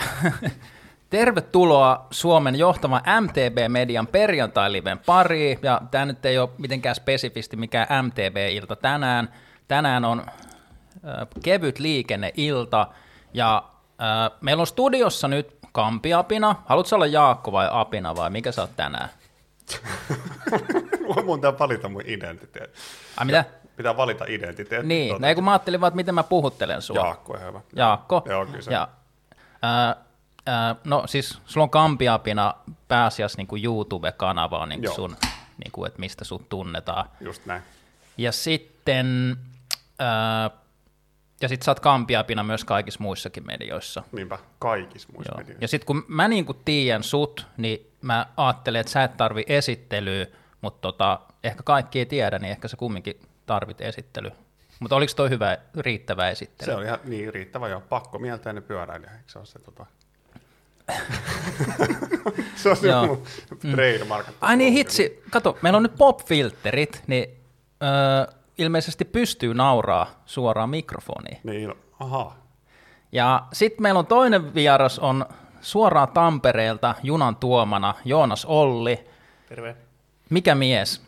Tervetuloa Suomen johtavan MTB-median perjantai-liven pariin, ja tämä nyt ei ole mitenkään spesifisti mikään MTB-ilta tänään. Tänään on äh, kevyt liikenneilta, ja äh, meillä on studiossa nyt Kampiapina. Haluatko olla Jaakko vai Apina vai mikä sä oot tänään? Mun pitää valita mun identiteetti. Ai mitä? Pitää valita identiteetti. Niin, Tota, no kun mä ajattelin vaan, että miten mä puhuttelen sua. Jaakko, ihan hyvä. Jaakko. Joo, kyllä se. Ja, ää, ää, no siis sulla on Kampiapina pääasiassa niin kuin YouTube-kanava on niin kuin sun, niin kuin, että mistä sut tunnetaan. Just näin. Ja sitten, ää, ja sit sä oot Kampiapina myös kaikissa muissakin medioissa. Niinpä, kaikissa muissa Joo. medioissa. Ja sitten kun mä niin kuin tiedän sut, niin mä ajattelen, että sä et tarvi esittelyä, mutta tota, ehkä kaikki ei tiedä, niin ehkä sä kumminkin tarvit esittely. Mutta oliko toi hyvä, riittävä esittely? Se on ihan niin riittävä jo. Pakko mieltää ne pyöräilijä, eikö se ole se tota... se on se mun trademark. Ai niin hitsi, kato, meillä on nyt pop-filterit, niin öö, ilmeisesti pystyy nauraa suoraan mikrofoniin. Niin, aha. Ja sitten meillä on toinen vieras, on suoraan Tampereelta junan tuomana Joonas Olli. Terve. Mikä mies?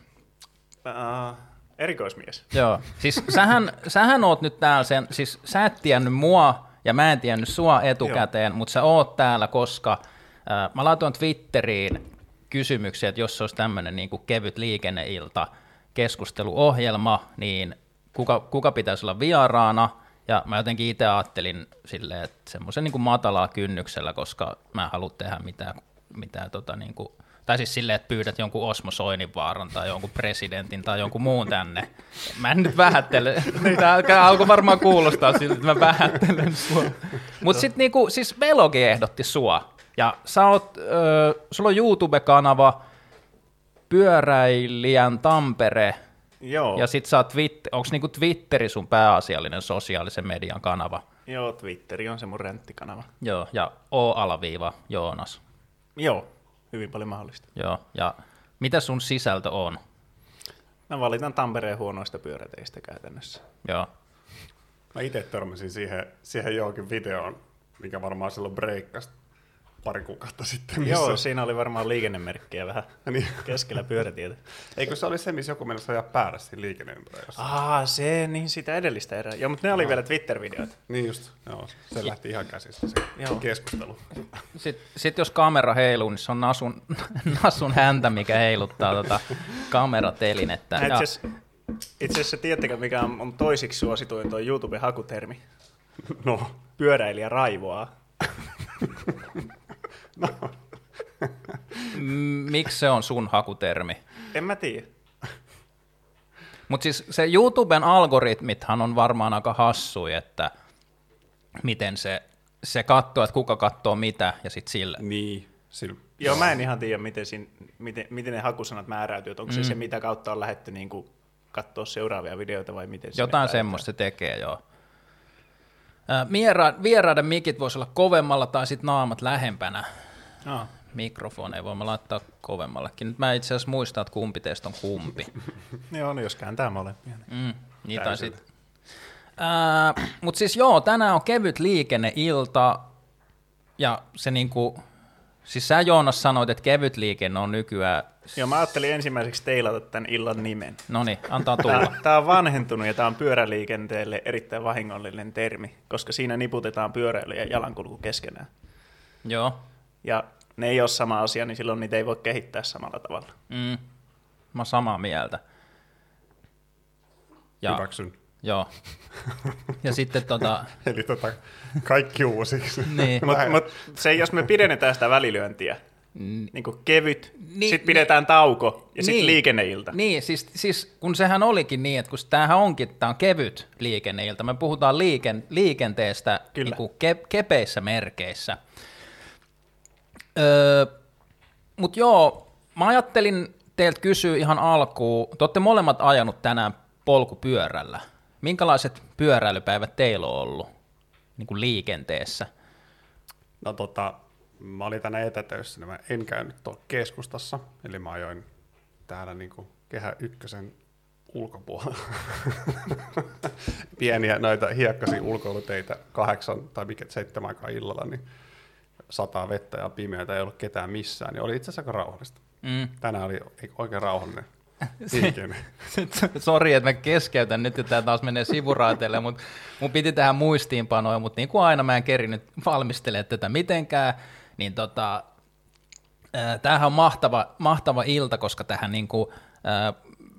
Uh, erikoismies. Joo, siis sähän, sähän oot nyt täällä sen, siis sä et tiennyt mua ja mä en tiennyt sua etukäteen, mutta sä oot täällä, koska ää, mä laitoin Twitteriin kysymyksiä, että jos olisi tämmöinen niin kevyt liikenneilta keskusteluohjelma, niin kuka, kuka pitäisi olla vieraana, ja mä jotenkin itse ajattelin silleen, että semmoisen niin matalaa kynnyksellä, koska mä en halua tehdä mitään, mitään tota niin kuin, tai siis silleen, että pyydät jonkun Osmo Soininvaaran tai jonkun presidentin tai jonkun muun tänne. Mä en nyt vähättele. Tämä alkoi varmaan kuulostaa siltä, että mä vähättelen sua. Mutta sitten niinku, siis Velogi ehdotti sua. Ja sä oot, ö, sulla on YouTube-kanava Pyöräilijän Tampere, Joo, ja sit sä oot Twitter, onks niinku Twitteri sun pääasiallinen sosiaalisen median kanava? joo, Twitteri on se mun renttikanava. Joo, ja O-alaviiva Joonas. Joo, hyvin paljon mahdollista. Joo, ja mitä sun sisältö on? Mä valitan Tampereen huonoista pyöräteistä käytännössä. Joo, Mä itse törmäsin siihen, siihen johonkin videoon, mikä varmaan silloin breikkasi pari kuukautta sitten. Missä... Joo, siinä oli varmaan liikennemerkkiä vähän Niin. keskellä pyörätietä. Eikö se oli se, missä joku mennessä ajaa päärässä siinä liikenneympärössä? Ah, se, niin sitä edellistä erää. Joo, mutta ne oli vielä Twitter-videoita. Niin just, joo. Se lähti ihan käsistä se Joo. keskustelu. Sitten sit jos kamera heiluu, niin se on Nasun, Nasun häntä, mikä heiluttaa tota kameratelinettä. Itse Ja, asiassa, itse asiassa tiedättekö, mikä on on toisiksi suosituin tuo YouTube-hakutermi? No, Pyöräilijä raivoaa. m- miksi se on sun hakutermi? En mä tiedä. Mutta siis se YouTuben algoritmithan on varmaan aika hassui, että miten se, se katsoo, että kuka katsoo mitä, ja sitten sille. niin. Sillä, Joo, mä en ihan tiedä, miten, siinä, miten, miten ne hakusanat määräytyy, että onko se se, mitä kautta on lähetty niin kuin, katsoa seuraavia videoita vai miten sinne Jotain semmoista se tekee, joo. Ää, Viera, vieraiden mikit voisi olla kovemmalla tai sitten naamat lähempänä No. mikrofoneja. Voimme laittaa kovemmallekin. Nyt mä itse asiassa muistan, että kumpi teistä on kumpi. Joo, no jos kääntää molempia. Niin. Mm, niin tai sit. Mutta siis joo, tänään on kevyt liikenneilta, ja se niinku, siis sä Joonas sanoit, että kevyt liikenne on nykyään, Joo, mä ajattelin ensimmäiseksi teilata tämän illan nimen. no niin, antaa tulla. Tämä, tämä on vanhentunut ja tämä on pyöräliikenteelle erittäin vahingollinen termi, koska siinä niputetaan pyöräily ja jalankulku keskenään. joo, Ja ne ei ole sama asia, niin silloin niitä ei voi kehittää samalla tavalla. mm, mä oon samaa mieltä. Ja, Hyväksyn. joo. Ja sitten tota, Eli tota, kaikki uusiksi. niin, Mutta mut se, jos me pidennetään sitä välilyöntiä, niin kuin kevyt, Niin, niin, sitten pidetään tauko ja sitten niin. liikenneilta. Niin, siis, siis kun sehän olikin niin, että kun tämähän onkin, tämä on kevyt liikenneilta, me puhutaan liiken, liikenteestä Kyllä. niin kuin ke, kepeissä merkeissä. Mutta joo, mä ajattelin teiltä kysyä ihan alkuun, te olette molemmat ajanut tänään polkupyörällä. Minkälaiset pyöräilypäivät teillä on ollut niin kuin liikenteessä? No tota, mä olin tänä etätöissä, niin mä en käynyt tuolla keskustassa, eli mä ajoin täällä niinku kehä ykkösen ulkopuolella. Pieniä noita hiekkaisia ulkoiluteitä kahdeksan tai mikä seitsemän aikaa illalla, niin sataa vettä ja pimeätä, ei ollut ketään missään, niin oli itse asiassa aika rauhallista. Mm. Tänään oli oikein rauhallinen liikenne. Sori, että mä keskeytän nyt, että tämä taas menee sivuraiteille, mutta mun piti tähän muistiinpanoja, mutta niin kuin aina mä en kerinyt valmistelemaan tätä mitenkään, niin tota, tämähän on mahtava, mahtava ilta, koska tähän niin kuin, ää,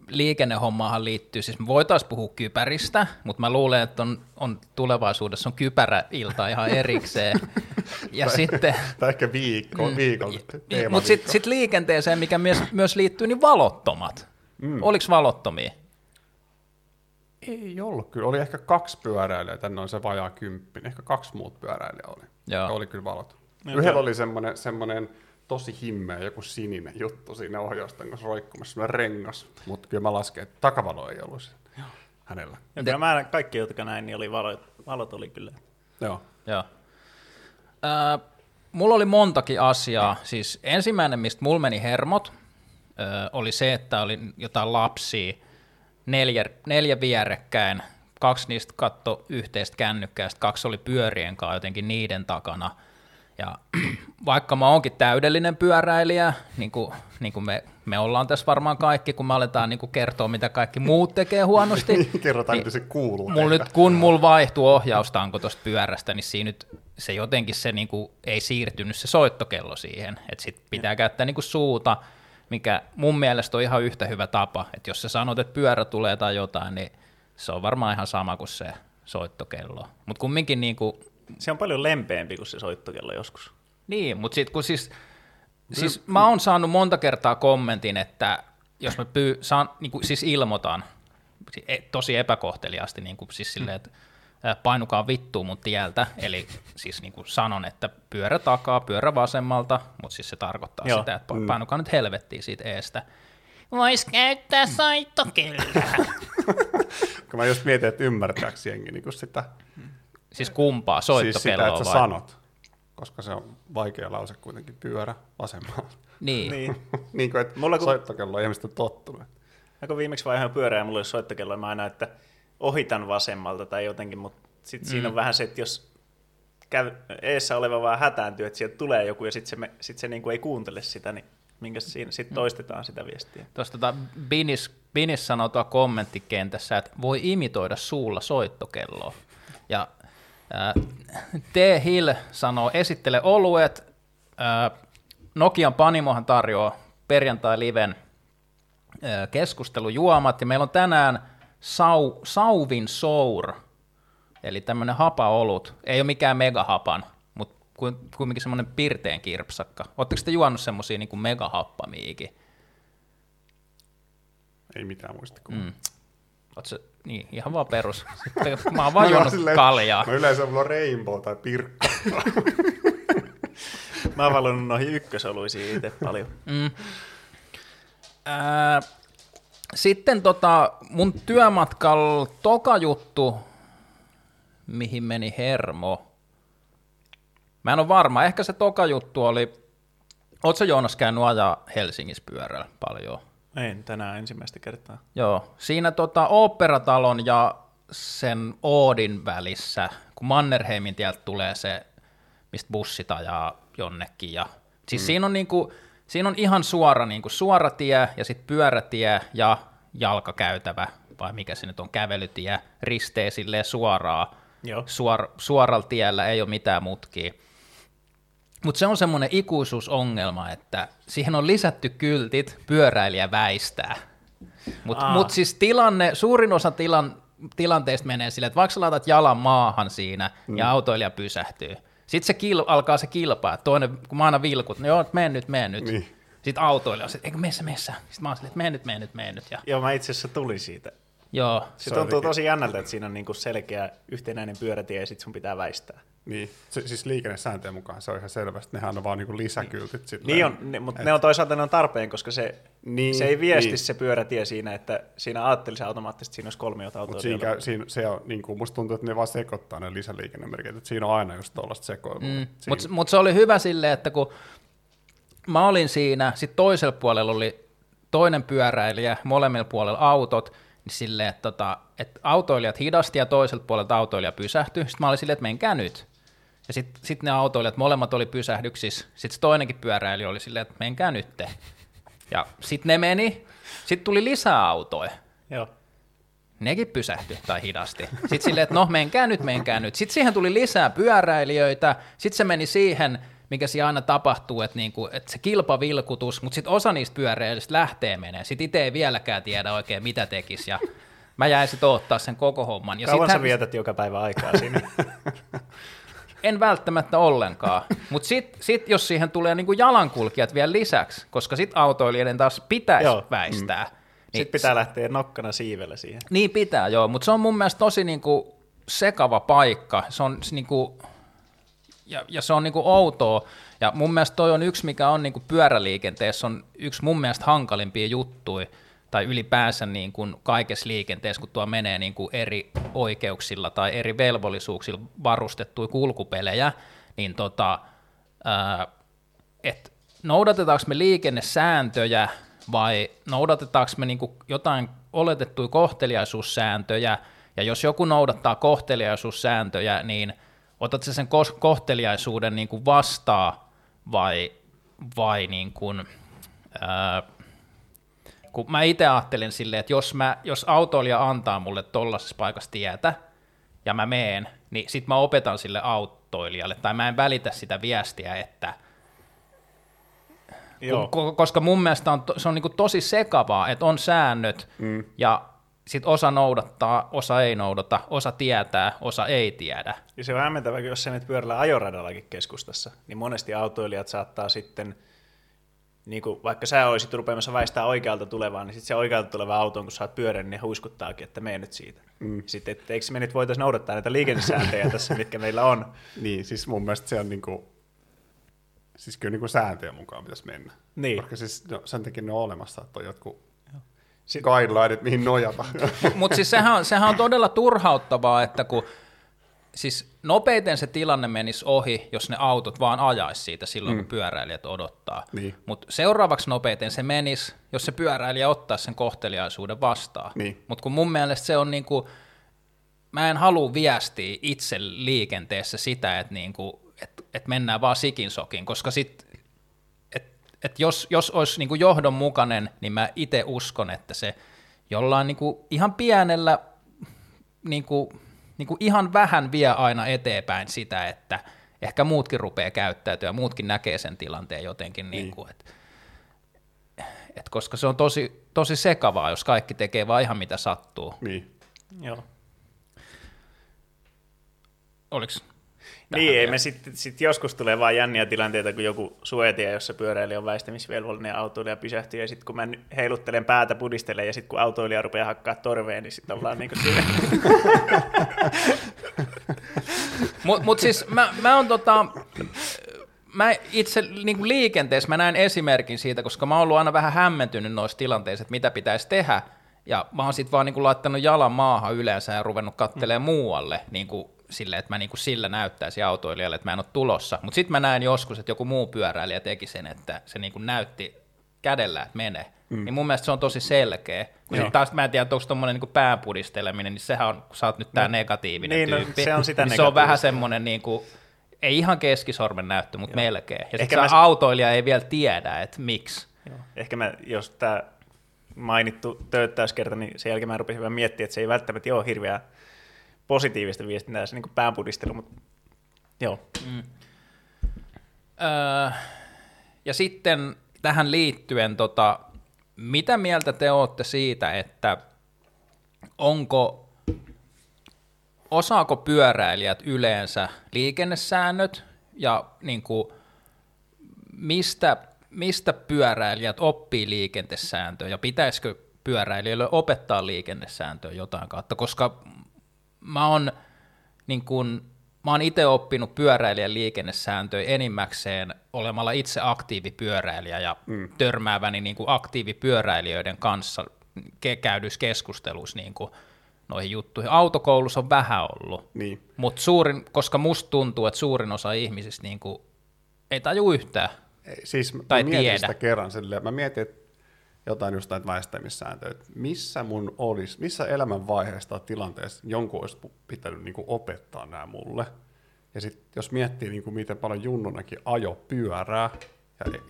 liikennehommaahan liittyy, siis me voitaisiin puhua kypäristä, mutta mä luulen, että on, on tulevaisuudessa on kypäräilta ihan erikseen. Ja sitten, Tai ehkä viikko, Mm. viikon mutta sitten sit liikenteeseen, mikä myös, myös liittyy, niin valottomat. Mm. Oliko valottomia? Ei ollut kyllä. Oli ehkä kaksi pyöräilijää, tänne on se vajaa kymppinen. Ehkä kaksi muut pyöräilijää oli. Joo. Oli kyllä valot. Joo, Yhdellä oli semmoinen, semmoinen tosi himmeä, joku sininen juttu siinä ohjausten kanssa roikkumassa, semmoinen rengas. Mutta kyllä mä lasken, että takavalo ei ollut siinä hänellä. Ja kyllä mä kaikki, jotka näin, niin oli valot, valot oli kyllä. Joo. Joo. Öö, mulla oli montakin asiaa. Siis ensimmäinen, mistä mulla meni hermot, öö, oli se, että oli jotain lapsia, neljä, neljä vierekkäin, kaksi niistä katto yhteistä kännykkää, kaksi oli pyörien kanssa jotenkin niiden takana. Ja vaikka mä oonkin täydellinen pyöräilijä, niin kuin, niin kuin me, me ollaan tässä varmaan kaikki, kun me aletaan niin kuin kertoa, mitä kaikki muut tekee huonosti, Kerrotaan, Niin, se kuuluu. Tehdä. nyt, kun mulla vaihtui ohjaustanko tuosta pyörästä, niin siinä nyt se jotenkin se niinku, ei siirtynyt se soittokello siihen. Että sit pitää käyttää niinku suuta, mikä mun mielestä on ihan yhtä hyvä tapa. Että jos sä sanot, että pyörä tulee tai jotain, niin se on varmaan ihan sama kuin se soittokello. Mutta kumminkin niinku, Se on paljon lempeämpi kuin se soittokello joskus. niin, mutta sitten kun siis, siis mä oon saanut monta kertaa kommentin, että jos mä pyy, saan, niin kuin, siis ilmoitan, e- tosi epäkohteliaasti, niin kuin, siis silleen, että painukaa vittuun mun tieltä, eli siis niin kuin sanon, että pyörä takaa, pyörä vasemmalta, mutta siis se tarkoittaa Joo. sitä, että pa- painukaa nyt helvettiin siitä eestä. Vois käyttää soittokelloa. Kun mä just mietin, että ymmärtääkö jengi niin sitä, siis kumpaa, siis sitä, soittokelloa että sä vai? sanot. Koska se on vaikea lause kuitenkin pyörä vasemmalla. Niin. Niin. niin kuin, että Mulla kun- soittokello ihmiset on tottunut. Ja kun viimeksi vaihoin pyörää ja mulla oli soittokello, mä aina, että ohitan vasemmalta tai jotenkin, mutta sitten mm. siinä on vähän se, että jos käy, eessä oleva vaan hätääntyy, että sieltä tulee joku ja sitten se, me- sit se niinku ei kuuntele sitä, niin minkä siinä sitten toistetaan sitä viestiä. Tuossa tota Binis, Binis sanoo tuolla kommenttikentässä, että voi imitoida suulla soittokelloa. Ja T. Hill sanoo, esittele oluet. Ää, Nokian Panimohan tarjoaa perjantai-liven ää, keskustelujuomat, ja meillä on tänään sau, Sauvin Sour, eli tämmöinen hapaolut. Ei ole mikään megahapan, mutta kuitenkin semmoinen pirteen kirpsakka. Oletteko te juonut semmoisia niin megahappamiikin? Ei mitään muistikuvaa. Mm. Se, niin, ihan vaan perus. Sitten, mä oon vaan Mä juonut silleen- kaljaa. No yleensä mulla on rainbow tai pirkka. Mä oon valinnut noihin ykkösoluisiin itse paljon. Mm. Ää, sitten tota, mun työmatkalla toka juttu, mihin meni hermo. Mä en ole varma, ehkä se toka juttu oli, oot sä Joonas käynyt ajaa Helsingissä pyörällä paljon? En tänään ensimmäistä kertaa. Joo, siinä tota Oopperatalon ja sen Oodin välissä, kun Mannerheimin tieltä tulee se, mistä bussit ajaa jonnekin. Ja, siis mm. siinä, on niinku, siinä on ihan suora, niinku, suora tie ja sitten pyörätie ja jalkakäytävä, vai mikä se nyt on, kävelytie, ristee silleen suoraan. Joo. Suor, suoralla tiellä ei ole mitään mutkia. Mutta se on semmoinen ikuisuusongelma, että siihen on lisätty kyltit, pyöräilijä väistää. Mutta mut siis tilanne, suurin osa tilan, tilanteista menee silleen, että vaikka laitat jalan maahan siinä mm. ja autoilija pysähtyy, sitten se kil, alkaa se kilpaa, toinen, kun mä aina vilkut, no joo, mene nyt, mene nyt. Niin. Sitten autoilija on se, eikö meissä, meissä. Sitten mä oon silleen, että mene nyt, mene nyt, mene nyt. Ja, Joo, mä itse asiassa tuli siitä. joo, Se, tuntuu tosi jännältä, että siinä on niinku selkeä yhtenäinen pyörätie ja sit sun pitää väistää. Niin, se, siis liikennesääntöjen mukaan se on ihan selvästi. Nehän on vaan niinku lisäkyltit. Silleen. Niin on, ne, mutta ne on toisaalta ne on tarpeen, koska se, Niin, se ei viesti niin. se pyörätie siinä, että siinä ajattelisi automaattisesti, että siinä olisi kolmiota Mutta autoa. siinä, siinä, se on, niin kuin, musta tuntuu, että ne vaan sekoittaa ne lisäliikennemerkit. Että siinä on aina just tuollaista sekoilua. Mm. Siinä- Mutta mut se oli hyvä silleen, että kun mä olin siinä, sitten toisella puolella oli toinen pyöräilijä, molemmilla puolella autot, niin silleen, että, tota, että autoilijat hidasti ja toiselta puolelta autoilija pysähtyi. Sitten mä olin silleen, että menkää nyt. Ja sitten sit ne autoilijat, molemmat oli pysähdyksissä. Sitten se toinenkin pyöräilijä oli silleen, että menkää nytte. Ja sitten ne meni. Sitten tuli lisää autoja. Joo. Nekin pysähtyi tai hidasti. Sitten silleen, että no menkää nyt, menkää nyt. Sitten siihen tuli lisää pyöräilijöitä. Sitten se meni siihen, mikä siinä aina tapahtuu, että, niinku, että se kilpavilkutus, mutta sitten osa niistä pyöräilijöistä lähtee menee. Sitten itse ei vieläkään tiedä oikein, mitä tekisi. Ja mä jäin sitten ottaa sen koko homman. Ja Kauan sä sittenhän- vietät joka päivä aikaa siinä? En välttämättä ollenkaan, mutta sitten sit, jos siihen tulee niinku jalankulkijat vielä lisäksi, koska sitten autoilijoiden taas pitäisi Joo. väistää. Niin, Sitten pitää lähteä nokkana siivellä siihen. Niin pitää, joo, mutta se on mun mielestä tosi niinku sekava paikka. Se on niinku, ja, ja se on niinku outoa. Ja mun mielestä toi on yksi, mikä on niinku pyöräliikenteessä, on yksi mun mielestä hankalimpia juttuja, tai ylipäänsä niin kuin kaikessa liikenteessä, kun tuo menee niin kuin eri oikeuksilla tai eri velvollisuuksilla varustettuja kulkupelejä, niin tota, ää, et noudatetaanko me liikennesääntöjä vai noudatetaanko me niinku jotain oletettuja kohteliaisuussääntöjä, ja jos joku noudattaa kohteliaisuussääntöjä, niin otat sä sen kohteliaisuuden niinku vastaan vai, vai niin kuin, ää, kun mä itse ajattelin silleen, että jos, mä, jos autoilija antaa mulle tollaisessa paikassa tietä, ja mä meen, niin sit mä opetan sille autoilijalle, tai mä en välitä sitä viestiä, että Joo. Ko- koska mun mielestä on, to, se on niinku tosi sekavaa, että on säännöt, mm. ja sit osa noudattaa, osa ei noudata, osa tietää, osa ei tiedä. Ja se on hämmentävää, kun jos sä menet pyörällä ajoradallakin keskustassa, niin monesti autoilijat saattaa sitten, niin kuin vaikka sä olisit rupeamassa väistää oikealta tulevaa, niin sitten se oikealta tuleva auto, kun sä oot pyörän, niin huiskuttaakin, että mene nyt siitä. Mm. Sitten, että eikö me nyt voitaisiin noudattaa näitä liikennesääntöjä tässä, mitkä meillä on. Niin, siis mun mielestä se on niinku, siis kyllä niinku sääntöjen mukaan pitäisi mennä. Niin. Koska siis no, sen takia ne on olemassa, että on jotkut Sit- guidelineit, mihin nojata. Mutta siis sehän on, sehän on todella turhauttavaa, että kun siis nopeiten se tilanne menisi ohi, jos ne autot vaan ajaisi siitä silloin, mm. kun pyöräilijät odottaa. Niin. Mutta seuraavaksi nopeiten se menisi, jos se pyöräilijä ottaa sen kohteliaisuuden vastaan. Niin. Mutta kun mun mielestä se on niinku, mä en halua viestiä itse liikenteessä sitä, että niinku, et, et mennään vaan sikin sokin, koska sit, et, et jos, jos olisi niinku johdonmukainen, niin mä itse uskon, että se jollain niinku ihan pienellä, niinku, niinku ihan vähän vie aina eteenpäin sitä, että ehkä muutkin rupeaa käyttäytyä, muutkin näkee sen tilanteen jotenkin, niin. niinku, että et koska se on tosi, tosi sekavaa, jos kaikki tekee vaan ihan mitä sattuu. niin. Joo. Oliks Niin, ei me sitten sit joskus tulee vaan jänniä tilanteita, kun joku suetie, jossa pyöräilijä on väistämisvelvollinen ja autoilija pysähtyy, ja sitten kun mä heiluttelen päätä, pudistelen, ja sitten kun autoilija rupeaa hakkaa torveen, niin sitten ollaan niin kuin siinä. Mutta mut siis mä, mä on tota, mä itse niin kuin liikenteessä mä näen esimerkin siitä, koska mä oon ollut aina vähän hämmentynyt noissa tilanteissa, että mitä pitäisi tehdä, ja mä oon sitten vaan niin kuin laittanut jalan maahan yleensä ja ruvennut kattelemaan mm. muualle, niin kuin silleen, että mä niin kuin sillä näyttäisin autoilijalle, että mä en ole tulossa. Mutta sitten mä näen joskus, että joku muu pyöräilijä teki sen, että se niin kuin näytti kädellä, että mene. Mm. Niin mun mielestä se on tosi selkeä. Kun sit taas mä en tiedä, onko tuommoinen niin pääpudisteleminen, niin sehän on, kun sä oot nyt tää negatiivinen Niin, no, tyyppi. se on sitä niin se on vähän semmoinen niin kuin, ei ihan keskisormen näyttö, mutta melkein. Ja Ehkä mä- autoilija ei vielä tiedä, että miksi. Ehkä mä, jos tämä mainittu töyttäyskerta, niin sen jälkeen mä rupesin vähän miettimään, että se ei välttämättä ole hirveän positiivista viestintää, se niin päänpudistelu, mutta joo. Öö, ja sitten tähän liittyen, tota, mitä mieltä te olette siitä, että onko, osaako pyöräilijät yleensä liikennesäännöt ja niin kuin, mistä, mistä pyöräilijät oppii liikennesääntöjä ja pitäisikö pyöräilijöille opettaa liikennesääntöä jotain kautta, koska mä oon niin kun, mä oon itse oppinut pyöräilijän liikennesääntöjä enimmäkseen olemalla itse aktiivipyöräilijä ja mm. törmääväni niin kuin aktiivipyöräilijöiden kanssa ke- käydyissä keskusteluissa niin kuin noihin juttuihin. Autokoulussa on vähän ollut, Niin. mutta suurin, koska musta tuntuu, että suurin osa ihmisistä niin kuin ei taju yhtään. Siis mä Tai mietin tiedä. sitä kerran silleen, mä mietin, että jotain just näitä väistämissääntöjä, että missä mun olisi, missä elämän vaiheessa tai tilanteessa jonkun olisi pitänyt niinku opettaa nämä mulle. Ja sitten jos miettii, niin kuin miten paljon Junnunakin ajo pyörää, ja e-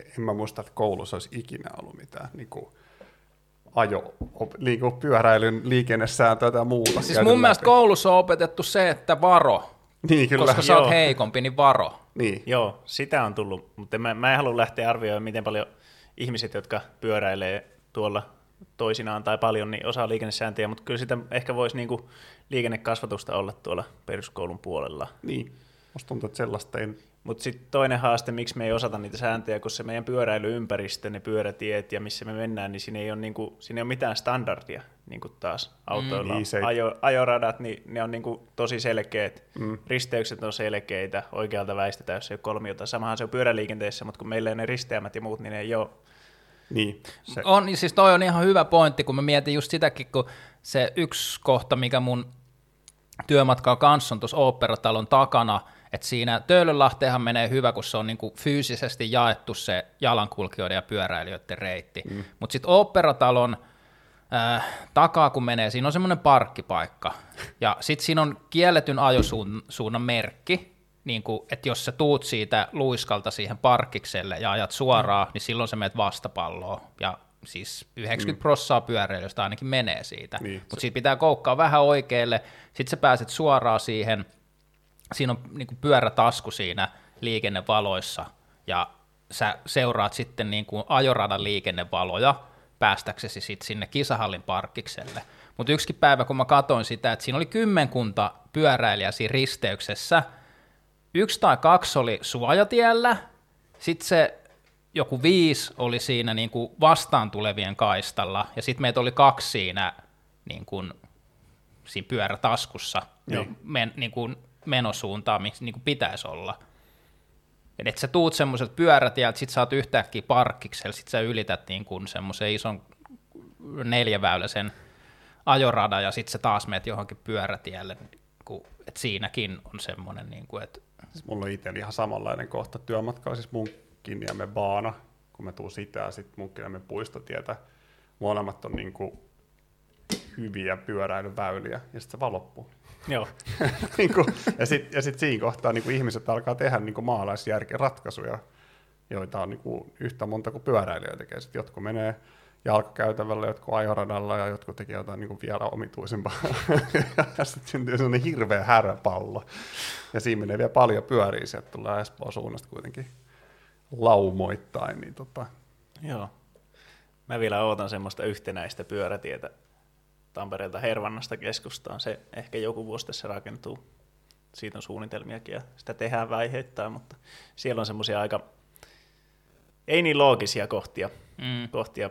e- en mä muista, että koulussa olisi ikinä ollut mitään niin kuin ajo, niin kuin pyöräilyn liikennesääntöä tai muuta. Siis mun mielestä koulussa on opetettu se, että varo, niin, kyllä. koska sä Joo. oot heikompi, niin varo. Niin. Joo, sitä on tullut, mutta mä, mä en halua lähteä arvioimaan, miten paljon ihmiset, jotka pyöräilee tuolla toisinaan tai paljon, niin osaa liikennesääntöjä, mutta kyllä sitä ehkä voisi niinku liikennekasvatusta olla tuolla peruskoulun puolella. niin. Musta tuntuu, että sellaista ei... Mutta sitten toinen haaste, miksi me ei osata niitä sääntöjä, kun se meidän pyöräilyympäristö, ne pyörätiet ja missä me mennään, niin siinä ei ole, niinku, siinä ei ole mitään standardia niin kuin taas autoilla. Niin, se ei- Ajo, ajoradat, niin ne on niinku tosi selkeät, mm. risteykset on selkeitä, oikealta väistetään, jos ei ole kolmiota. Samahan se on pyöräliikenteessä, mutta kun meillä ei ne risteämät ja muut, niin ne ei ole. Niin. Se, On, niin siis toi on ihan hyvä pointti, kun mä mietin just sitäkin, kun se yksi kohta, mikä mun työmatkaa kanssa on tuossa oopperatalon takana, että siinä Töölönlahteenhan menee hyvä, kun se on niinku fyysisesti jaettu se jalankulkijoiden ja pyöräilijöiden reitti. Mm. Mutta sitten oopperatalon äh, takaa, kun menee, siinä on semmoinen parkkipaikka. Ja sitten siinä on kielletyn ajosuunnan merkki, niin kuin, että jos sä tuut siitä luiskalta siihen parkkikselle ja ajat suoraan, mm. niin silloin sä menet vastapalloon. Ja siis 90 mm. prossaa pyöräilijöistä ainakin menee siitä. Niin, Mutta siitä pitää koukkaa vähän oikealle, sitten sä pääset suoraan siihen, siinä on niin kuin pyörätasku siinä liikennevaloissa, ja sä seuraat sitten niin kuin ajoradan liikennevaloja, päästäksesi sitten sinne kisahallin parkkikselle. Mutta yksikin päivä, kun mä katsoin sitä, että siinä oli kymmenkunta pyöräilijää siinä risteyksessä, yksi tai kaksi oli suojatiellä, sitten se joku viisi oli siinä niin kuin vastaan tulevien kaistalla, ja sitten meitä oli kaksi siinä, niin kuin, siinä pyörätaskussa Niin. men, niin kuin menosuuntaan, missä niin kuin pitäisi olla. Et et sä tuut semmoiselta pyörätieltä, sit sä oot yhtäkkiä parkkiksella, sit sä ylität niin kuin semmoisen ison neljäväyläisen ajoradan, ja sit sä taas meet johonkin pyörätielle, kun, et siinäkin on semmoinen, niin kuin, että Siis mulla on itsellä ihan samanlainen kohta työmatkalla, siis Munkkiniemen baana, kun mä tuun sitä ja sitten Munkkiniemen puistotietä. Molemmat on niinku hyviä pyöräilyväyliä ja sitten se vaan loppuu. Joo. niinku, ja sitten ja sit siinä kohtaa niinku ihmiset alkaa tehdä niinku maalaisjärkeä ratkaisuja, joita on niinku yhtä monta kuin pyöräilijöitä tekee. Sitten jotkut menee jalkakäytävällä, jotkut ajoradalla ja jotkut tekee jotain niinku vielä omituisempaa. ja sitten syntyy sellainen hirveä häräpallo. Ja siinä menee vielä paljon pyöriä, sieltä tulee Espoon suunnasta kuitenkin laumoittain. Niin tota, Joo. Mä vielä ootan semmoista yhtenäistä pyörätietä Tampereelta Hervannasta keskustaan. Se ehkä joku vuosi tässä rakentuu. Siitä on suunnitelmiakin ja sitä tehdään vaiheittain, mutta siellä on semmoisia aika ei niin loogisia kohtia. mm. kohtia.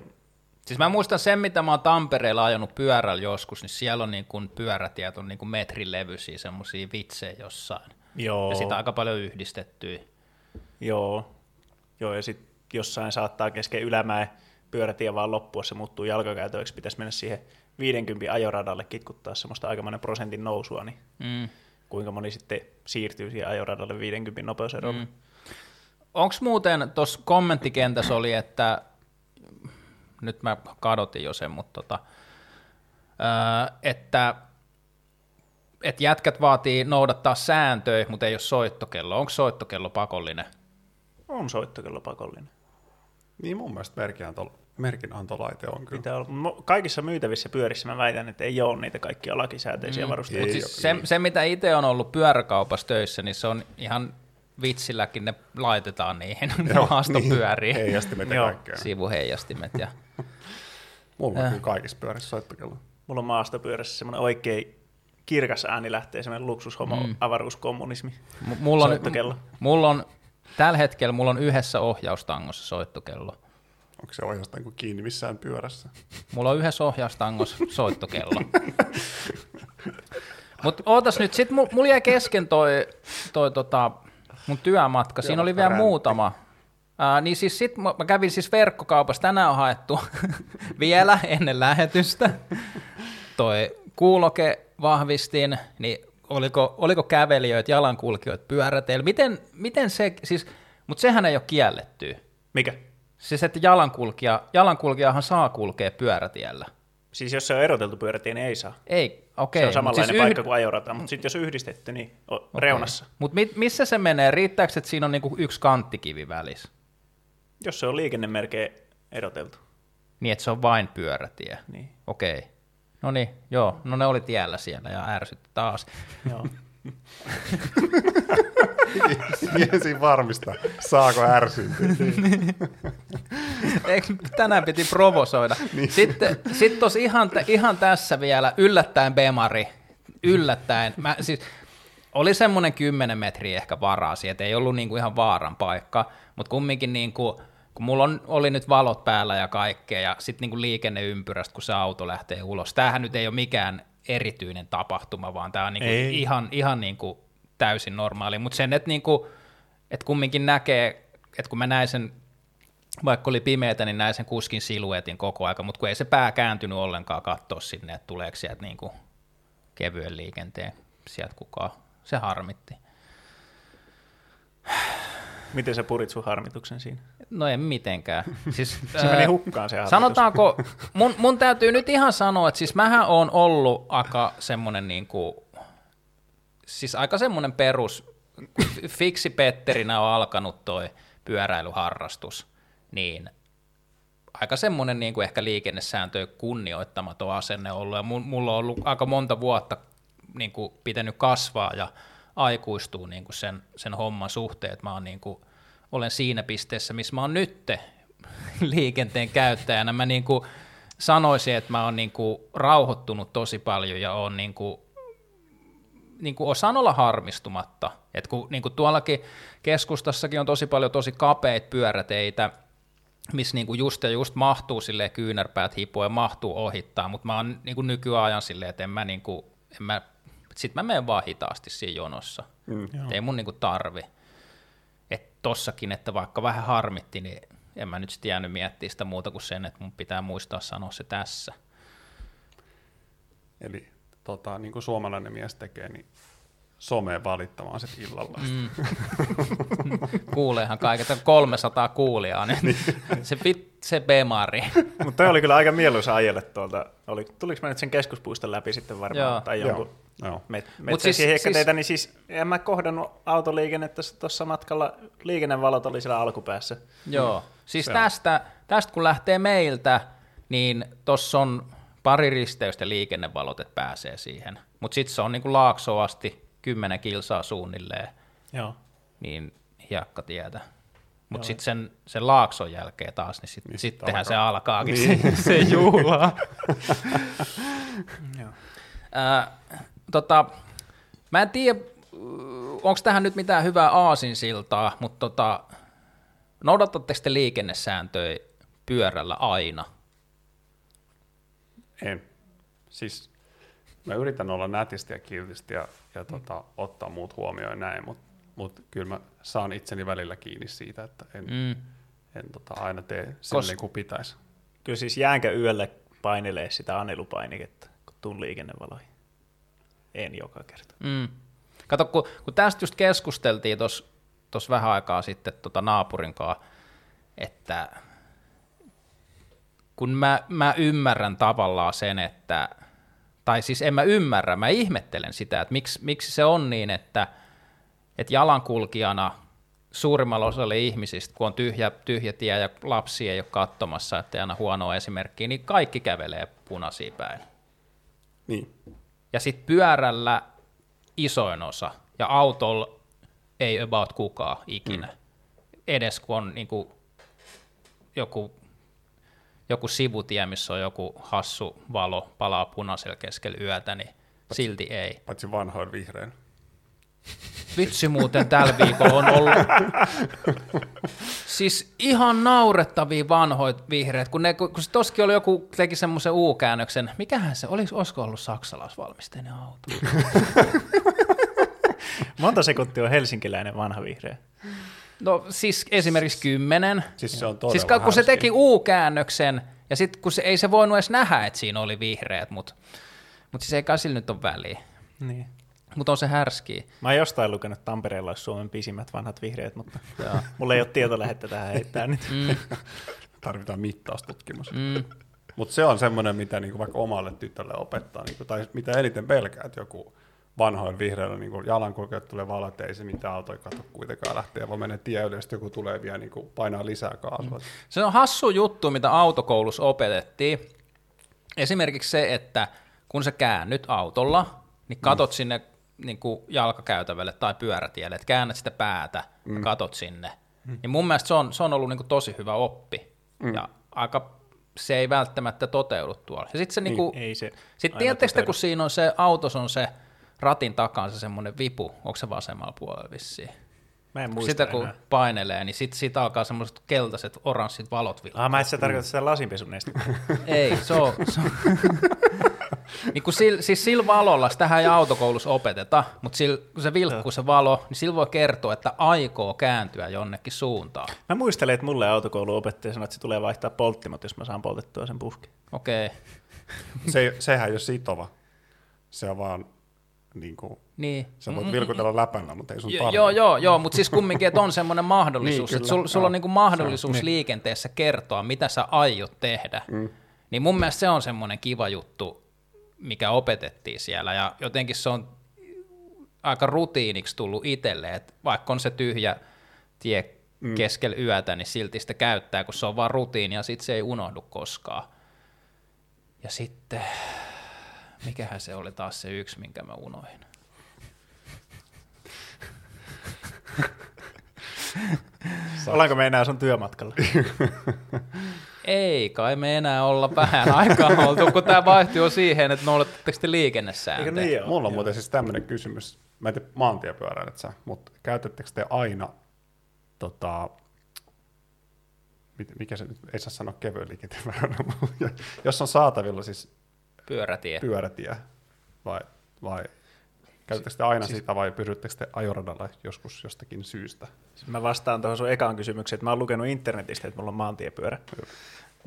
Siis mä muistan sen, mitä mä oon Tampereella ajanut pyörällä joskus, niin siellä on niin kuin pyörätiet on niin kuin metrin levyisiä semmoisia vitsejä jossain. Joo, Ja sitä aika paljon yhdistettyä. joo. joo ja sitten jossain saattaa kesken ylämäen pyörätie vaan loppua, se muuttuu jalkakäytöiksi, pitäisi mennä siihen 50 ajoradalle kitkuttaa semmoista aikamoinen prosentin nousua, niin Mm. kuinka moni sitten siirtyy siihen ajoradalle 50 nopeuserolla. Mm. Onko muuten tuossa kommenttikentässä oli, että nyt mä kadotin jo sen, mutta tota, että että jätkät vaatii noudattaa sääntöjä, mutta ei ole soittokello. Onko soittokello pakollinen? On soittokello pakollinen. niin mun mielestä merkinanto, merkinantolaite on kyllä. Pitää olla. Kaikissa myytävissä pyörissä mä väitän, että ei ole niitä kaikkia lakisääteisiä mm. varusteita. Siis se, se, mitä itse on ollut pyöräkaupassa töissä, niin se on ihan vitsilläkin, ne laitetaan niihin maastopyöriin. Niin, heijastimet ja Joo. kaikkea. Sivuheijastimet. Ja, Mulla on kyllä kaikissa pyörissä soittokello. Mulla on maastopyörässä semmoinen oikein kirkas ääni lähtee, semmoinen luksushomo, mm. avaruuskommunismi. M- mulla, on, Soittokello. mulla on, tällä hetkellä mulla on yhdessä ohjaustangossa soittokello. Onko se oikeastaan kuin kiinni missään pyörässä? Mulla on yhdessä ohjaustangossa soittokello. Mutta ootas nyt, sit mulla, jäi kesken toi, toi tota, mun työmatka. Siinä oli vielä muutama. Ää, niin siis sit mä mä kävin siis verkkokaupassa, tänään on haettu vielä ennen lähetystä. Toi kuuloke vahvistin, niin oliko, oliko kävelijöitä, jalankulkijoita, pyöräteillä. Miten, miten se, siis, mutta sehän ei ole kielletty. Mikä? Siis että jalankulkija, jalankulkijahan saa kulkea pyörätiellä. Siis jos se on eroteltu pyörätie, niin ei saa. Ei, Okei, se on samanlainen siis paikka yhd- kuin ajorata, mutta sitten jos on yhdistetty, niin on reunassa. Mutta mi- missä se menee? Riittääkö, että siinä on niinku yksi kanttikivi välissä? Jos se on liikennemerkein eroteltu. Niin, että se on vain pyörätie. Niin. Okei. No niin, joo. No ne oli tiellä siellä ja ärsytti taas. Joo. Miesin varmista, saako ärsyyntyä. Eikö tänään piti provosoida? niin. Sitten sit tos ihan, ihan tässä vielä yllättäen Bemari, yllättäen. Mä, siis, oli semmoinen 10 metriä ehkä varaa että ei ollut niinku ihan vaaran paikka, mutta kumminkin niinku, kun mulla on, oli nyt valot päällä ja kaikkea, ja sitten niinku liikenneympyrästä, kun se auto lähtee ulos. Tämähän nyt ei ole mikään erityinen tapahtuma, vaan tämä on niinku Ei. ihan, ihan niinku täysin normaali, mutta sen, että niinku, et kumminkin näkee, että kun mä näin sen vaikka oli pimeätä, niin näin sen kuskin siluetin koko aika, mutta kun ei se pää kääntynyt ollenkaan katsoa sinne, että tuleeko sieltä niinku kevyen liikenteen sieltä kukaan. Se harmitti. Miten sä purit sun harmituksen siinä? No en mitenkään. Siis, Se meni hukkaan se harmitus. Sanotaanko, mun, mun täytyy nyt ihan sanoa, että siis mähän on ollut aika semmoinen niinku, siis aika semmoinen perus, fiksi Petterinä on alkanut toi pyöräilyharrastus, niin aika semmoinen niin kuin ehkä liikennesääntöjä kunnioittamaton asenne ollut, ja mulla on ollut aika monta vuotta niin kuin pitänyt kasvaa ja aikuistua niin kuin sen, sen homman suhteen, että mä oon niin kuin, olen siinä pisteessä, missä mä oon nytte liikenteen käyttäjänä. Mä niin kuin sanoisin, että mä oon niin kuin rauhoittunut tosi paljon ja oon niin kuin niin kuin osaan olla harmistumatta. Et kun, niin kuin tuollakin keskustassakin on tosi paljon tosi kapeita pyöräteitä, missä niin kuin just ja just mahtuu silleen kyynärpäät hiipua ja mahtuu ohittaa, mutta mä oon niin kuin nykyajan silleen, että en mä, niin kuin, en mä, sit mä menen vaan hitaasti siinä jonossa. Mm, Et ei mun niin kuin tarvi. Et tossakin, että vaikka vähän harmitti, niin en mä nyt sitten jäänyt miettimään sitä muuta kuin sen, että mun pitää muistaa sanoa se tässä. Eli tota, niin kuin suomalainen mies tekee, niin someen valittamaan sit illalla. Mm. Kuuleehan kaiket, 300 kuulijaa, niin se, vit, se bemari. Mutta oli kyllä aika mieluisa ajelle tuolta. Oli, tuliko mä nyt sen keskuspuiston läpi sitten varmaan? Joo. Tai jonkun Joo. Joo. met, Mut siis- siis, hiekkateitä, siis- niin siis en mä kohdannut autoliikennettä tuossa matkalla. Liikennevalot oli siellä alkupäässä. Joo, siis Se on. tästä, tästä kun lähtee meiltä, niin tuossa on pari risteystä ja liikennevalot, että pääsee siihen. Mutta sitten se on niin kuin Laaksoon asti 10 kilsaa suunnilleen, Joo. niin hiekkatietä. Mutta sitten sen, sen Laakson jälkeen taas, niin, sit, Niin sit sittenhän se alkaa. alkaakin Niin. se, se juhla. Joo. Tota, mä en tiedä, onko tähän nyt mitään hyvää aasinsiltaa, mutta tota, noudatatteko te liikennesääntöjä pyörällä aina? En. Siis mä yritän olla nätisti ja kiltisti ja, ja tota, ottaa muut huomioon ja näin, mutta mut kyllä mä saan itseni välillä kiinni siitä, että en, mm. en tota, aina tee silleen kuin pitäisi. Kyllä siis jäänkö yölle painelee sitä anelupainiketta, kun tuun liikennevaloihin? En joka kerta. Mm. Kato, kun, kun tästä just keskusteltiin tuossa vähän aikaa sitten tota naapurin kanssa, että kun mä, mä ymmärrän tavallaan sen, että, tai siis en mä ymmärrä, mä ihmettelen sitä, että miksi, miksi se on niin, että, että jalankulkijana suurimmalla osalla ihmisistä, kun on tyhjä, tyhjä tie ja lapsia ei ole katsomassa, että aina huonoa esimerkkiä, niin kaikki kävelee punaisiin päin. Niin. Ja sitten pyörällä isoin osa, ja autolla ei about kukaan ikinä. Mm. Edes kun on niinku joku, joku sivutie, missä on joku hassu valo, palaa punaisella keskellä yötä, niin silti ei. Paitsi vanhoin vihreän. Vitsi muuten tällä viikolla on ollut siis ihan naurettavia vanhoja vihreät, kun, ne, kun se toskin oli joku, teki semmoisen U-käännöksen, mikähän se, olis, olisiko ollut saksalaisvalmisteinen auto? Monta sekuntia on helsinkiläinen vanha vihreä. No siis esimerkiksi kymmenen. Siis se on todella Siis kun se teki U-käännöksen, ja sitten kun se, ei se voinut edes nähdä, että siinä oli vihreät, mutta mut siis ei kai sillä nyt ole väliä. Niin. Mutta on se härski. Mä oon jostain lukenut, että Tampereella olisi Suomen pisimmät vanhat vihreät, mutta Joo. mulla ei ole tietolähettä tähän heittää nyt. Mm, Tarvitaan mittaustutkimus. mm. Mutta se on semmoinen, mitä niinku vaikka omalle tytölle opettaa, niinku, tai mitä eniten pelkää, että joku vanhoin vihreällä niin jalankulkijat tulee valot, ei se mitään autoja kato kuitenkaan lähtee, vaan menee tie yli, joku tulee vielä niin kuin, painaa lisää kaasua. Se on hassu juttu, mitä autokoulussa opetettiin. Esimerkiksi se, että kun sä käännyt autolla, niin katot mm. sinne niin kuin jalkakäytävälle tai pyörätielle, että käännät sitä päätä mm. ja katot sinne. Mm. Niin mun mielestä se on, se on ollut niin kuin tosi hyvä oppi. Mm. Ja aika se ei välttämättä toteudu tuolla. Ja sitten se, niin, niinku, ei se sit tiedättekö kun siinä on se, autos on se ratin takaa se semmoinen vipu, onko se vasemmalla puolella vissiin? Mä en muista Sitä kun enää. painelee, niin sitten sit alkaa semmoiset keltaiset, oranssit valot vilkkuu. Ah, mä et sä tarkoita sitä lasinpesun Ei, se on... Se on. niin kun sil, siis sillä valolla, sitä ei autokoulussa opeteta, mutta sil, kun se vilkkuu se valo, niin sillä voi kertoa, että aikoo kääntyä jonnekin suuntaan. Mä muistelen, että mulle autokouluopettaja sanoi, että se tulee vaihtaa polttimot, jos mä saan poltettua sen puskin. Okei. Okay. Se, sehän ei ole sitova. Se on vaan niin kuin, niin. sä voit vilkutella läpällä, mutta ei sun jo, Joo, joo, joo, mutta siis kumminkin, että on semmoinen mahdollisuus, niin, että sulla sul on niin kuin mahdollisuus niin. liikenteessä kertoa, mitä sä aiot tehdä. Mm. Niin mun mielestä se on semmoinen kiva juttu, mikä opetettiin siellä, ja jotenkin se on aika rutiiniksi tullut itselle, että vaikka on se tyhjä tie mm. keskellä yötä, niin silti sitä käyttää, kun se on vaan rutiini, ja sitten se ei unohdu koskaan. Ja sitten Mikähän se oli taas se yksi, minkä mä unohin. Ollaanko me enää sun työmatkalla? Ei kai me enää olla vähän aikaa oltu, kun tämä vaihtui siihen, että noudattatteko te liikennesääntöjä. Niin Mulla on muuten siis tämmöinen kysymys. Mä en tiedä maantiepyöräilet sä, mutta käytättekö te aina, tota, mikä se nyt, ei saa sanoa kevyen liikenteen jos on saatavilla siis Pyörätie. Pyörätie. Vai, vai käytättekö te aina siis, sitä vai pysyttekö te ajoradalla joskus jostakin syystä? Siis mä vastaan tuohon sun ekaan kysymykseen, että mä oon lukenut internetistä, että mulla on maantiepyörä.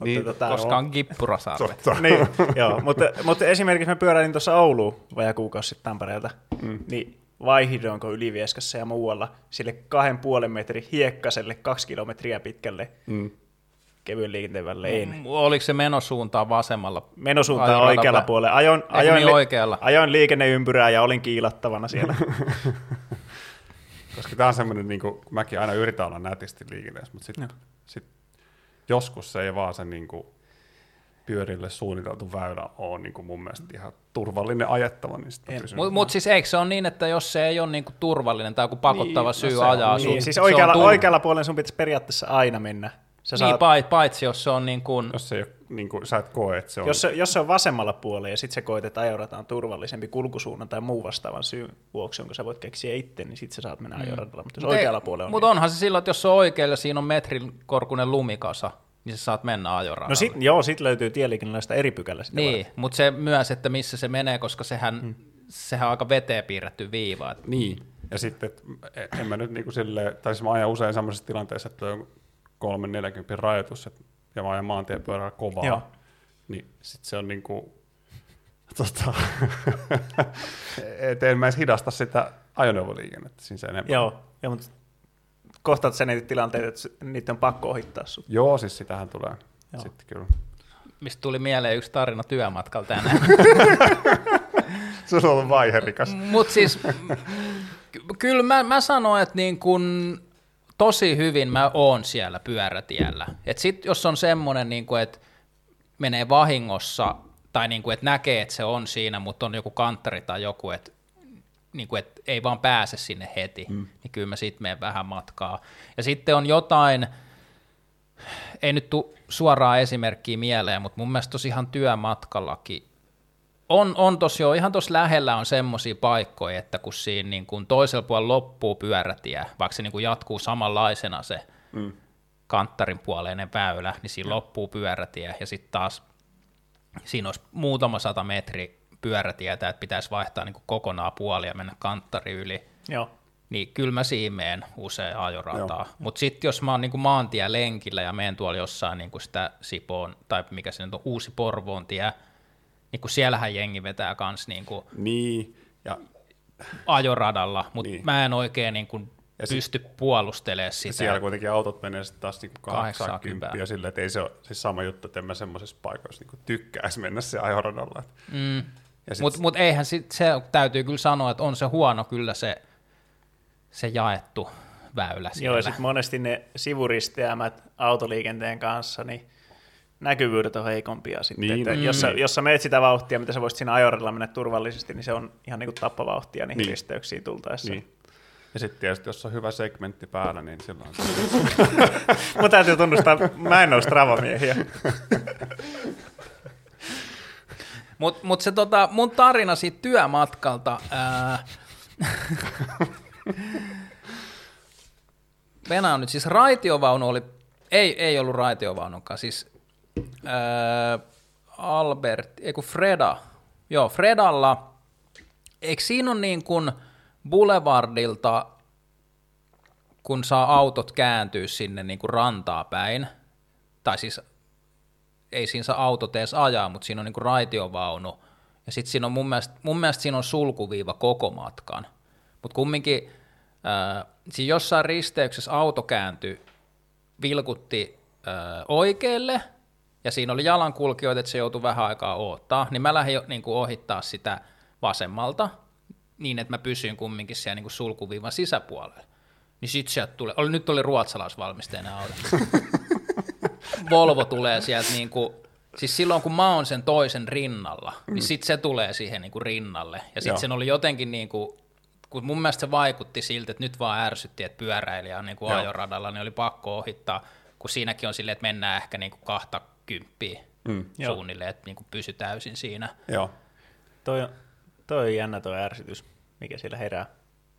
Niin, tota, koska on kippurasarvet. niin, joo, mutta, mutta esimerkiksi mä pyöräilin tuossa Ouluun vajaa kuukausi sitten Tampereelta, mm. niin vaihdoinko Ylivieskassa ja muualla sille kahden puolen metrin hiekkaselle kaksi kilometriä pitkälle mm kevyen liikenteen välein. Mm, oliko se menosuuntaan vasemmalla? Menosuuntaan oikealla puolella. Ajoin, ajoin, niin li- oikealla. ajoin liikenneympyrää ja olin kiilattavana siellä. Koska tämä on semmoinen, niin kuin, mäkin aina yritän olla nätisti liikenteessä, mutta sitten sit joskus se ei vaan se niin kuin, pyörille suunniteltu väylä on niin kuin mun mielestä ihan turvallinen ajettava. Niin Mutta mut siis eikö se ole niin, että jos se ei ole niin kuin turvallinen tai joku pakottava niin, syy no ajaa niin, siis oikealla, oikealla puolella sun pitäisi periaatteessa aina mennä Sä niin, saat... paitsi jos se on niin kuin... Jos, se ei ole, niin kuin, sä et koe, että se on... Jos se, jos se on vasemmalla puolella ja sitten sä koet, että ajorataan turvallisempi kulkusuunnan tai muu vastaavan syyn vuoksi, jonka sä voit keksiä itse, niin sitten sä saat mennä mm. ajoradalla. Mutta jos Mut oikealla ei, puolella on... Mutta niin... onhan se silloin, että jos se on oikealla siinä on metrin korkunen lumikasa, niin sä saat mennä ajoradalle. No sit, joo, sitten löytyy tieliikennelaista eri pykälä. Niin, mutta se myös, että missä se menee, koska sehän, hmm. sehän on aika veteen piirretty viiva. Että... Niin, ja sitten, en mä nyt niin kuin silleen, tai siis mä ajan usein sellaisessa tilanteessa, että on 340 rajoitus, et, ja mä ajan maantiepyörällä kovaa, Joo. niin sit se on niinku, tota, et en mä edes hidasta sitä ajoneuvoliikennettä siinä enemmän. Joo, ja, mutta kohtaat sen niitä tilanteita, että niitä on pakko ohittaa sut. Joo, siis sitähän tulee Joo. sitten kyllä. Mistä tuli mieleen yksi tarina työmatkalla tänään. se on ollut vaiherikas. Mutta siis, kyllä mä, mä sanoin, että niin kun tosi hyvin mä oon siellä pyörätiellä. Et sit jos on semmoinen, niin että menee vahingossa, tai niin kuin, että näkee, että se on siinä, mutta on joku kanttari tai joku, että niin kuin, että ei vaan pääse sinne heti, mm. niin kyllä mä sitten menen vähän matkaa. Ja sitten on jotain, ei nyt tule suoraa esimerkkiä mieleen, mutta mun mielestä tosi ihan työmatkallakin on, on tosi jo, ihan tuossa lähellä on semmoisia paikkoja, että kun siinä niin kun toisella puolella loppuu pyörätie, vaikka se niin kun jatkuu samanlaisena se mm. kanttarin puoleinen väylä, niin siinä loppuu pyörätie ja sitten taas siinä olisi muutama sata metri pyörätietä, että pitäisi vaihtaa niin kokonaan puoli ja mennä kanttari yli. Joo. Niin kyllä mä siinä usein ajorataa. Mutta sitten jos mä oon niin maantie lenkillä ja menen tuolla jossain niin sitä Sipoon, tai mikä se nyt on, Uusi Porvoon tie, niin kuin siellähän jengi vetää kans niin kuin niin, ja... ajoradalla, mutta niin. mä en oikein niin kuin ja pysty sit, puolustelemaan sitä. Siellä kuitenkin autot menee sitten taas niin 80 ja sille, että ei se ole siis sama juttu, että en mä semmoisessa paikoissa niin tykkäisi mennä se ajoradalla. Mm. Mutta mut eihän sit, se täytyy kyllä sanoa, että on se huono kyllä se, se jaettu väylä siellä. Joo, ja sitten monesti ne sivuristeämät autoliikenteen kanssa, niin näkyvyydet on heikompia sitten. Niin. Että mm. jos, sä, jos sä meet sitä vauhtia, mitä sä voisit siinä ajorilla mennä turvallisesti, niin se on ihan niin kuin tappavauhtia niihin niin. risteyksiin tultaessa. Niin. Ja sitten tietysti, jos on hyvä segmentti päällä, niin silloin se... Mun täytyy tunnustaa, mä en ole Strava-miehiä. Mutta mut se tota, mun tarina siitä työmatkalta... Ää... Venä on nyt, siis raitiovaunu oli, ei, ei ollut raitiovaunukaan, siis ää, Albert, ei kun Freda, joo, Fredalla, eikö siinä ole niin kuin Boulevardilta, kun saa autot kääntyä sinne niin kuin rantaa päin, tai siis ei siinä saa autot edes ajaa, mutta siinä on niin kuin raitiovaunu, ja sitten siinä on mun mielestä, mun mielestä siinä on sulkuviiva koko matkan, mutta kumminkin äh, siinä jossain risteyksessä auto kääntyi, vilkutti äh, oikealle, ja siinä oli jalankulkijoita, että se joutui vähän aikaa odottaa, niin mä lähdin niin kuin ohittaa sitä vasemmalta, niin että mä pysyin kumminkin siellä niin kuin sulkuviivan sisäpuolella. Niin sit sieltä tulee, oli, nyt oli ruotsalaisvalmisteinen auto. Volvo tulee sieltä niin kuin, siis silloin kun mä oon sen toisen rinnalla, niin mm. niin sit se tulee siihen niin kuin rinnalle. Ja sit sen oli jotenkin niin kuin, kun mun mielestä se vaikutti siltä, että nyt vaan ärsytti, että pyöräilijä on niin kuin ajoradalla, niin oli pakko ohittaa, kun siinäkin on silleen, että mennään ehkä niin kuin kahta kymppiä mm, suunnilleen, että niin kuin pysy täysin siinä. Joo. Toi, toi on jännä toi ärsytys, mikä siellä herää.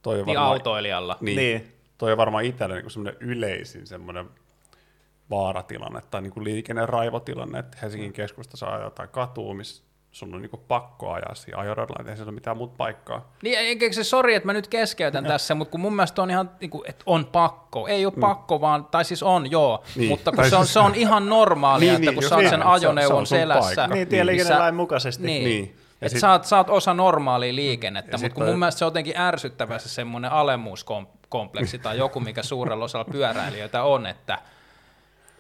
Toi on niin varmaan, autoilijalla. Niin, niin. Toi on varmaan itsellä niin semmoinen yleisin semmoinen vaaratilanne tai niin kuin liikenneraivotilanne, että Helsingin keskustassa ajaa jotain katua, missä sun on niinku pakko ajaa siinä ajoradalla, ei se ole mitään muuta paikkaa. Niin, eikä se sori, että mä nyt keskeytän tässä, mutta kun mun mielestä on ihan, niinku, että on pakko. Ei ole mm. pakko, vaan, tai siis on, joo, niin. mutta kun se on, se on ihan normaalia, niin, että kun niin, sä oot sen ajoneuvon se on, se on selässä. Niin, tieliikennelain mukaisesti. Niin. niin. Että sit, sä, oot, sä oot osa normaalia liikennettä, mutta kun mun mielestä se on jotenkin ärsyttävä se semmoinen alemmuuskompleksi tai joku, mikä suurella osalla pyöräilijöitä on, että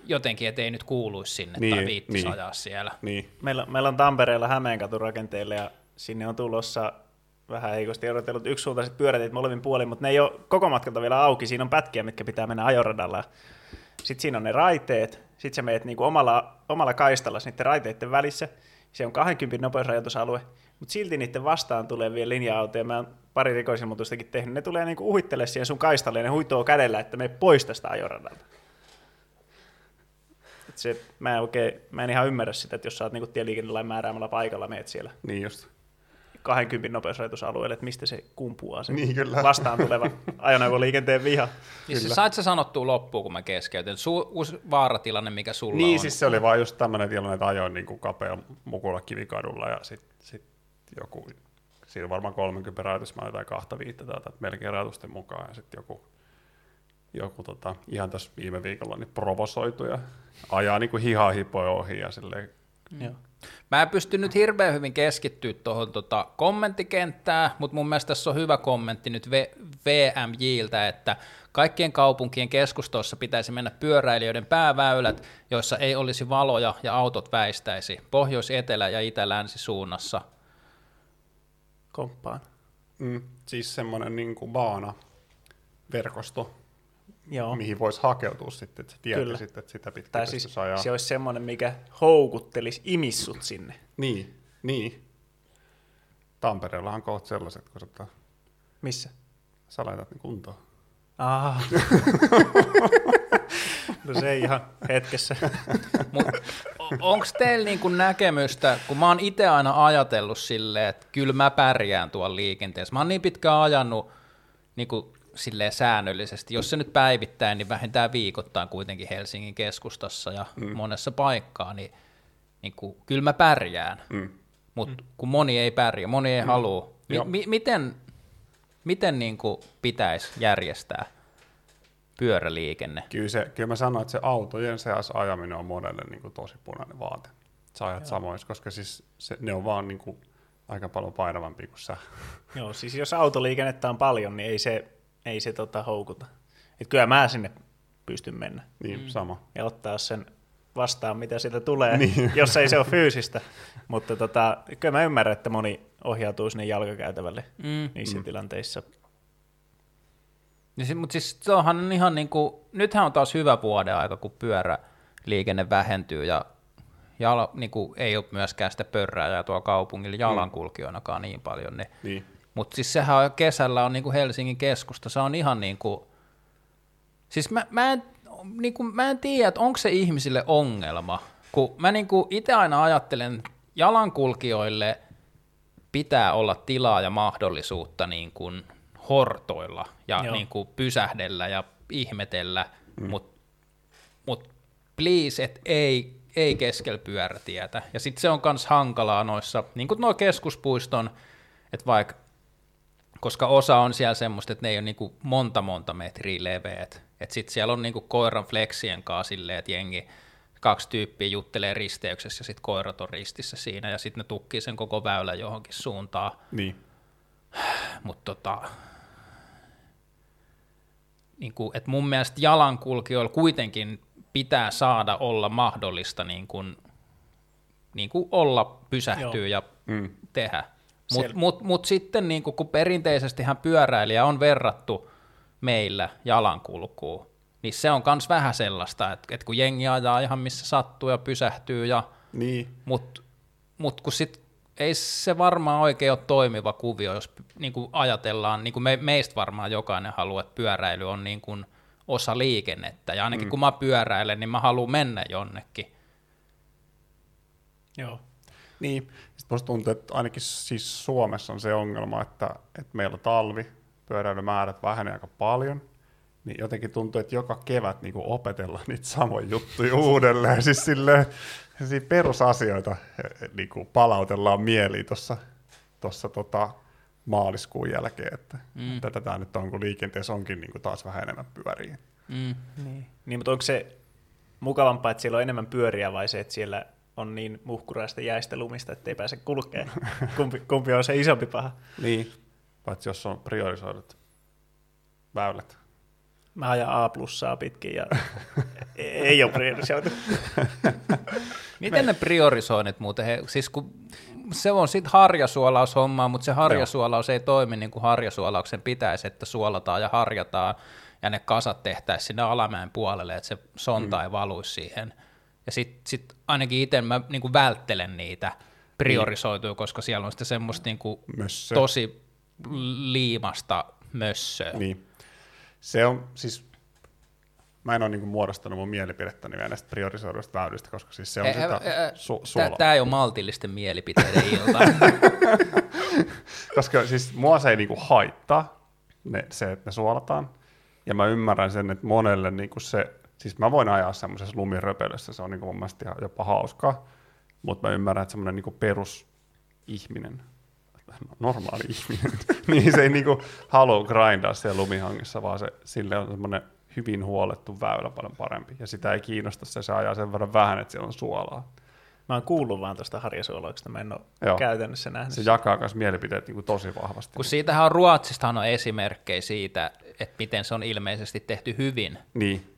jotenkin, ettei nyt kuuluisi sinne niin, tai viittisi niin, ajaa siellä. Niin. Meillä, meillä on Tampereella Hämeenkaturakenteelle ja sinne on tulossa vähän heikosti odotellut yksisuuntaiset pyöräteet molemmin puolin, mutta ne ei ole koko matkalta vielä auki. Siinä on pätkiä, mitkä pitää mennä ajoradalla. Sitten siinä on ne raiteet. Sitten sä meet niinku omalla, omalla kaistalla niiden raiteiden välissä. Se on 20 nopeusrajoitusalue, mutta silti niiden vastaan tulee vielä linja-autoja. Mä oon pari rikosilmoitustakin tehnyt. Ne tulee niinku uhittele siihen sun kaistalle ja ne huitoo kädellä, että me pois tästä ajoradalta se, mä, en oikein, mä en ihan ymmärrä sitä, että jos sä oot niin tieliikennelain määräämällä paikalla, meet siellä. Niin just. 20 nopeusrajoitusalueelle, että mistä se kumpuaa se niin, kyllä. vastaan tuleva ajoneuvoliikenteen viha. Niin se sait sä sanottua loppuun, kun mä keskeytin. Su- uusi vaaratilanne, mikä sulla niin, on. Niin, siis se oli vaan just tämmöinen tilanne, että ajoin niin kuin kapea mukula kivikadulla ja sitten sit joku, siinä varmaan 30 rajoitus, mä jotain kahta viittä tai melkein rajoitusten mukaan ja sitten joku joku tota, ihan tässä viime viikolla niin provosoitu ja ajaa niin kuin hihaa hipoja ohi ja silleen. Mm. Mä en pysty nyt hirveän hyvin keskittyä tuohon tota kommenttikenttään, mutta mun mielestä tässä on hyvä kommentti nyt VMJiltä, että kaikkien kaupunkien keskustoissa pitäisi mennä pyöräilijöiden pääväylät, joissa ei olisi valoja ja autot väistäisi, pohjois-, etelä- ja itä-länsi suunnassa. Komppaan. Mm, siis semmoinen niin kuin baana verkosto, Joo. mihin voisi hakeutua sitten, että sä tietäisit, että sitä pitää tai siis ajaa. se olisi semmoinen, mikä houkuttelisi imissut sinne. Niin, niin. Tampereella on kohta sellaiset, kun sä Missä? Sä laitat ne kuntoon. Ah. no se ei ihan hetkessä. Onko teillä niinku näkemystä, kun mä oon itse aina ajatellut silleen, että kyllä mä pärjään tuolla liikenteessä. Mä oon niin pitkään ajanut niinku silleen säännöllisesti. Jos se nyt päivittäin, niin vähintään viikoittain kuitenkin Helsingin keskustassa ja mm. monessa paikkaa, niin, niin kuin, kyllä mä pärjään. Mm. Mutta mm. kun moni ei pärjää, moni ei mm. halua. Mi- mi- miten miten niin kuin pitäisi järjestää pyöräliikenne? Kyllä, se, kyllä mä sanoin, että se autojen seas ajaminen on monelle niin kuin tosi punainen vaate. Sä ajat samoin, koska siis se, ne on vaan niin kuin aika paljon painavampi kuin sä. Joo, siis jos autoliikennettä on paljon, niin ei se ei se tota houkuta. Et kyllä mä sinne pystyn mennä Niin, mm. sama. ja ottaa sen vastaan, mitä sieltä tulee, niin. jos ei se ole fyysistä. Mutta tota, kyllä mä ymmärrän, että moni ohjautuu sinne jalkakäytävälle mm. niissä mm. tilanteissa. Niin, mutta siis se onhan ihan niin kuin, nythän on taas hyvä vuoden aika, kun pyöräliikenne vähentyy ja jala, niin kuin, ei ole myöskään sitä pörrää ja tuo kaupungilla jalankulkijoinakaan niin paljon. Niin. niin. Mutta siis sehän on, kesällä on niin kuin Helsingin keskusta, se on ihan niin kuin, siis mä, mä en, niin kuin, mä en tiedä, että onko se ihmisille ongelma, kun mä niin kuin itse aina ajattelen, jalankulkijoille pitää olla tilaa ja mahdollisuutta niin kuin hortoilla ja niin kuin pysähdellä ja ihmetellä, mm. mutta mut please, et ei, ei keskellä pyörätietä. Ja sitten se on myös hankalaa noissa, niin kuin nuo keskuspuiston, että vaikka, koska osa on siellä semmoista, että ne ei ole niin kuin monta monta metriä leveät, että sitten siellä on niin kuin koiran fleksien kanssa silleen, että jengi, kaksi tyyppiä juttelee risteyksessä ja sitten koirat on ristissä siinä ja sitten ne tukkii sen koko väylän johonkin suuntaan. Niin. Mutta tota, niin kuin, että mun mielestä jalankulkijoilla kuitenkin pitää saada olla mahdollista niin kuin, niin kuin olla, pysähtyä Joo. ja mm. tehdä. Mutta mut, mut sitten niin kun perinteisestihän pyöräilijä on verrattu meillä jalankulkuun, niin se on myös vähän sellaista, että, että kun jengi ajaa ihan missä sattuu ja pysähtyy, ja, niin. mutta mut kun sit ei se varmaan oikein ole toimiva kuvio, jos niin kuin ajatellaan, niin kuin me, meistä varmaan jokainen haluaa, että pyöräily on niin kuin osa liikennettä, ja ainakin mm. kun mä pyöräilen, niin mä haluan mennä jonnekin. Joo. Niin, musta tuntuu, että ainakin siis Suomessa on se ongelma, että, että meillä talvi, pyöräilymäärät vähenee aika paljon, niin jotenkin tuntuu, että joka kevät niin kuin opetellaan niitä samoja juttuja uudelleen. siis silleen, perusasioita eh, niin kuin palautellaan mieliin tuossa tossa, tota, maaliskuun jälkeen, että mm. tätä tämä nyt on, kun liikenteessä onkin niin kuin taas vähän enemmän pyöriä. Mm. Niin. niin, mutta onko se mukavampaa, että siellä on enemmän pyöriä vai se, että siellä on niin muhkuraista jäistä lumista, että ei pääse kulkeen? kumpi, kumpi on se isompi paha? Niin, paitsi jos on priorisoidut väylät. Mä ajan A plussaa pitkin ja ei ole priorisoitu. Miten ne priorisoinnit muuten? He, siis kun se on sitten harjasuolaushommaa, mutta se harjasuolaus Joo. ei toimi niin kuin harjasuolauksen pitäisi, että suolataan ja harjataan ja ne kasat tehtäisiin sinne alamäen puolelle, että se sonta mm. ei valuisi siihen. Ja sitten sit ainakin itse mä niin kuin välttelen niitä priorisoituja, koska siellä on sitten semmoista niin kuin tosi liimasta mössöä. Niin. Se on siis, mä en ole niin muodostanut mun mielipidettäni vielä näistä priorisoiduista väylistä, koska siis se on e, sitä e, su- Tämä ei ole maltillisten mielipiteiden ilta. koska siis mua se ei niin haittaa ne, se, että ne suolataan. Ja mä ymmärrän sen, että monelle niin se, siis mä voin ajaa semmoisessa lumiröpelössä, se on niin mun mielestä ihan jopa hauskaa, mutta mä ymmärrän, että semmoinen niin perusihminen normaali ihminen, niin se ei niinku halua grindaa siellä lumihangissa, vaan se, sille on semmoinen hyvin huolettu väylä paljon parempi. Ja sitä ei kiinnosta se, se ajaa sen verran vähän, että siellä on suolaa. Mä oon kuullut vaan tuosta harjasuolauksesta, mä en ole Joo. käytännössä nähnyt. Se jakaa myös mielipiteet niin kuin tosi vahvasti. Kun siitähän on Ruotsistahan on esimerkkejä siitä, että miten se on ilmeisesti tehty hyvin. Niin.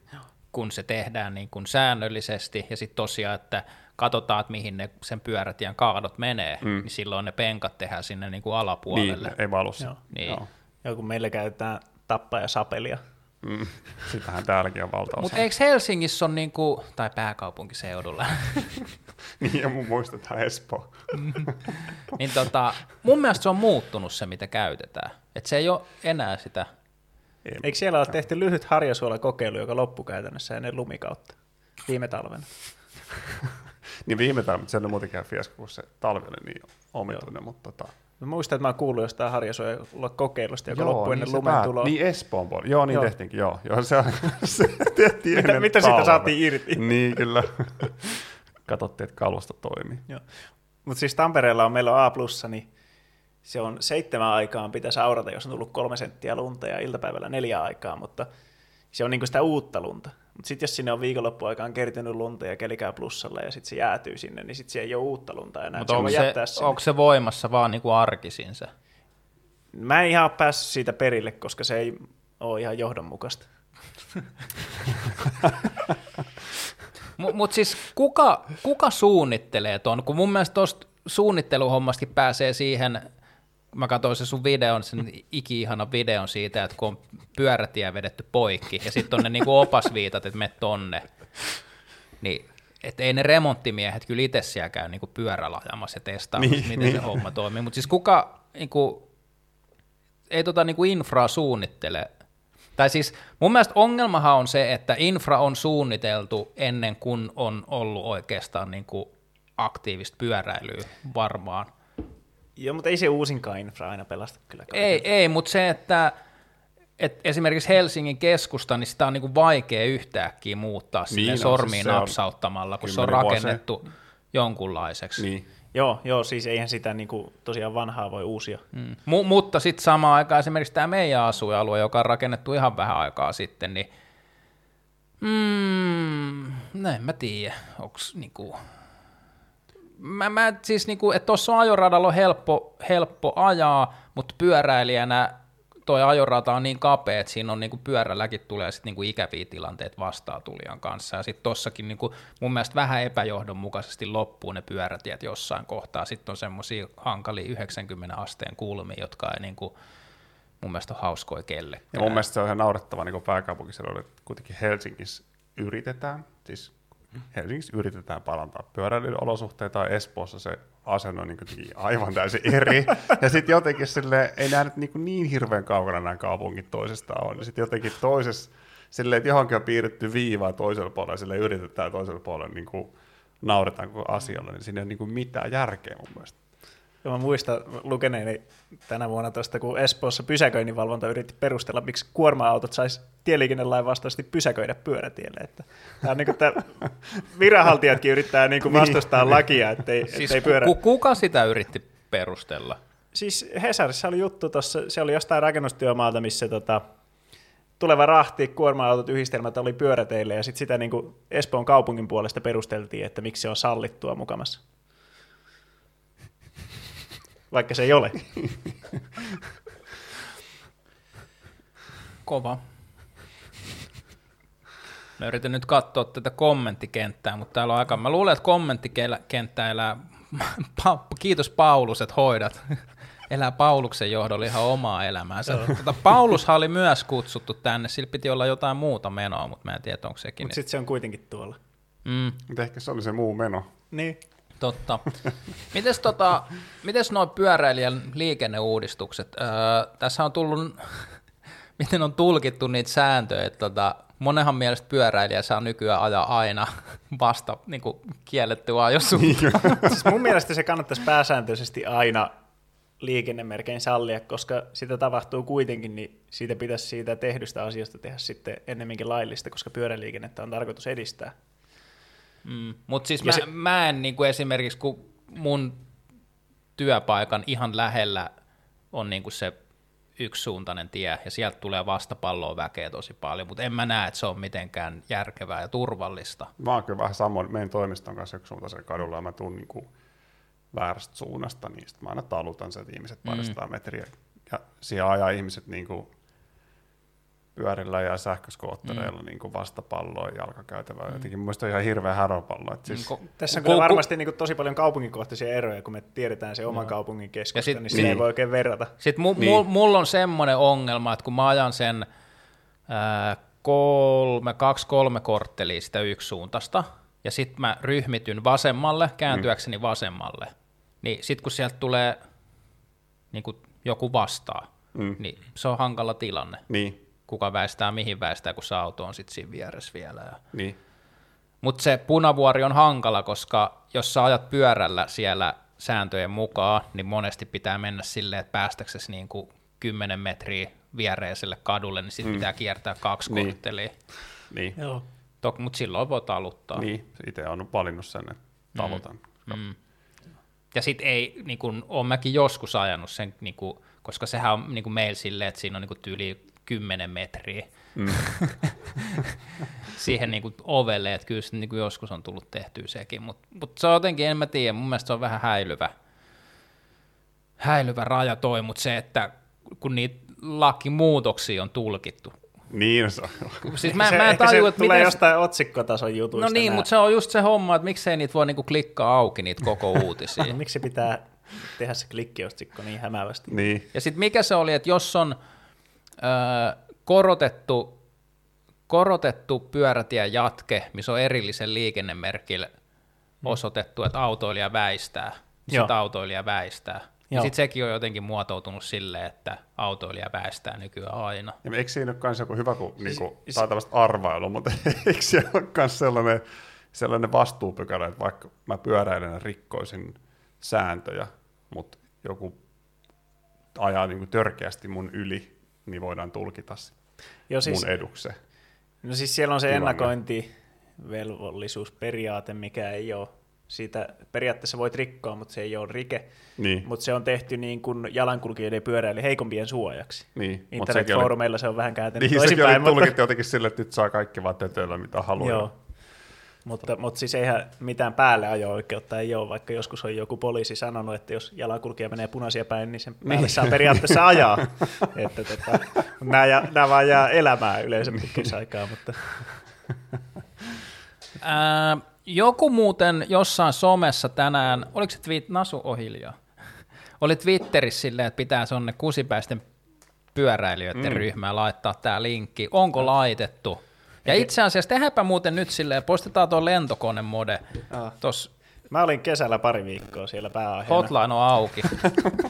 Kun se tehdään niin kuin säännöllisesti ja sitten tosiaan, että katsotaan, että mihin ne sen pyörätien kaadot menee, mm. niin silloin ne penkat tehdään sinne niin kuin alapuolelle. Niin, ei valussa. Joo. Niin. Joo. Joo, kun meillä käytetään tappaa ja sapelia. Mm. Sitähän täälläkin on valtaosa. Mutta eikö Helsingissä on, niinku, tai pääkaupunkiseudulla? niin, ja mun muistetaan Espoo. niin tota, mun mielestä se on muuttunut se, mitä käytetään. Et se ei ole enää sitä. Ei, Eikö siellä ole tehty lyhyt harjasuolakokeilu, joka loppui käytännössä ennen lumikautta viime talvena? niin viime talvena, se on muutenkin fiasko, kun se talvi oli niin omituinen, mutta tota... Mä muistan, että mä kuullut jostain harjasuojelua kokeilusta, joka loppui ennen niin lumen tuloa. Niin Espoon puolella. Joo, niin joo. tehtiinkin, joo. joo se, se tehtiin mitä, mitä siitä saatiin irti? niin, kyllä. Katsottiin, että kalusto toimii. Mutta siis Tampereella on meillä on A+, niin se on seitsemän aikaan pitäisi aurata, jos on tullut kolme senttiä lunta ja iltapäivällä neljä aikaa, mutta se on niinku sitä uutta lunta. Mutta sitten jos sinne on viikonloppuaikaan kertynyt lunta ja kelikää plussalla ja sitten se jäätyy sinne, niin sitten se ei ole uutta lunta enää. Mutta onko, se, onko se voimassa vaan niinku arkisin se? Mä en ihan ole päässyt siitä perille, koska se ei ole ihan johdonmukaista. Mutta mut siis kuka, kuka suunnittelee ton? Kun mun mielestä tuosta suunnitteluhommastakin pääsee siihen, mä katsoin se sun videon, sen iki-ihanan videon siitä, että kun on pyörätie vedetty poikki, ja sitten on ne niinku opasviitat, että me tonne, niin että ei ne remonttimiehet kyllä itse siellä käy niinku pyörällä ajamassa ja testaamassa, Niin, miten niin. se homma toimii. Mutta siis kuka niinku, ei tota niinku infraa suunnittele. Tai siis mun mielestä ongelmahan on se, että infra on suunniteltu ennen kuin on ollut oikeastaan niinku aktiivista pyöräilyä varmaan. Joo, mutta ei se uusinkaan infra aina pelasta kyllä. kaiken. Ei, ei mutta se, että et esimerkiksi Helsingin keskusta, niin sitä on niinku vaikea yhtäkkiä muuttaa Niin niin on, sormiin siis napsauttamalla, kun se on kymmenen vuosia. rakennettu jonkunlaiseksi. Niin. Joo, joo, siis eihän sitä niinku, tosiaan vanhaa voi uusia. Mm. M- mutta sitten samaan aikaan esimerkiksi tämä meidän asuinalue, joka on rakennettu ihan vähän aikaa sitten, niin mm, no en mä tiedä, onks niinku... Mä, mä siis niinku, että tuossa ajoradalla on helppo, helppo ajaa, mutta pyöräilijänä toi ajorata on niin kapea, että siinä on niinku pyörälläkin tulee sit niinku ikäviä tilanteita vastaatulijan kanssa. Ja sitten tossakin niinku, mun mielestä vähän epäjohdonmukaisesti loppuu ne pyörätiet jossain kohtaa. Sitten on semmoisia hankalia 90 asteen kulmia, jotka ei niinku, mun mielestä ole hauskoja kellekään. Ja mun mielestä se on ihan naurettava niin pääkaupunkiseudulla, että kuitenkin Helsingissä yritetään, siis Helsingissä yritetään parantaa pyöräilyn olosuhteita, Espoossa se asenne on niin kuitenkin aivan täysin eri. ja sitten jotenkin sille ei nyt niin, niin hirveän kaukana nämä kaupungit toisestaan on. Sitten jotenkin toisessa, silleen, että johonkin on piirretty viiva toisella puolella, sille yritetään toisella puolella niin kuin nauretaan koko asialle, niin siinä ei ole niin kuin mitään järkeä mun mielestä. Joo, mä muistan lukeneeni tänä vuonna tuosta, kun Espoossa pysäköinninvalvonta yritti perustella, miksi kuorma-autot sais tieliikennelain vastaisesti pysäköidä pyörätielle. Että tämä on niin kuin, että viranhaltijatkin yrittää niin kuin vastustaa lakia, ettei, Siis ettei pyörä... ku, kuka sitä yritti perustella? Siis Hesarissa oli juttu tuossa, se oli jostain rakennustyömaalta, missä tota, tuleva rahti, kuorma-autot, yhdistelmät oli pyöräteille, ja sitten sitä niin kuin Espoon kaupungin puolesta perusteltiin, että miksi se on sallittua mukamassa. Vaikka se ei ole. Kova. Mä yritän nyt katsoa tätä kommenttikenttää, mutta täällä on aika... Mä luulen, että kommenttikenttä elää... Pa- Kiitos Paulus, että hoidat. Elää Pauluksen johdolla ihan omaa elämäänsä. Tota, Paulushan oli myös kutsuttu tänne, sillä piti olla jotain muuta menoa, mutta mä en tiedä, onko sekin. Mutta sitten se on kuitenkin tuolla. Mm, Mutta ehkä se oli se muu meno. Niin. Totta. Mites, tota, mites nuo pyöräilijän liikenneuudistukset? Öö, tässä on tullut, miten on tulkittu niitä sääntöjä, että tota, monenhan mielestä pyöräilijä saa nykyään ajaa aina vasta niin kuin kielletty ajosuuntaan. Siis mun mielestä se kannattaisi pääsääntöisesti aina liikennemerkein sallia, koska sitä tapahtuu kuitenkin, niin siitä pitäisi siitä tehdystä asiasta tehdä sitten ennemminkin laillista, koska pyöräliikennettä on tarkoitus edistää. Mm. Mutta siis Ja mä, se- mä en niin kuin esimerkiksi, kun mun työpaikan ihan lähellä on niin kuin se yksisuuntainen tie, ja sieltä tulee vastapalloa väkeä tosi paljon, mutta en mä näe, että se on mitenkään järkevää ja turvallista. Mä oon kyllä vähän samoin, meidän toimiston kanssa yksisuuntaisella kadulla, ja mä tuun niin kuin väärästä suunnasta, niin sit mä aina talutan sen ihmiset parisataa metriä, ja siihen ajaa ihmiset niin kuin pyörillä ja sähköskoottereilla mm. niin kuin vastapalloa ja jalkakäytävää. Mm. Jotenkin on ihan hirveä häropallo. Että siis, Ko- Tässä on kyllä varmasti niin tosi paljon kaupunkikohtaisia eroja, kun me tiedetään se oman kaupungin keskusta, sit- niin sitä ei niin. voi oikein verrata. Sitten mu- Niin. mul, mulla on semmoinen ongelma, että kun mä ajan sen ää, kolme, kaksi, kolme korttelia sitä yksisuuntaista, ja sitten mä ryhmityn vasemmalle, kääntyäkseni vasemmalle, niin sitten kun sieltä tulee niin kun joku vastaa, Mm. niin se on hankala tilanne. niin, Kuka väistää, mihin väistää, kun se auto on sitten siinä vieressä vielä. Ja... niin, Mutta se punavuori on hankala, koska jos sä ajat pyörällä siellä sääntöjen mukaan, niin monesti pitää mennä silleen, että päästäksesi niin kuin 10 metriä viereiselle kadulle, niin sitten mm. pitää kiertää kaksi Niin. korttelia. niin, Joo. Tok, mutta silloin voi taluttaa. niin. Itse on valinnut sen, että talutan. Mm. Ja sitten ei, niin kun, olen mäkin joskus ajanut sen, niin kun, koska sehän on niin kun meillä silleen, että siinä on niin kun tyyli 10 metriä Mm. siihen niin kuin ovelle, että kyllä se niin kuin joskus on tullut tehtyä sekin, mutta mut se on jotenkin, en mä tiedä, mun mielestä se on vähän häilyvä, häilyvä raja toi, mutta se, että kun niitä lakimuutoksia on tulkittu. Niin, se on. Siis mä, se, mä en tajua, että tulee miten... jostain otsikkotason jutuista. No niin, mutta se on just se homma, että miksei niitä voi niinku klikkaa auki niitä koko uutisia. No, miksi pitää tehdä se klikkiotsikko niin hämävästi? niin. Ja sitten mikä se oli, että jos on korotettu, korotettu pyörätien jatke, missä on erillisen liikennemerkillä osoitettu, että autoilija väistää, niin Mm. Sitten autoilija väistää. Ja sitten sekin on jotenkin muotoutunut silleen, että autoilija väistää nykyään aina. Ja eikö siinä ole myös joku hyvä, kun Siis- niinku, tämä on tällaista arvailua, mutta eikö siellä ole myös sellainen, sellainen vastuupykälä, että vaikka mä pyöräilen ja rikkoisin sääntöjä, mutta joku ajaa niinku törkeästi mun yli, niin voidaan tulkita Joo, siis, mun eduksi. se. no siis siellä on se tilanne. ennakointivelvollisuusperiaate, mikä ei ole siitä, periaatteessa voit rikkoa, mutta se ei ole rike, Niin, mutta se on tehty niin kuin jalankulkijoiden ja pyöräili heikompien suojaksi. niin. oli, Internetfoorumeilla se on vähän kääntynyt niin, sekin oli toisinpäin, mutta, tulkittu jotenkin sille, että nyt saa kaikki vaan tötöillä, mitä haluaa. joo. Mutta, mutta siis eihän mitään päälle ajo-oikeutta ei ole, vaikka joskus on joku poliisi sanonut, että jos jalankulkija menee punaisia päin, niin sen päälle saa periaatteessa ajaa. että tota, nämä, jää- nämä vaan jää elämään yleensä aikaa, mutta Ää, joku muuten jossain somessa tänään, oliko se tweet, Nasu Ohiljaa, oli Twitterissä silleen, että pitää sonne kusipäisten pyöräilijöiden mm. ryhmään laittaa tämä linkki. Onko laitettu? Ja itse asiassa tehdäänpä muuten nyt silleen, postitaan tuo lentokonemode. Ah. Tuossa mä olin kesällä pari viikkoa siellä pääaiheena. hotline on auki.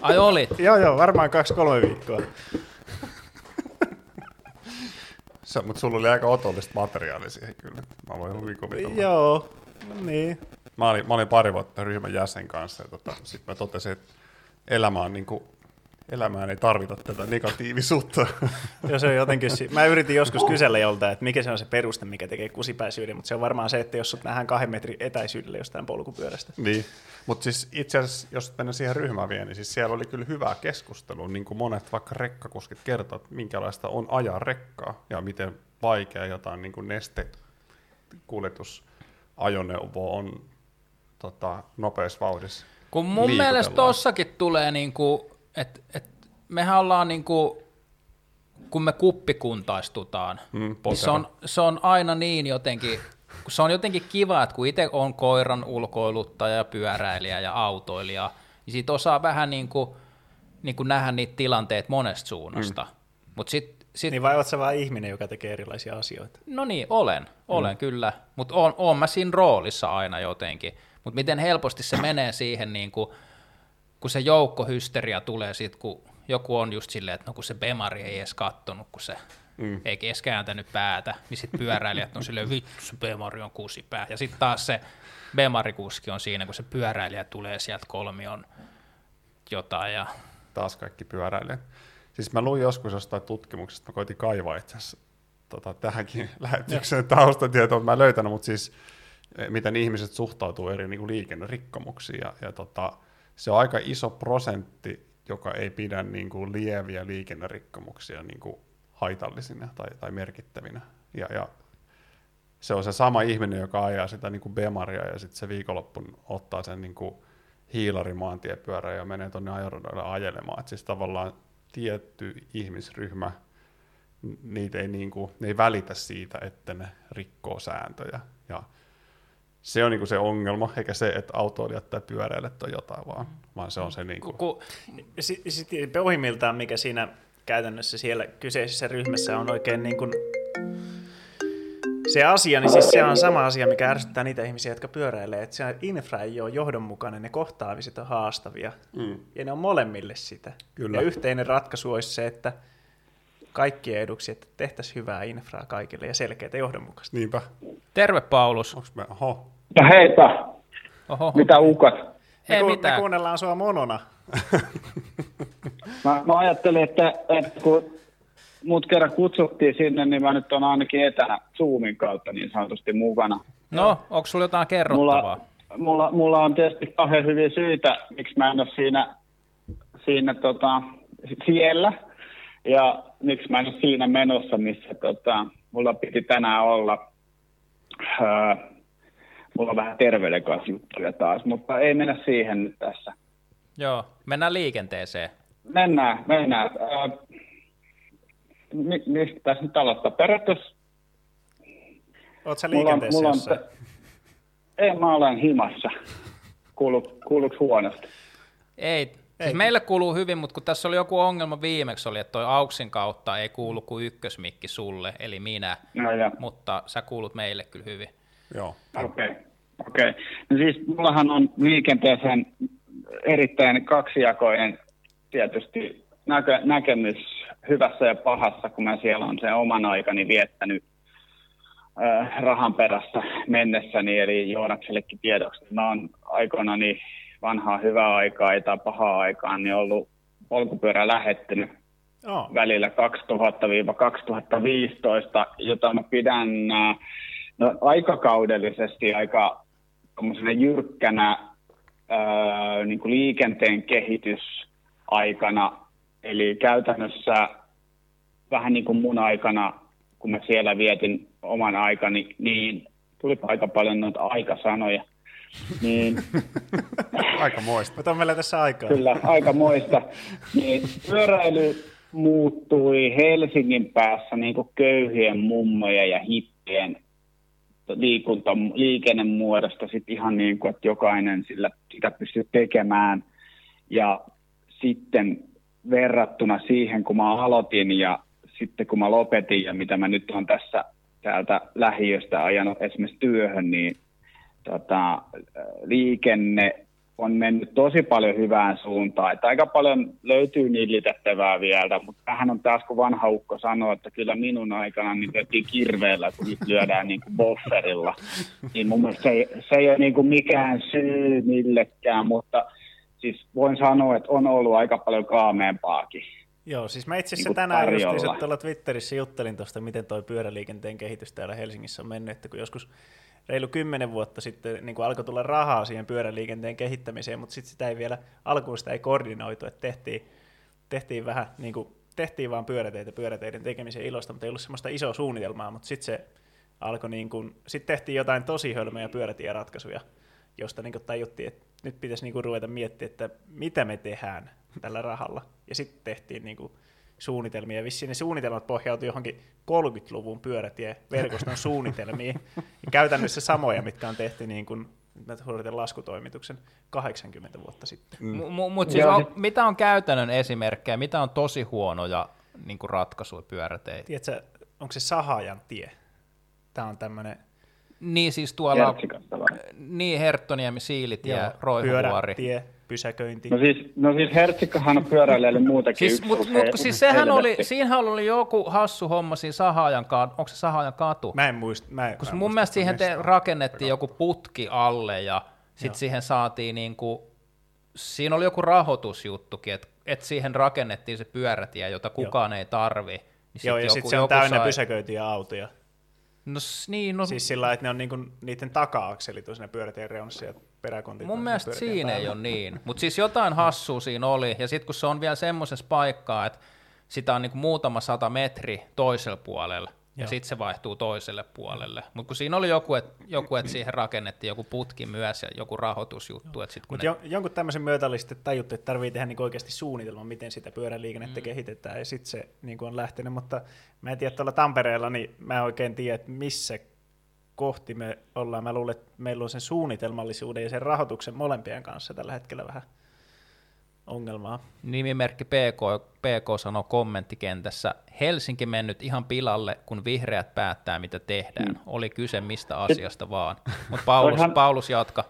Ai olit? Joo, joo, varmaan kaksi-kolme viikkoa. Se, mutta sulla oli aika otollista materiaalia siihen kyllä. Mä voin hyvin kuvitella. Joo, no niin. Mä olin, mä olin pari vuotta ryhmän jäsen kanssa ja tota, sitten mä totesin, että elämä on niin kuin, elämään ei tarvita tätä negatiivisuutta. Joo, se on jotenkin, si- mä yritin joskus kysellä jolta, että mikä se on se peruste, mikä tekee kusipäisyyden, mutta se on varmaan se, että jos sut nähdään kahden metrin etäisyydellä jostain polkupyörästä. niin. Mutta siis itse asiassa, jos mennään siihen ryhmään vielä, niin siis siellä oli kyllä hyvää keskustelua, niin kuin monet vaikka rekkakuskit kertovat, että minkälaista on ajaa rekkaa ja miten vaikea jotain niin kuin nestekuljetusajoneuvo on tota, nopeassa vauhdissa. Kun mun liikutellaan. mielestä tossakin tulee niinku, että et mehän ollaan niinku, kun me kuppikuntaistutaan, Mm, niin se, on, se on aina niin jotenkin, kun se on jotenkin kiva, että kun itse on koiran ulkoiluttaja, pyöräilijä ja autoilija, niin siitä osaa vähän niin kuin, niin kuin nähdä niitä tilanteet monesta suunnasta. Mm. Mutta sitten sit, Niin vai sä vaan ihminen, joka tekee erilaisia asioita? No niin, olen, olen mm. kyllä, mutta on, on mä siinä roolissa aina jotenkin. Mutta miten helposti se menee siihen, niin kuin, kun se joukkohysteria tulee siitä, kun joku on just silleen, että no kun se Bemari ei edes kattonut, kun se mm. ei edes kääntänyt päätä, niin sitten pyöräilijät on silleen, vittu se Bemari on kusipää. Ja sitten taas se Bemari-kuski on siinä, kun se pyöräilijä tulee sieltä kolmion jotain ja taas kaikki pyöräilee. Siis mä luin joskus jostain tutkimuksesta, mä koitin kaivaa itse asiassa tota, tähänkin lähetykseen taustatietoa, mä en löytänyt, mutta siis eh, miten ihmiset suhtautuu eri niin kuin liikennerikkomuksiin. Ja, ja tota, se on aika iso prosentti, joka ei pidä niin kuin lieviä liikennerikkomuksia niin kuin haitallisina tai, tai merkittävinä. Ja, ja se on se sama ihminen, joka ajaa sitä niin kuin Bemaria ja sitten se viikonloppun ottaa sen niin kuin hiilarimaantiepyörän ja menee tuonne ajoradalle ajelemaan. Et siis tavallaan tietty ihmisryhmä, niitä ei, niin kuin, ne ei välitä siitä, että ne rikkoo sääntöjä. Ja se on niin kuin se ongelma, eikä se, että autoilijat tai pyöräilijät on jotain, vaan, vaan se on se niin kun, Sitten sit pohjimmiltaan, mikä siinä käytännössä siellä kyseisessä ryhmässä on oikein niin kuin se asia, niin siis se on sama asia, mikä ärsyttää niitä ihmisiä, jotka pyöräilee, että se infra ei ole johdonmukainen, ne kohtaamiset on haastavia, mm, ja ne on molemmille sitä. Kyllä. Ja yhteinen ratkaisu olisi se, että kaikkien eduksi, että tehtäisiin hyvää infraa kaikille ja selkeää ja johdonmukaista. niinpä. terve Paulus. Onks me, oho, Mutta heipä, Oho, mitä ukat? Me, ei ku, me mitään. kuunnellaan sua monona. Mä, mä ajattelin, että, että kun mut kerran kutsuttiin sinne, niin mä nyt on ainakin etänä Zoomin kautta niin sanotusti mukana. No, onko sulla jotain kerrottavaa? Mulla, mulla, mulla on tietysti kahden hyviä syitä, miksi mä en ole siinä, siinä tota, siellä. Ja miksi mä en ole siinä menossa, missä tota, mulla piti tänään olla. Öö, mulla on vähän terveyden kanssa juttuja taas, mutta ei mennä siihen nyt tässä. Joo, mennään liikenteeseen. Mennään, mennään. Öö, mi, mistä tässä nyt aloittaa? Periaatteessa Oletko sä mulla on, liikenteessä mulla on, ei, mä olen himassa. Kuulu, kuuluuko huonosti? Ei, siis meille kuuluu hyvin, mutta kun tässä oli joku ongelma viimeksi, oli, että toi Auksin kautta ei kuulu kuin ykkösmikki sulle, eli minä, No ja, mutta sä kuulut meille kyllä hyvin. Joo. okei. Okay. Okei. Okay. No siis mullahan on liikenteeseen erittäin kaksijakoinen tietysti näkö, näkemys hyvässä ja pahassa, kun mä siellä on sen oman aikani viettänyt äh, rahan perässä mennessäni, eli Joonaksellekin tiedoksi. Mä oon aikoinani vanhaa hyvää aikaa tai pahaa aikaa, niin ollut polkupyörä lähettänyt Oh. välillä 2000-2015, jota mä pidän äh, no, aikakaudellisesti aika jyrkkänä ää, niin kuin liikenteen kehitysaikana. Eli käytännössä vähän niin kuin mun aikana, kun mä siellä vietin oman aikani, niin tuli aika paljon noita aikasanoja. Niin Aika moista. Mutta on meillä tässä aikaa. Kyllä, aika moista. Niin pyöräily muuttui Helsingin päässä niin kuin köyhien mummojen ja hippien liikunta, liikennemuodosta sit ihan niin kuin, että jokainen sillä, sitä pystyy tekemään. Ja sitten verrattuna siihen, kun mä aloitin ja sitten kun mä lopetin ja mitä mä nyt on tässä täältä lähiöstä ajanut esimerkiksi työhön, niin tota, liikenne on mennyt tosi paljon hyvään suuntaan. Että aika paljon löytyy nillitettävää vielä, mutta tähän on taas, kun vanha ukko sanoo, että kyllä minun aikana niin tehtiin kirveellä, kun nyt lyödään niin kuin bofferilla. Niin mun mielestä se ei, se ei ole niin kuin mikään syy millekään, mutta siis voin sanoa, että on ollut aika paljon kaameempaakin. Joo, siis mä itse asiassa Niinku tänään justiinsa tuolla Twitterissä juttelin tuosta, miten toi pyöräliikenteen kehitys täällä Helsingissä on mennyt, että kun joskus reilu kymmenen vuotta sitten niin kuin alkoi tulla rahaa siihen pyöräliikenteen kehittämiseen, mutta sitten sitä ei vielä, alkuun sitä ei koordinoitu, että tehtiin, tehtiin vähän niin kuin, tehtiin vaan pyöräteitä pyöräteiden tekemisen ilosta, mutta ei ollut semmoista isoa suunnitelmaa, mutta sitten se alkoi niin kuin, sitten tehtiin jotain tosi hölmöjä pyörätieratkaisuja, josta niin kuin tajuttiin, että nyt pitäisi niin kuin ruveta miettimään, että mitä me tehdään tällä rahalla. Ja sitten tehtiin niin kuin suunnitelmia. Vissiin ne suunnitelmat pohjautui johonkin 30-luvun pyörätieverkoston suunnitelmiin. Ja käytännössä samoja, mitkä on tehty niin kuin, mä laskutoimituksen 80 vuotta sitten. Mm. Mutta siis on, sit- mitä on käytännön esimerkkejä, mitä on tosi huonoja niin ratkaisuja pyöräteitä? Tiedätkö, onko se Sahajan tie? Tämä on tämmöinen Niin siis tuolla, niin Herttoniemi, Siilitie, Roihuvuori. pyörätie, pysäköinti. No siis, no siis Hertsikkahan on pyöräilijälle muutakin. Siis, yksi mut, se- kun siis sehän oli, siinähän oli joku hassu homma siinä Sahajan katu, onko se Sahajan katu? Mä en muista. Mä en, Koska mä en mun muista mielestä siihen te, rakennettiin joku putki alle ja sitten siihen saatiin niinku, siinä oli joku rahoitusjuttukin, että et siihen rakennettiin se pyörätie, jota kukaan ei tarvi. Niin Joo, ja sitten se on täynnä pysäköityjä autoja. No niin, no Siis sillä lailla, että ne on niinku, niiden taka-akselit on siinä pyörätien reunassa ja peräkontit mun mielestä siinä ei päällä. ole niin. Mutta siis jotain hassua siinä oli, ja sitten kun se on vielä semmoisessa paikkaa, että sitä on niinku muutama sata metri toisella puolella, ja Joo. sitten se vaihtuu toiselle puolelle. Mutta kun siinä oli joku, että joku, et siihen rakennettiin joku putki myös ja joku rahoitusjuttu, että sitten kun Mutta ne jo, jonkun tämmöisen myötä oli sitten tajuttu, että tarvii tehdä niinku oikeasti suunnitelma, miten sitä pyöräliikennettä mm. kehitetään, ja sitten se niinku on lähtenyt, mutta mä en tiedä tuolla Tampereella, niin mä en oikein tiedä, että missä kohti me ollaan. Mä luulen, että meillä on sen suunnitelmallisuuden ja sen rahoituksen molempien kanssa tällä hetkellä vähän ongelmaa. Nimimerkki PK, PK sanoo kommenttikentässä, Helsinki mennyt ihan pilalle, kun vihreät päättää, mitä tehdään. Oli kyse mistä asiasta vaan. Mutta Paulus, Voihan- Paulus jatka.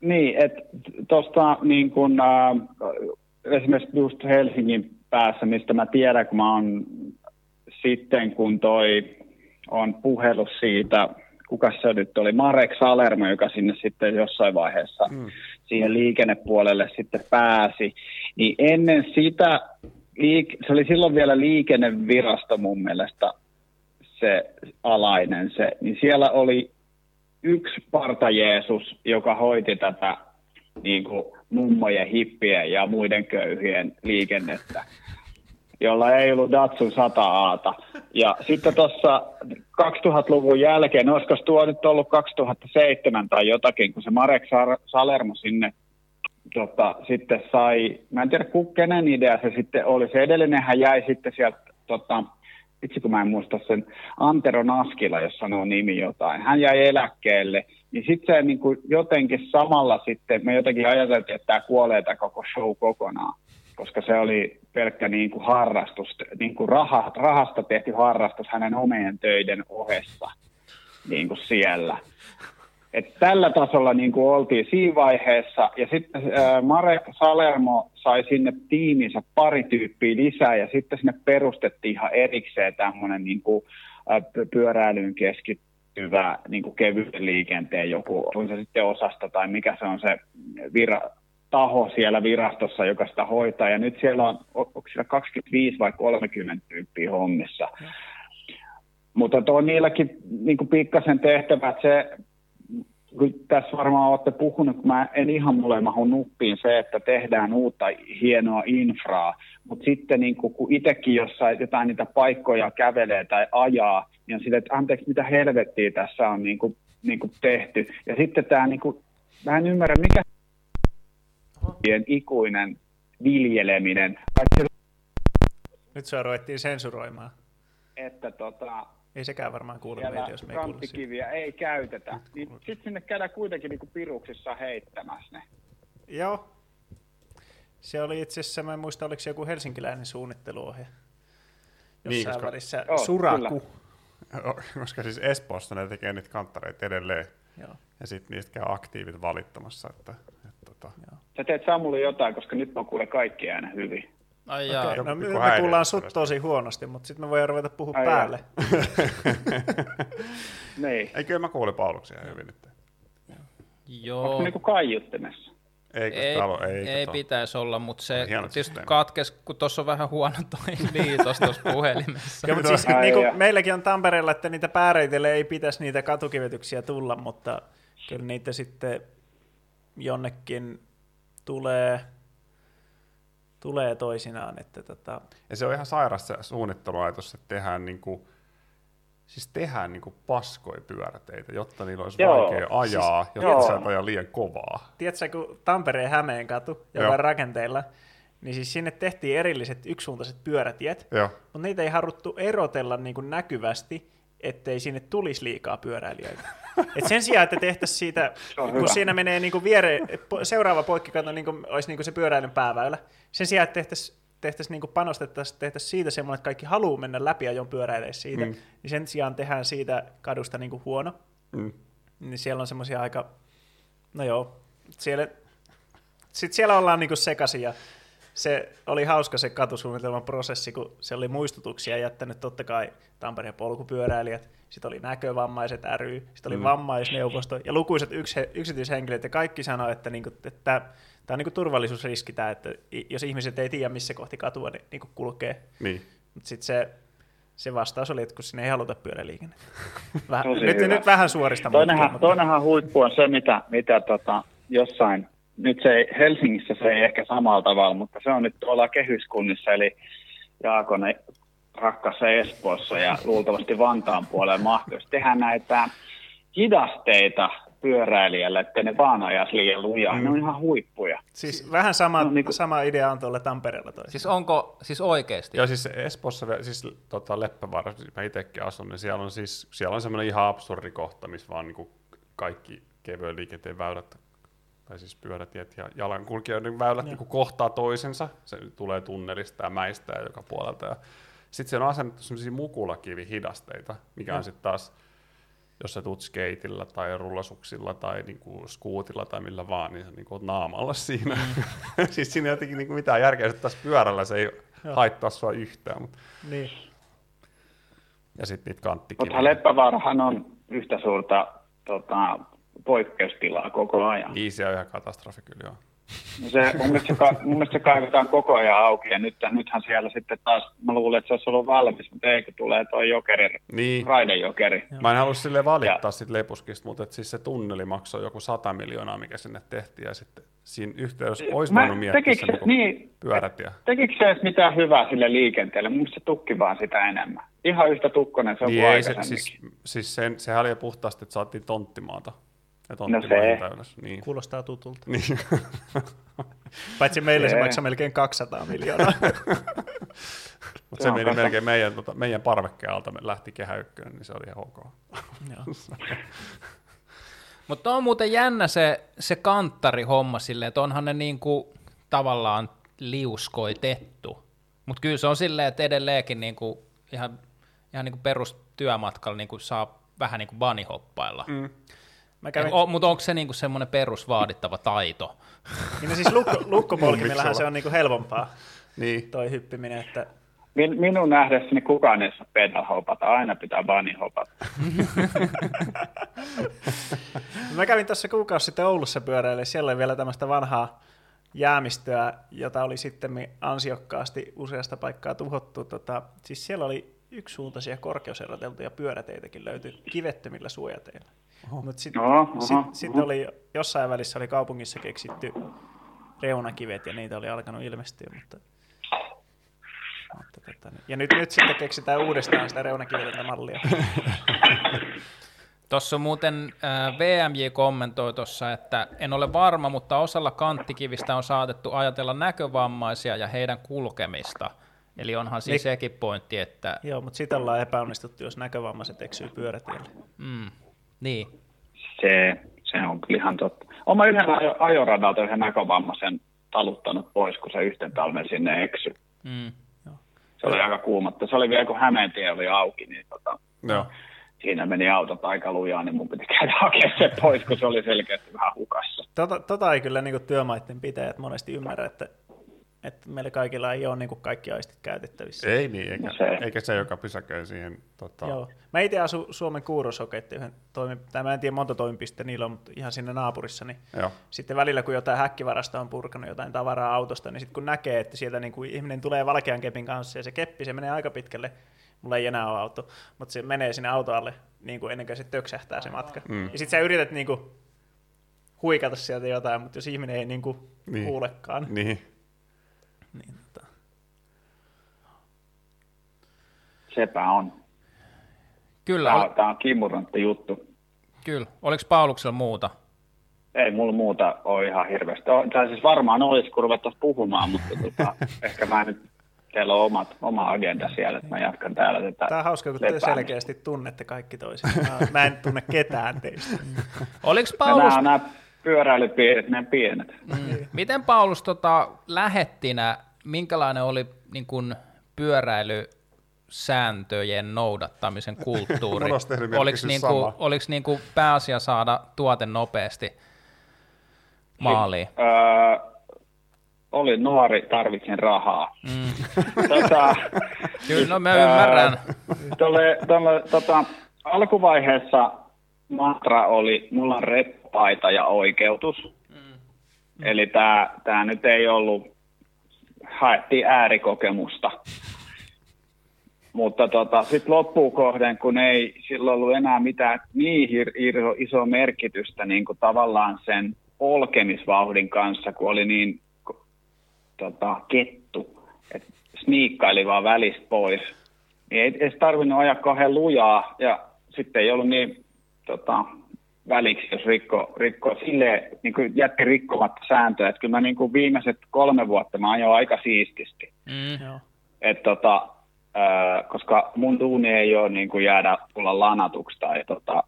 Niin, että tuosta niin kun, äh, esimerkiksi just Helsingin päässä, mistä mä tiedän, kun mä oon sitten, kun toi on puhelu siitä, kuka se nyt oli, Marek Salermo, joka sinne sitten jossain vaiheessa mm. siihen liikennepuolelle sitten pääsi, niin ennen sitä, liik- se oli silloin vielä liikennevirasto mun mielestä se alainen se, niin siellä oli yksi parta Jeesus, joka hoiti tätä niin kuin mummojen, hippien ja muiden köyhien liikennettä, jolla ei ollut Datsun 100 aata. Ja sitten tuossa 2000-luvun jälkeen, olisiko tuo nyt ollut 2007 tai jotakin, kun se Marek Salermo sinne tota, sitten sai, mä en tiedä kenen idea se sitten oli, se edellinenhän jäi sitten sieltä, tota, itse kun mä en muista sen, Antero Naskila, jos sanoo nimi jotain, hän jäi eläkkeelle, niin sitten se niin kuin jotenkin samalla sitten, me jotenkin ajateltiin, että tämä kuolee tämä koko show kokonaan, koska se oli pelkkä niin kuin harrastus, niin kuin raha, rahasta tehty harrastus hänen omien töiden ohessa niin kuin siellä. Et tällä tasolla niin kuin oltiin siinä vaiheessa, ja sitten äh, Marek Salermo sai sinne tiiminsä pari tyyppiä lisää, ja sitten sinne perustettiin ihan erikseen tämmöinen niin kuin, äh, pyöräilyyn keskittyvä niin kuin kevyen liikenteen joku, on se sitten osasta tai mikä se on se vira, taho siellä virastossa, joka sitä hoitaa, ja nyt siellä on, onko siellä 25 vai 30 tyyppiä hommissa. Mutta on niilläkin niin kuin pikkasen tehtävä, että se kun tässä varmaan olette puhunut, kun mä en ihan mulle mahu nuppiin se, että tehdään uutta hienoa infraa, mutta sitten niin kun, kun itsekin jossain jotain niitä paikkoja kävelee tai ajaa, niin on sille, että anteeksi, mitä helvettiä tässä on niin kuin, niin kuin tehty. Ja sitten tämä, niin kuin, mä en ymmärrä, mikä ikuinen viljeleminen, Nyt se ruvettiin sensuroimaan. Että tota, ei sekään varmaan kuulu meitä, jos me ei kuulu ei käytetä. Niin sitten sinne käydään kuitenkin niinku piruksissa heittämässä ne. Joo. Se oli itse asiassa, mä en muista, oliko se joku helsinkiläinen suunnitteluohje. Jossain niin, koska... välissä Joo, Suraku. Kyllä. Koska siis Espoossa ne tekee niitä kanttareita edelleen. Joo. Ja sitten niistä käy aktiivit valittamassa. Että, että, tota... Joo. Sä teet Samuli jotain, koska nyt on kuule kaikki aina hyvin. Ai jaa. Okay, no, me, me kuullaan sut tosi huonosti, mutta sitten me voidaan ruveta puhua Ai päälle. niin. Ei, kyllä mä kuulin Pauluksia hyvin nyt. Joo. Onko niinku kaiuttimessa? Ei, ei, talo, ei, ei pitäisi olla, mutta se tietysti katkes, kun tuossa on vähän huono toi liitos tuossa puhelimessa. Joo, mutta siis Ai, niin kuin meilläkin on Tampereella, että niitä pääreitille ei pitäisi niitä katukivetyksiä tulla, mutta kyllä niitä sitten jonnekin tulee tulee toisinaan. Että tota... Ja se on ihan sairas se suunnitteluajatus, että tehdään niin kuin, siis tehdään niin kuin paskoja pyöräteitä, jotta niillä olisi joo. vaikea ajaa, siis, jotta sä et aja liian kovaa. Tiedätkö, kun Tampereen Hämeen katu, joka on rakenteilla, niin siis sinne tehtiin erilliset yksisuuntaiset pyörätiet, Joo. mutta niitä ei haruttu erotella niin kuin näkyvästi, ettei sinne tulisi liikaa pyöräilijöitä. Et sen sijaan, että tehtäisiin siitä, kun hyvä. siinä menee niin kuin viere, seuraava poikkikato niin kuin olisi niin kuin se pyöräilyn pääväylä, sen sijaan, että tehtäisiin tehtäisiin niin panostettaisiin, tehtäisiin siitä semmoinen, että kaikki haluaa mennä läpi ajon pyöräileessä siitä, mm. niin sen sijaan tehdään siitä kadusta niin kuin huono. Mm. Niin siellä on semmoisia aika, no joo, siellä, sit siellä ollaan niin sekaisin ja se oli hauska se katusuunnitelman prosessi, kun se oli muistutuksia jättänyt totta kai Tampereen polkupyöräilijät, sitten oli näkövammaiset ry, sitten oli mm. vammaisneuvosto ja lukuiset yks, yksityishenkilöt ja kaikki sanoivat, että, niinku, että tämä on niinku turvallisuusriski, tämä, että jos ihmiset ei tiedä missä kohti katua, niin niinku kulkee. Niin. Mutta sitten se, se vastaus oli, että kun sinne ei haluta pyöräliikennettä. Vähän, nyt, nyt vähän suorista. Toinenhan, toinenhan huippu on se, mitä, mitä tota, jossain nyt se ei, Helsingissä se ei ehkä samalla tavalla, mutta se on nyt tuolla kehyskunnissa, eli Jaakon rakkassa Espoossa ja luultavasti Vantaan puolella mahdollisesti tehdään näitä hidasteita pyöräilijälle, että ne vaan ajaisi liian lujaa. Mm. Ne on ihan huippuja. Siis vähän sama, no, niin kuin... sama idea on tuolla Tampereella. Toi. Siis onko, siis oikeasti? Joo, siis Espoossa, siis tota Leppävaara, mä itsekin asun, niin siellä on siis, siellä on semmoinen ihan absurdi kohta, missä vaan niin kuin kaikki kevyen liikenteen väylät tai siis pyörätiet ja jalankulkijoiden väylät niin kohtaa toisensa. Se tulee tunnelista ja mäistä ja joka puolelta. Ja sitten se on asennettu sellaisia mukulakivihidasteita, mikä ja. on sitten taas, jos sä tuut skeitillä tai rullasuksilla tai niinku skuutilla tai millä vaan, niin sä niinku naamalla siinä. Mm. siis siinä ei jotenkin niinku mitään järkeä, että tässä pyörällä se ei ja. haittaa sua yhtään. Mutta... Niin. Ja sitten niitä kanttikiviä. Mutta Leppävaarahan on yhtä suurta tota, poikkeustilaa koko ajan. Niin, se on ihan katastrofi kyllä, joo. No se, mun, mielestä se, mun mielestä se kaivetaan koko ajan auki, ja nyt, nythän siellä sitten taas, mä luulen, että se olisi ollut valmis, mutta eikö tulee tuo jokeri, niin. raidejokeri. Mä en halua sille valittaa sitten Lepuskista, mutta et siis se tunneli maksoi joku 100 miljoonaa, mikä sinne tehtiin, ja sitten siinä yhteydessä olisi mä, voinut miettiä se niin niin, pyörät. Ja... Tekikö se edes mitään hyvää sille liikenteelle? Mun se tukki vaan sitä enemmän. Ihan yhtä tukkonen se on niin kuin ei, se, siis, siis sen, sehän oli puhtaasti, että saatiin tonttimaata. Ja no se. Niin. Kuulostaa tutulta. Niin. Paitsi meille se maksaa melkein 200 miljoonaa. Mutta se, se meni melkein meidän, tota, meidän parvekkeen alta, me lähti kehä ykkönen, niin se oli ihan ok. Mutta on muuten jännä se, se kanttari-homma silleen, että onhan ne niinku tavallaan liuskoitettu. Mutta kyllä se on silleen, että edelleenkin niinku ihan, ihan niinku perustyömatkalla niinku saa vähän niinku banihoppailla. Mm. Kävin... O, mutta onko se niinku semmoinen perusvaadittava taito? Niin no siis lukko, lukkopolkimillahan se on niinku helpompaa niin. toi hyppiminen, että Min, minun nähdessäni kukaan ei saa pedal hopata, aina pitää bunny hopata. Mä kävin tuossa kuukausi sitten Oulussa pyöräille, siellä oli vielä tämmöistä vanhaa jäämistöä, jota oli sitten ansiokkaasti useasta paikkaa tuhottu. Tota, siis siellä oli yksisuuntaisia korkeuseroteltuja pyöräteitäkin löytyi kivettömillä suojateilla. Mutta sitten sit, sit oli jossain välissä oli kaupungissa keksitty reunakivet ja niitä oli alkanut ilmestyä, mutta mutta, tota, niin. ja nyt, nyt sitten keksitään uudestaan sitä reunakiveltä mallia. Tuossa muuten äh, VMJ kommentoi tuossa, että en ole varma, mutta osalla kanttikivistä on saatettu ajatella näkövammaisia ja heidän kulkemista. Eli onhan siis niin, sekin pointti, että... Joo, mutta sitä ollaan epäonnistuttu, jos näkövammaiset eksyy pyörätielle. Mm, niin. Se, se on kyllä ihan totta. Oma yhden ajoradalta yhden näkövammaisen taluttanut pois, kun se yhten talven sinne eksy. Mm se oli aika kuumatta. Se oli vielä, kun Hämeentie oli auki, niin tota, Joo. siinä meni autot aika lujaa, niin mun piti käydä hakemaan se pois, kun se oli selkeästi vähän hukassa. Tota, tota ei kyllä niin työmaiden pitäjät monesti ymmärrä, että että meillä kaikilla ei ole niin kuin kaikki aistit käytettävissä. Ei niin, eikä, no se, eikä se, joka pysäköi siihen. Tota... Joo. Mä itse asun Suomen Kuurosoketti, toimi, tai mä en tiedä monta toimipiste niillä on, mutta ihan sinne naapurissa, niin Joo. sitten välillä kun jotain häkkivarasta on purkanut jotain tavaraa autosta, niin sitten kun näkee, että sieltä niin kuin ihminen tulee valkean kepin kanssa ja se keppi, se menee aika pitkälle, mulla ei enää ole auto, mutta se menee sinne autoalle niin kuin ennen kuin se töksähtää se matka. Mm. Ja sitten sä yrität niin kuin huikata sieltä jotain, mutta jos ihminen ei niin kuin niin. kuulekaan, niin niin, tota. Sepä on. Kyllä. Tämä, tämä on kimurantti juttu. Kyllä. Oliko Pauluksella muuta? Ei mulla muuta ole ihan hirveästi. Tai siis varmaan olisi, kun ruvettaisiin puhumaan, mutta tota, ehkä mä nyt teillä on omat, oma agenda siellä, että mä jatkan täällä tätä Tämä on hauska, kun te selkeästi tunnette kaikki toisin. Mä, mä en tunne ketään teistä. Oliko Paulus... Nämä, nämä pyöräilypiirit, ne pienet. Mm. Miten Paulus tota, lähettinä minkälainen oli niin kuin, pyöräilysääntöjen noudattamisen kulttuuri? oliko, niin kuin, oliko niin kuin pääasia saada tuote nopeasti maaliin? Öö, oli nuori, tarvitsin rahaa. Mm. tota, Kyllä, no mä ymmärrän. Tolle, tolle, tota, alkuvaiheessa mantra oli, mulla on reppaita ja oikeutus. Mm. Eli tämä nyt ei ollut haettiin äärikokemusta. Mutta tota, sitten loppuun kohden, kun ei sillä ollut enää mitään niin iso, iso merkitystä niin kuin tavallaan sen polkemisvauhdin kanssa, kun oli niin tota, kettu, että sniikkaili vaan välistä pois, niin ei edes tarvinnut ajaa kauhean lujaa ja sitten ei ollut niin tota, väliksi, jos rikko, rikko sille, niin kuin jätti rikkomatta sääntöjä. Että kyllä mä niin kuin viimeiset kolme vuotta mä ajoin aika siististi. Mm. Et tota, äh, koska mun duuni ei ole niin kuin jäädä tulla lanatuksi tai tota,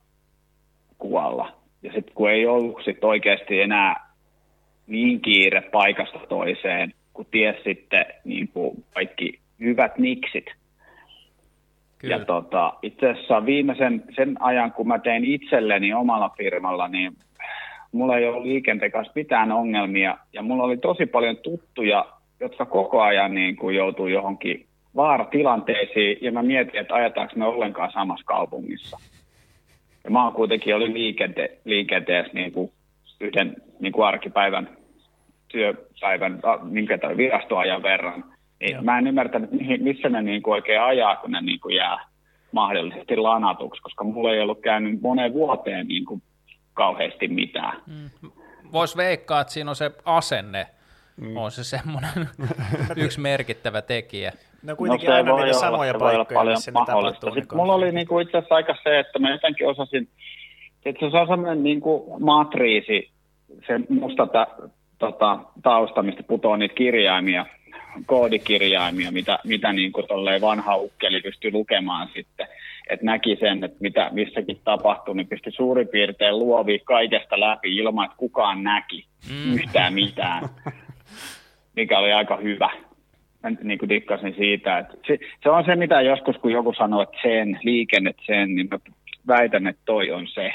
kuolla. Ja sitten kun ei ollut sit oikeasti enää niin kiire paikasta toiseen, kun ties sitten niin kuin kaikki hyvät niksit, Kyllä. Ja tota, itse asiassa viimeisen sen ajan, kun mä tein itselleni omalla firmalla, niin mulla ei ollut liikenteen kanssa mitään ongelmia. Ja mulla oli tosi paljon tuttuja, jotka koko ajan niin kuin joutui johonkin vaaratilanteisiin. Ja mä mietin, että ajataanko me ollenkaan samassa kaupungissa. Ja mä kuitenkin ollut liikente- liikenteessä niin kuin yhden niin kuin arkipäivän työpäivän, minkä tai virastoajan verran – niin mä en ymmärtänyt, missä ne niin kuin oikein ajaa, kun ne niin kuin jää mahdollisesti lanatuksi, koska mulla ei ollut käynyt moneen vuoteen niin kuin kauheasti mitään. Mm. Voisi veikkaa, että siinä on se asenne, mm. on se semmoinen yksi merkittävä tekijä. No kuitenkin no, aina niitä olla, samoja paikkoja, missä ne tapahtuu. Sitten mulla oli niin kuin itse asiassa aika se, että mä jotenkin osasin, että se on semmoinen niin kuin matriisi, se musta tota, tausta, mistä putoaa niitä kirjaimia, koodikirjaimia, mitä, mitä niin kuin vanha ukkeli pystyi lukemaan sitten. Että näki sen, että mitä missäkin tapahtui, niin pystyi suurin piirtein luovia kaikesta läpi ilman, että kukaan näki mm. yhtään mitään, mikä oli aika hyvä. Mä niin kuin dikkasin siitä, että se, se, on se, mitä joskus, kun joku sanoo, että sen, liikenne sen, niin mä väitän, että toi on se.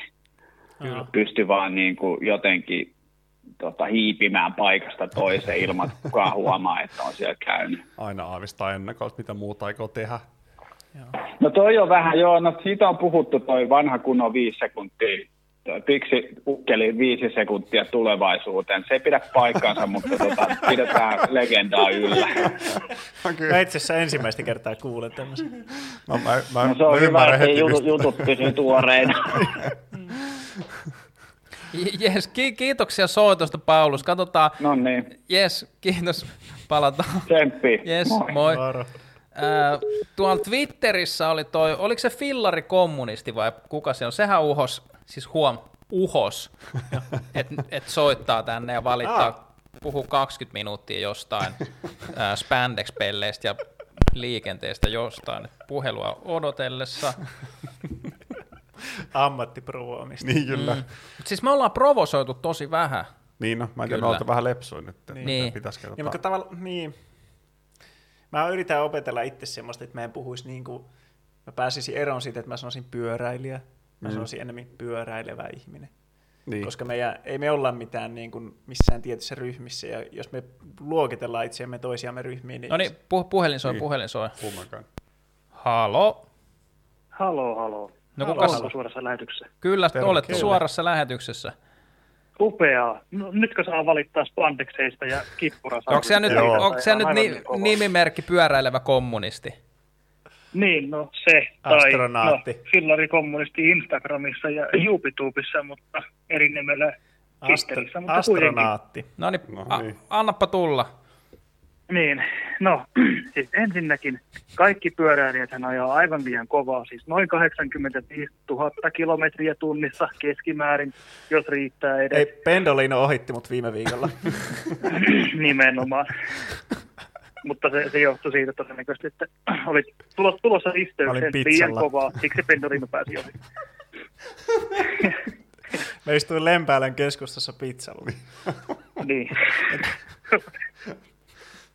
Kyllä. Pysty vaan niin kuin jotenkin tota, hiipimään paikasta toiseen ilman, että kukaan huomaa, että on siellä käynyt. Aina aavistaa ennakolta, mitä muuta aikoo tehdä. No toi on vähän, joo, no siitä on puhuttu toi vanha kunnon viisi sekuntia Piksi ukkeli viisi sekuntia tulevaisuuteen. Se ei pidä paikkaansa, mutta tota, pidetään legendaa yllä. Okay. Mä itse asiassa ensimmäistä kertaa kuulen tämmöisen. No, mä, mä, no se on mä hyvä, että jutut, jutut pysyy tuoreina. Jes, ki- kiitoksia soitosta, Paulus. Katsotaan. No niin. Jes, kiitos. Palataan. Tsemppi. Jes, moi. moi. Äh, tuolla Twitterissä oli toi, oliko se fillari kommunisti vai kuka se on? Sehän uhos, siis huom, uhos, että et soittaa tänne ja valittaa, ah. puhuu 20 minuuttia jostain äh, spandex-pelleistä ja liikenteestä jostain puhelua odotellessa. Ammattiprovoamista. Niin kyllä. Mm. Siis me ollaan provosoitu tosi vähän. Niin no, mä en tiedä, me vähän lepsuin nyt. Niin. niin. Pitäisikö niin, mutta tavalla, niin. Mä yritän opetella itse semmoista, että mä en puhuisi niin kuin, mä pääsisin eroon siitä, että mä sanoisin pyöräilijä. Mä mm. sanoisin enemmän pyöräilevä ihminen. Niin. Koska meidän, ei me olla mitään niin kuin missään tietyssä ryhmissä, ja jos me luokitellaan itseämme toisiamme ryhmiin, niin... No niin, pu- puhelin soi, niin. puhelin soi. Kummankaan. Halo? Halo, halo. No kuka Oletko suorassa lähetyksessä? Kyllä, Terve, olette kyllä. suorassa lähetyksessä. Upeaa. No, nytkö saa valittaa spandexeista ja kippurasta? Onko se nyt, onko se nyt ni, nimimerkki pyöräilevä kommunisti? Niin, no se. Astronaatti. Tai, no, Fillari kommunisti Instagramissa ja YouTubessa, mutta eri nimellä Twitterissä. Astro- astronaatti. No niin, no niin. annappa tulla. Niin, no siis ensinnäkin kaikki pyöräilijät ajaa aivan liian kovaa, siis noin 85 000 kilometriä tunnissa keskimäärin, jos riittää edes. Ei, Pendolino ohitti mut viime viikolla. Nimenomaan. Mutta se, se johtui siitä todennäköisesti, että oli tulos, tulossa risteykseen liian kovaa, siksi Pendolino pääsi ohi. Me istuin Lempäälän keskustassa pizzalla. niin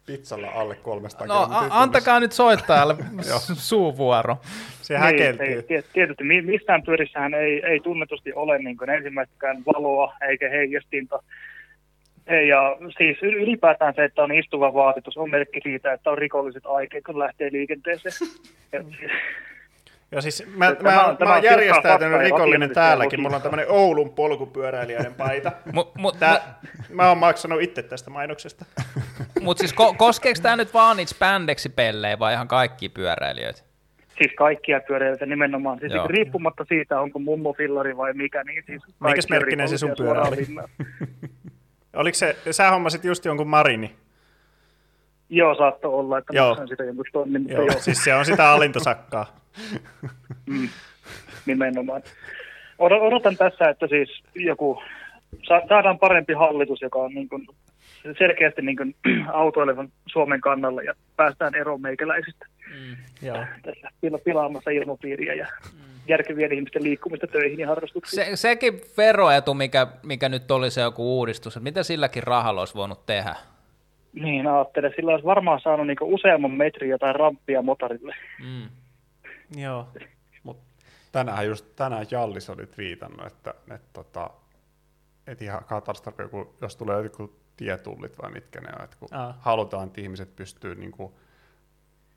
pizzalla alle 300 No a- antakaa nyt soittajalle suuvuoro. Se niin, häkeltyy. Ei, tietysti mistään pyörissähän ei, ei tunnetusti ole niin kuin ensimmäistäkään valoa eikä heijastinta. Ja siis ylipäätään se, että on istuva vaatitus, on merkki siitä, että on rikolliset aikeet, kun lähtee liikenteeseen. Ja Joo, siis mä, tämä, mä, tämä mä oon järjestäytynyt rikollinen täälläkin. Mulla on tämmöinen Oulun polkupyöräilijöiden paita. mut, mut, Tää, mä oon maksanut itse tästä mainoksesta. Mutta siis ko- koskeeko tämä nyt vaan niitä spandeksi-pellejä vai ihan kaikki pyöräilijöitä? Siis kaikkia pyöräilijöitä nimenomaan. Siis riippumatta siitä, onko mummo fillari vai mikä, niin siis Mikäs merkkinen se sun pyörä oli? Oliko se, sä hommasit just jonkun Marini? Joo, saattoi olla, että joo. sitä jonkun tonnin, mutta joo, joo. Siis se on sitä alintosakkaa. mm, nimenomaan. Odotan tässä, että siis joku, saadaan parempi hallitus, joka on niin kuin selkeästi niin kuin autoilevan Suomen kannalla ja päästään eroon meikäläisistä. Mm, joo. Tässä pilaamassa ilmapiiriä ja mm. järkevien ihmisten liikkumista töihin ja harrastuksiin. Se, sekin veroetu, mikä, mikä nyt oli se joku uudistus, että mitä silläkin rahalla olisi voinut tehdä? Niin, ajattelen. Sillä olisi varmaan saanut niin useamman metrin jotain rampia motorille. Mm. Joo. Mut tänään just tänään Jallis oli viitannut, että, että, että, tota, että ihan katastrofi, jos tulee joku tietullit vai mitkä ne on, että kun Aa. halutaan, että ihmiset pystyy niin kuin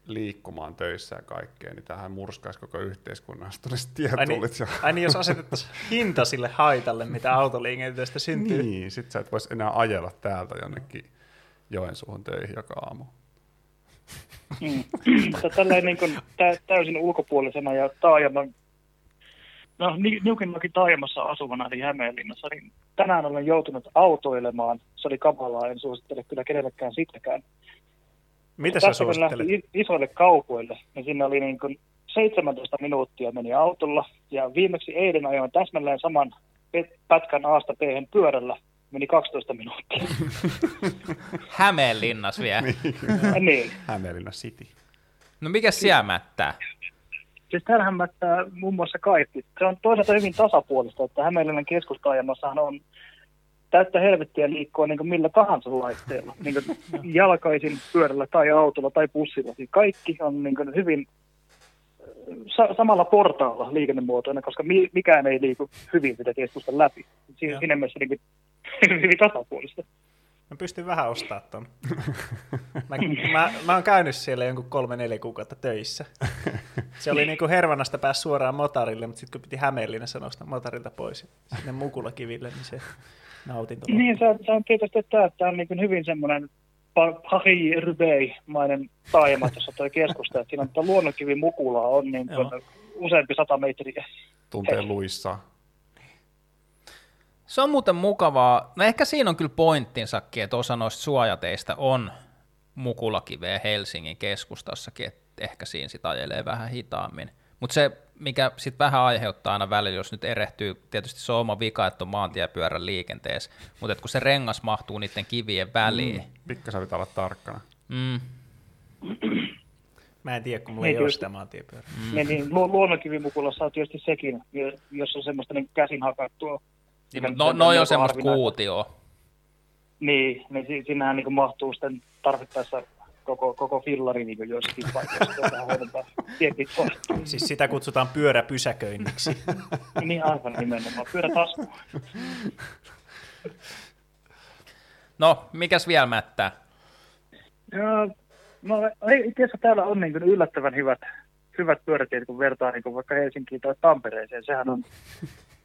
liikkumaan töissä ja kaikkea, niin tähän murskaisi koko yhteiskunnan, jos tulisi tietullit. Ai niin, ja... ai niin jos asetettaisiin hinta sille haitalle, mitä autoliikenteestä syntyy. Niin, sit sä et voisi enää ajella täältä jonnekin Joensuuhun töihin joka aamu. Mm. Tälleen niin kuin täysin ulkopuolisena ja taajaman, no niukinnakin taajamassa asuvana eli Hämeenlinnassa, niin tänään olen joutunut autoilemaan. Se oli kamalaa, en suosittele kyllä kenellekään sitäkään. Mitä sä suosittelet? isoille kaupoille, niin sinne oli niin kuin 17 minuuttia meni autolla, ja viimeksi eilen ajoin täsmälleen saman pätkän aasta p pyörällä, meni 12 minuuttia. Hämeenlinnas vielä. niin. Hämeenlinna City. No mikä siellä mättää? Siis täällähän mättää muun muassa kaikki. Se on toisaalta hyvin tasapuolista, että Hämeenlinnan keskustajammassahan on täyttä helvettiä liikkua niin millä tahansa laitteella. Niin jalkaisin, pyörällä tai autolla tai bussilla. Siis kaikki on niin hyvin sa- samalla portaalla liikennemuotoina, koska mi- mikään ei liiku hyvin sitä keskustan läpi. Siinä, siinä mielessä niin hyvin tasapuolista. Mä pystyn vähän ostamaan ton. Mä, mä, mä oon käynyt siellä jonkun kolme-neljä kuukautta töissä. Se oli niinku Hervannasta pääs suoraan motarille, mutta sitten kun piti Hämeenlinnassa nostaa motarilta pois sinne Mukulakiville, niin se nautinto. Niin, se on, se on tietysti, että tämä on niin hyvin semmoinen Paris Roubaix-mainen taajama tuossa tuo keskusta, että siinä on luonnonkivi Mukulaa on niin kuin useampi sata metriä. Tuntee luissa. Se on muuten mukavaa. No ehkä siinä on kyllä pointtinsakin, että osa noista suojateista on mukulakiveä Helsingin keskustassakin, että ehkä siinä sitä ajelee vähän hitaammin. Mutta se, mikä sitten vähän aiheuttaa aina välillä, jos nyt erehtyy, tietysti se on oma vika, että on maantiepyörän liikenteessä, mutta kun se rengas mahtuu niiden kivien väliin. Mm, pikkasen pitää olla tarkkana. Mm. Mä en tiedä, kun mulla niin, ei ole sitä maantiepyörää. Mm. Niin, niin lu- luonnonkivimukulassa on tietysti sekin, jos on semmoista niin käsin hakattua. Niin, no, no on semmoista kuutioa. Niin, niin si- siinähän niin mahtuu sitten tarvittaessa koko, koko fillari niin joissakin paikoissa. siis sitä kutsutaan pyöräpysäköinniksi. niin aivan nimenomaan, pyörätasku. no, mikäs vielä mättää? Ja, no itse asiassa täällä on niin yllättävän hyvät, hyvät pyörätiet, kun vertaa niin vaikka Helsinkiin tai Tampereeseen. Sehän on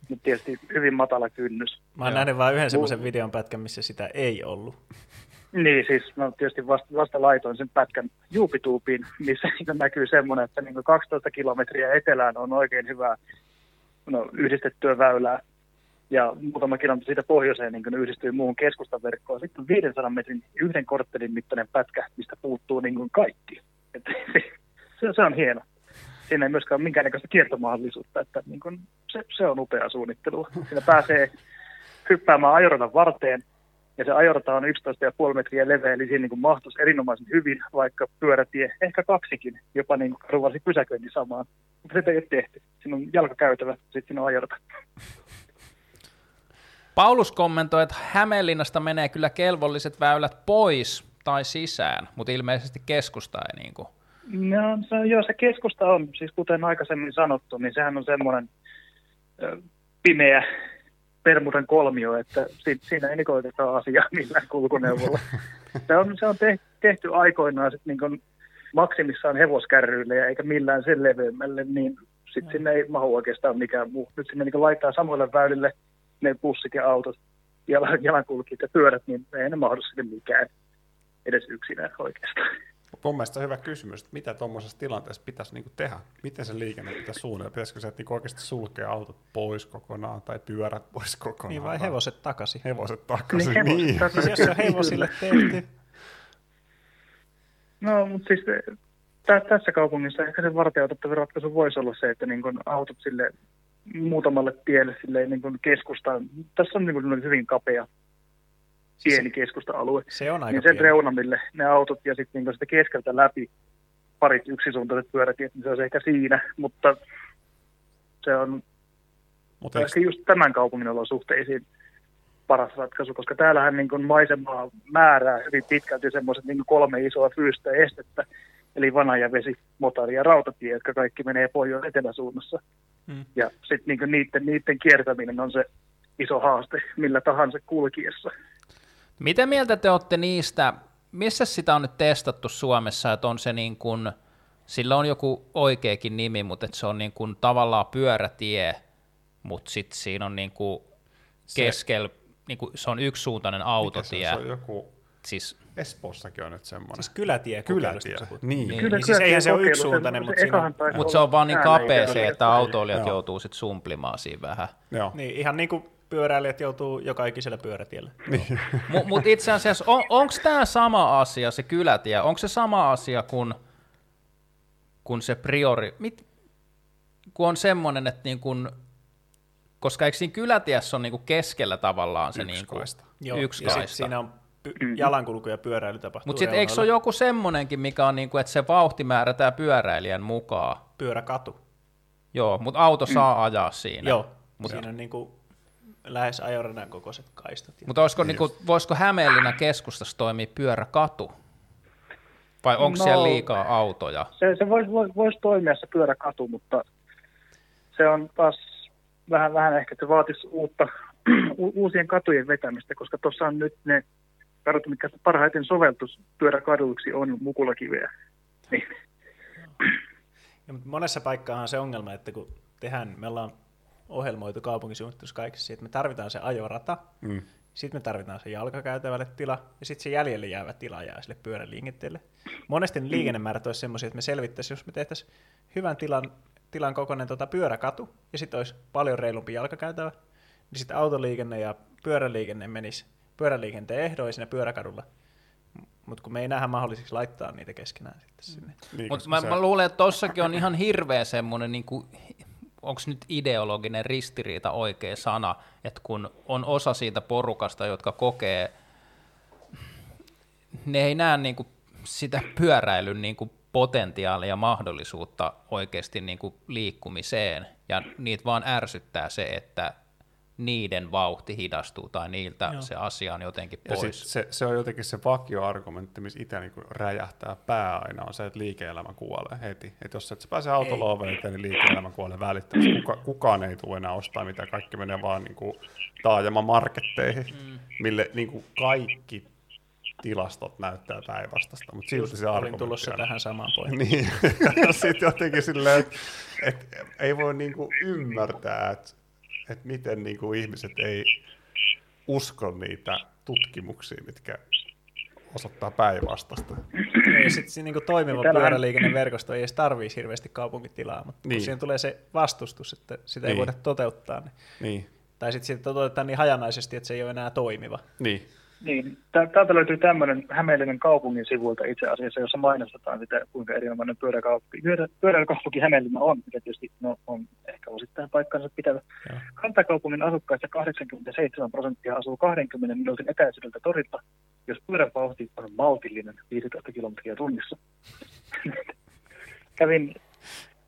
nyt tietysti hyvin matala kynnys. Mä oon nähnyt vain yhden semmoisen videon pätkän, missä sitä ei ollut. Niin, siis mä tietysti vasta, vasta laitoin sen pätkän juupituupiin, missä näkyy semmoinen, että niin 12 kilometriä etelään on oikein hyvää no, yhdistettyä väylää. Ja muutama kilometri siitä pohjoiseen niin yhdistyy muuhun keskustaverkkoon. Sitten on 500 metrin yhden korttelin mittainen pätkä, mistä puuttuu niin kaikki. Et, se, se, on hieno. Siinä ei myöskään ole minkäännäköistä kiertomahdollisuutta, että niin kuin, se, se on upea suunnittelu. Siinä pääsee hyppäämään ajoradan varteen, ja se ajorata on 11,5 metriä leveä, eli siinä niin mahtuisi erinomaisen hyvin, vaikka pyörätie, ehkä kaksikin, jopa niin ruvasi pysäköinnin samaan. Mutta sitä ei ole tehty. Siinä on jalkakäytävä, sitten siinä on ajorata. Paulus kommentoi, että Hämeenlinnasta menee kyllä kelvolliset väylät pois tai sisään, mutta ilmeisesti keskusta ei niin kuin. No, se, joo, se keskusta on, siis kuten aikaisemmin sanottu, niin sehän on semmoinen pimeä Permudan kolmio, että siinä ei koeteta asiaa millään kulkuneuvolla. Se on, se on tehty aikoinaan sit niin maksimissaan hevoskärryille ja eikä millään sen leveämmälle, niin sitten sinne ei mahu oikeastaan mikään muu. Nyt sinne niin laittaa samoille väylille ne bussit ja autot, jalankulkijat ja pyörät, niin ei ne mahdu sinne mikään edes yksinään oikeastaan. Mun mielestä on hyvä kysymys, että mitä tuommoisessa tilanteessa pitäisi niinku tehdä? Miten se liikenne pitäisi suunnitella? Pitäisikö se niinku oikeasti sulkea autot pois kokonaan tai pyörät pois kokonaan? Niin vai hevoset takaisin? Hevoset takaisin, niin. niin. Hevoset takaisin. Siis jos on hevosille tehty. No, mutta siis tä- tässä kaupungissa ehkä se varteutettava ratkaisu voisi olla se, että niin kun autot sille muutamalle tielle silleen niin kuin keskustaan. Tässä on niin kuin hyvin kapea pieni keskusta-alue. Se on aika niin sen pieni. reunamille ne autot ja sitten niin sitä keskeltä läpi parit yksisuuntaiset pyörätiet, niin se on ehkä siinä, mutta se on mutta ehkä just tämän kaupungin olosuhteisiin paras ratkaisu, koska täällähän niin maisemaa määrää hyvin pitkälti semmoiset niin kolme isoa fyysistä estettä, eli vesi, motari ja rautatie, jotka kaikki menee pohjois-eteläsuunnassa. Hmm. Ja sitten niin niiden, niiden kiertäminen on se iso haaste millä tahansa kulkiessa. Mitä mieltä te olette niistä, missä sitä on nyt testattu Suomessa, että on se niin kuin, sillä on joku oikeakin nimi, mutta että se on niin kuin tavallaan pyörätie, mutta sitten siinä on niin kuin keskellä, niin kuin, se on yksisuuntainen autotie. Se, se on joku, siis, Espoossakin on nyt semmoinen. Siis kylätie. Kylätie, niin. niin. Kyllä, niin siis eihän se ole yksisuuntainen, mutta, siinä... mutta se on vaan niin kapea se, että autoilijat joutuu sitten sumplimaan siinä vähän. Joo. Niin, ihan niin kuin pyöräilijät joutuu joka ikisellä pyörätiellä. Niin. Mutta itse asiassa, on, onko tämä sama asia, se kylätie, onko se sama asia kuin, kun se priori, mit, kun on semmoinen, että niin kun, koska eikö siinä kylätiessä on niinku keskellä tavallaan se Yksi niinku, kaista. Joo, yksi ja kaista. siinä on py- jalankulku ja pyöräily tapahtuu Mutta sitten eikö se ole joku semmonenkin, mikä on niinku, että se vauhti määrätään pyöräilijän mukaan? pyöräkatu? Joo, mutta auto saa ajaa siinä. Joo, Mut- siinä on niinku lähes ajoradan kokoiset kaistat. Mutta olisiko, niinku, voisiko Hämeenlinnan keskustassa toimia pyöräkatu? Vai onko No- siellä liikaa autoja? Se, se voisi vois, vois toimia se pyöräkatu, mutta se on taas vähän, vähän ehkä, että se vaatisi uutta, u- uusien katujen vetämistä, koska tuossa on nyt ne kadut, mitkä parhaiten soveltus pyöräkaduiksi on mukulakiveä. Niin, Ja, mutta monessa paikkaahan on se ongelma, että kun tehdään, me ollaan ohjelmoitu kaupunkisuunnittelussa kaikessa, että me tarvitaan se ajorata, Mm. sitten me tarvitaan se jalkakäytävälle tila, ja sitten se jäljelle jäävä tila jää sille pyöräliikenteelle. Monesti ne liikennemäärät olisi semmoisia, että me selvittäisiin, jos me tehtäisiin hyvän tilan, tilan kokoinen tota pyöräkatu, ja sitten olisi paljon reilumpi jalkakäytävä, niin sitten autoliikenne ja pyöräliikenne menisi pyöräliikenteen ehdoin siinä pyöräkadulla. Mutta kun me ei nähdä mahdolliseksi laittaa niitä keskenään sitten sinne. Niin, Mutta mä, mä luulen, että tossakin on ihan hirveä semmoinen, niin onko nyt ideologinen ristiriita oikea sana, että kun on osa siitä porukasta, jotka kokee, ne ei näe niin kuin sitä pyöräilyn niin kuin potentiaalia ja mahdollisuutta oikeasti niin kuin liikkumiseen, ja niitä vaan ärsyttää se, että niiden vauhti hidastuu tai niiltä Joo. se asia on jotenkin Ja sit pois. se, se on jotenkin se vakioargumentti, missä itse niin räjähtää pää aina, on se, että liike-elämä kuolee heti. Että jos et sä pääse autolla niin liike-elämä kuolee välittömästi. Kuka, kukaan ei tule enää ostaa mitä, kaikki menee vaan niin kuin taajama-marketteihin, mm. mille niin kuin kaikki tilastot näyttää päinvastasta, mutta silti se Olin argumentti tulossa on- tähän samaan pointtiin. Niin, ja sitten jotenkin silleen, että et, ei voi niinku ymmärtää, että et miten niinku ihmiset ei usko niitä tutkimuksia, mitkä osoittaa päinvastasta. Ja sitten niinku toimiva Täällähän- pyöräliikenneverkosto ei edes tarvii hirveästi kaupunkitilaa, mutta niin. Niin. kun siihen tulee se vastustus, että sitä ei Niin. voida toteuttaa, niin, Niin, tai sitten sitä toteutetaan niin hajanaisesti, että se ei ole enää toimiva. niin. Niin. Tä- Täältä löytyy tämmöinen Hämeenlinnan kaupungin sivuilta itse asiassa, jossa mainostetaan sitä, kuinka erinomainen pyöräkaupunki, pyörä, pyöräilykaupunki Hämeenlinna on, mikä tietysti no, on ehkä osittain paikkansa pitävä. Kantakaupungin asukkaista 87 prosenttia asuu 20 minuutin etäisyydeltä torilta, jos pyörävauhti on maltillinen 15 kilometriä tunnissa. Kävin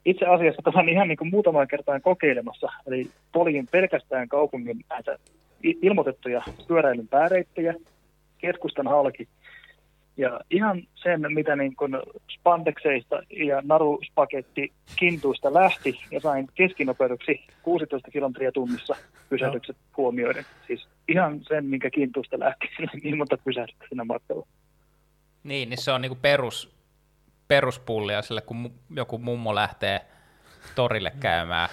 itse asiassa tämän ihan niin kuin muutamaan kertaan kokeilemassa, eli poljin pelkästään kaupungin näitä ilmoitettuja pyöräilyn pääreittejä, keskustan halki, ja ihan sen, mitä niin kuin spandekseista ja naruspaketti kintuista lähti, ja sain keskinopeudeksi 16 kilometriä tunnissa pysähdykset huomioiden. Siis ihan sen, minkä kintuista lähti, niin monta pysähdystä siinä matkalla. Niin, niin se on niinku perus, peruspullia sille, kun joku mummo lähtee torille käymään.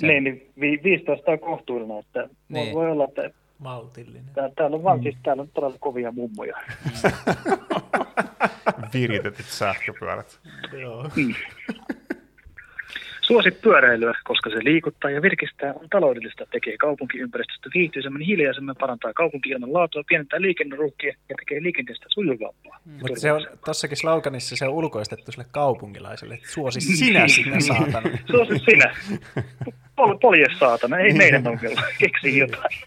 Sen... Niin, niin vi- 15 on kohtuullinen, että niin. Niin. voi olla, että Maltillinen. tää- täällä on, vaan, mm. siis, täällä on todella kovia mummoja. Viritetyt sähköpyörät. Joo. Suosi pyöräilyä, koska se liikuttaa ja virkistää, on taloudellista, tekee kaupunkiympäristöstä viihtyisemmän, hiljaisemman, parantaa kaupunki-ilman laatua, pienentää liikenneruuhkia ja tekee liikenteestä sujuvampaa. Mutta se on tossakin sloganissa se on ulkoistettu sille kaupunkilaiselle, että suosi sinä sitä saatana. Suosi sinä. Pol- polje saatana, ei meidän ongelma. Keksi jotain.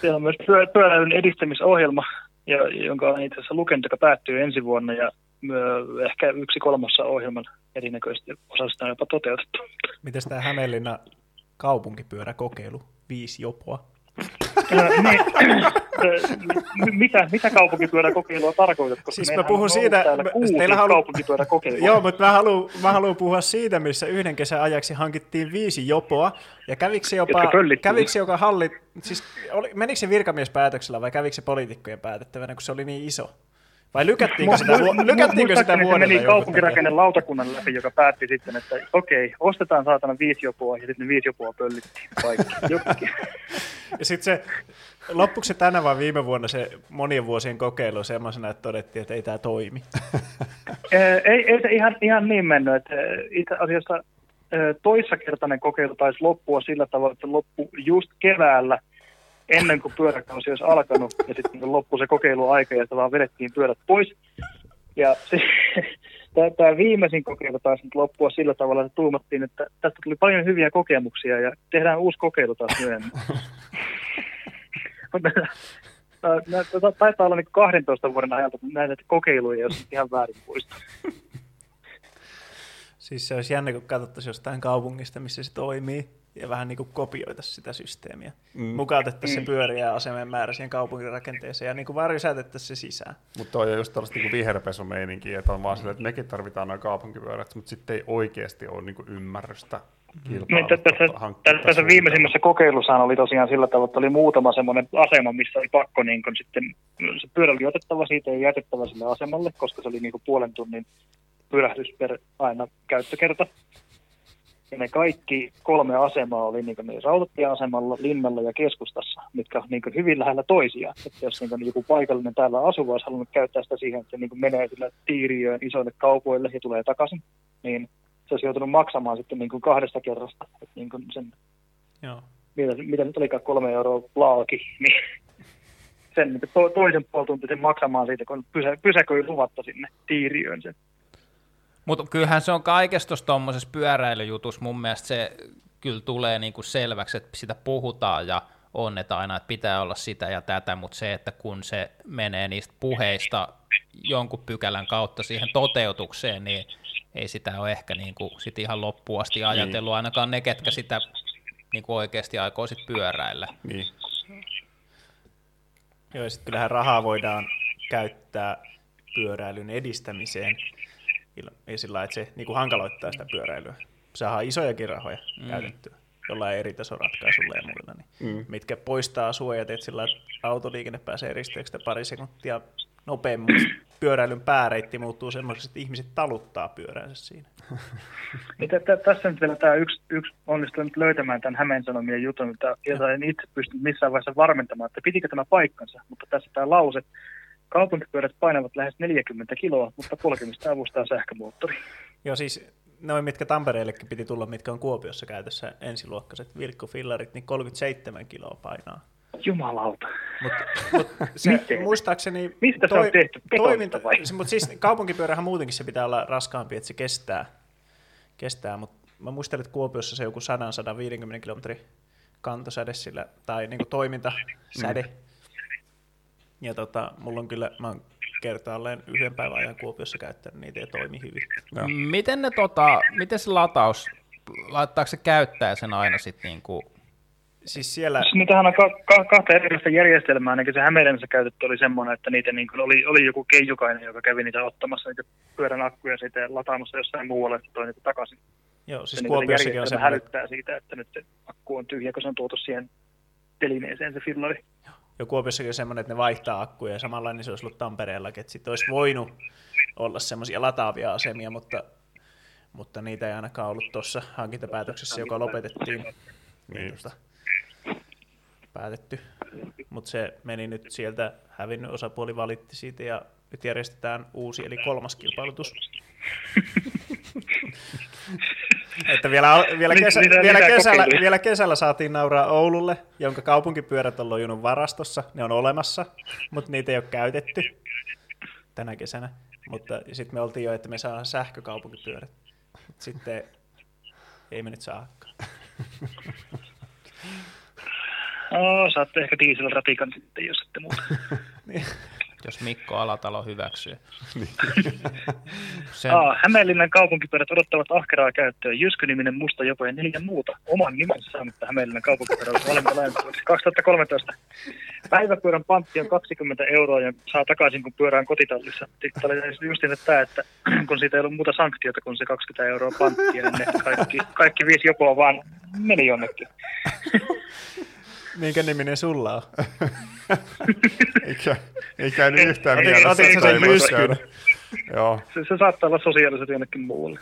Siellä on myös pyö- pyöräilyn edistämisohjelma, ja, jonka olen itse asiassa lukenut, joka päättyy ensi vuonna, ja ehkä yksi kolmassa ohjelman erinäköisesti osasta on jopa toteutettu. Miten tämä Hämeenlinna kaupunkipyöräkokeilu, viisi jopoa? Niin, mitä, mitä kaupunkipyöräkokeilua tarkoitat? Koska Siis mä puhun siitä- teillä halu- kaupunkipyöräkokeilua. Joo, mutta mä haluan, mä haluan puhua siitä, missä yhden kesän ajaksi hankittiin viisi jopoa, ja kävikö jopa, kävikö joka halli, siis oli, menikö se virkamiespäätöksellä vai kävikö se poliitikkojen päätettävänä, kun se oli niin iso? Vai lykättiinkö sitä, lykättiinkö sitä muistaakseni se meni kaupunkirakenne lautakunnan läpi, joka päätti sitten, että okei, ostetaan saatana viisi jopoa, ja sitten ne viisi jopoa pöllittiin kaikki. Ja sitten se, loppuiko se tänä vai viime vuonna se monien vuosien kokeilu semmoisena, että todettiin, että ei tämä toimi? Ei, ei se ihan, ihan niin mennyt, että itse asiassa toissakertainen kokeilu taisi loppua sillä tavalla, että se loppui just keväällä ennen kuin pyöräkausi olisi alkanut, ja sitten niin loppui se kokeiluaika, ja sitä vaan vedettiin pyörät pois. Ja tämä viimeisin kokeilu taisi nyt loppua sillä tavalla, että tuumattiin, että tästä tuli paljon hyviä kokemuksia ja tehdään uusi kokeilu taas myöhemmin. Taitaa olla niin 12 vuoden ajalta näitä kokeiluja, jos ihan väärin muista. Siis se olisi jännä, kun katsottaisiin jostain kaupungista, missä se toimii, ja vähän niin kuin kopioita sitä systeemiä. Mm. Mukautettaisiin mm. se pyöriä asemien määrä siihen kaupunkirakenteeseen ja niin kuin varjosäätettäisiin se sisään. Mutta toi on just tällaista niin viherpesumeininki, että on vaan sille, että mekin tarvitaan noin kaupunkipyörät, mutta sitten ei oikeasti ole niin kuin ymmärrystä niin, tässä, tässä viimeisimmässä kokeilussa oli tosiaan sillä tavalla, että oli muutama semmoinen asema, missä oli pakko niin kun sitten, se pyörä oli otettava siitä ja jätettävä sille asemalle, koska se oli niin kuin puolen tunnin pyrähdys per aina käyttökerta. Ja ne kaikki kolme asemaa oli niin niin rautatieasemalla, linnalla ja keskustassa, mitkä on niin hyvin lähellä toisiaan. Että jos niin joku paikallinen täällä asuva olisi halunnut käyttää sitä siihen, että se niin menee sillä tiiriöön isoille kaupoille ja tulee takaisin, niin se olisi joutunut maksamaan sitten niin kahdesta kerrasta. Että niin sen, Joo. Mitä, mitä nyt olikaan kolme euroa laaki, niin sen niin to, toisen puolituntisen maksamaan siitä, kun pysä, pysäköi luvatta sinne tiiriöön sen. Mutta kyllähän se on kaikessa tuommoisessa pyöräilyjutussa mun mielestä se kyllä tulee niinku selväksi, että sitä puhutaan ja on, että aina että pitää olla sitä ja tätä, mutta se, että kun se menee niistä puheista jonkun pykälän kautta siihen toteutukseen, niin ei sitä ole ehkä niin kuin sit ihan loppuun asti niin. ajatellut, niin. ainakaan ne, ketkä sitä niin kuin oikeasti aikoo sit pyöräillä. Niin. Joo, ja sitten kyllähän rahaa voidaan käyttää pyöräilyn edistämiseen ja sillä että se niin kuin hankaloittaa sitä pyöräilyä. Saadaan isojakin rahoja mm. käytettyä jollain eri tasoratkaisulla ja muilla, niin, mm. mitkä poistaa suojat, että sillä autoliikenne pääsee risteyksestä pari sekuntia nopeammin. Pyöräilyn pääreitti muuttuu semmoiseksi, että ihmiset taluttaa pyöränsä siinä. Niin, tässä nyt vielä tämä yksi, yksi onnistunut nyt löytämään tämän Hämeen Sanomien jutun, jota en itse pystynyt missään vaiheessa varmentamaan, että pitikö tämä paikkansa, mutta tässä tämä lause, Kaupunkipyörät painavat lähes 40 kiloa, mutta polkemista avustaa sähkömoottori. Joo, siis noin mitkä Tampereellekin piti tulla, mitkä on Kuopiossa käytössä ensiluokkaiset virkkufillarit, niin 37 kiloa painaa. Jumalauta. Mut, mut se, muistaakseni... Mistä toi, se on tehty? Toiminta, vai? Mutta siis kaupunkipyörähän muutenkin se pitää olla raskaampi, että se kestää. kestää mutta mä muistelen, että Kuopiossa se joku 100-150 kilometri kantosäde sillä, tai niin kuin toimintasäde. Mm. Ja tota, mulla on kyllä, mä oon kertaalleen yhden päivän ajan Kuopiossa käyttänyt niitä ja toimi hyvin. No. Miten, ne, tota, miten se lataus, laittaako se käyttää sen aina sitten niin kuin Siis siellä... Siis niitähän on ka- ka- kahta erilaista järjestelmää, ainakin se Hämeenlinnassa käytetty oli semmoinen, että niitä niin kuin oli, oli joku keijukainen, joka kävi niitä ottamassa niitä pyörän akkuja siitä lataamassa jossain muualle, että toi niitä takaisin. Joo, siis Kuopiossakin on semmoinen... hälyttää siitä, että nyt se akku on tyhjä, kun se on tuotu siihen telineeseen se fillari. Joo jo Kuopiossakin semmoinen, että ne vaihtaa akkuja ja samalla niin se olisi ollut Tampereellakin, että sitten olisi voinut olla semmoisia lataavia asemia, mutta, mutta niitä ei ainakaan ollut tuossa hankintapäätöksessä, joka lopetettiin. Niin. Tuosta päätetty. Mutta se meni nyt sieltä, hävinnyt osapuoli valitti siitä ja nyt järjestetään uusi eli kolmas kilpailutus. Että vielä, vielä, kesä, mitä, vielä, mitä kesällä, vielä kesällä saatiin nauraa Oululle, jonka kaupunkipyörät on lojunut varastossa. Ne on olemassa, mutta niitä ei ole käytetty tänä kesänä. Mutta sitten me oltiin jo, että me saadaan sähkökaupunkipyörät. Sitten ei me nyt saakaan. No, saatte ehkä dieselratikan sitten, jos ette muuta. jos Mikko Alatalo hyväksyy. Sen... Aa, Hämeenlinnan kaupunkipyörät odottavat ahkeraa käyttöön. Jysky-niminen musta jopo ja neljä muuta. Oman nimensä saanutta Hämeenlinnan kaupunkipyörät valmiita 2013. Päiväpyörän pantti on 20 euroa ja saa takaisin, kun pyörään kotitallissa. Tämä oli just niin, että, että kun siitä ei ollut muuta sanktiota kuin se 20 euroa panttia, niin ne kaikki, kaikki viisi jopoa vaan meni jonnekin. Minkä niminen sulla on? eikä, ei käynyt yhtään mielessä. Otit sen myskyn? Joo. Se, se saattaa olla sosiaaliset jonnekin muualle.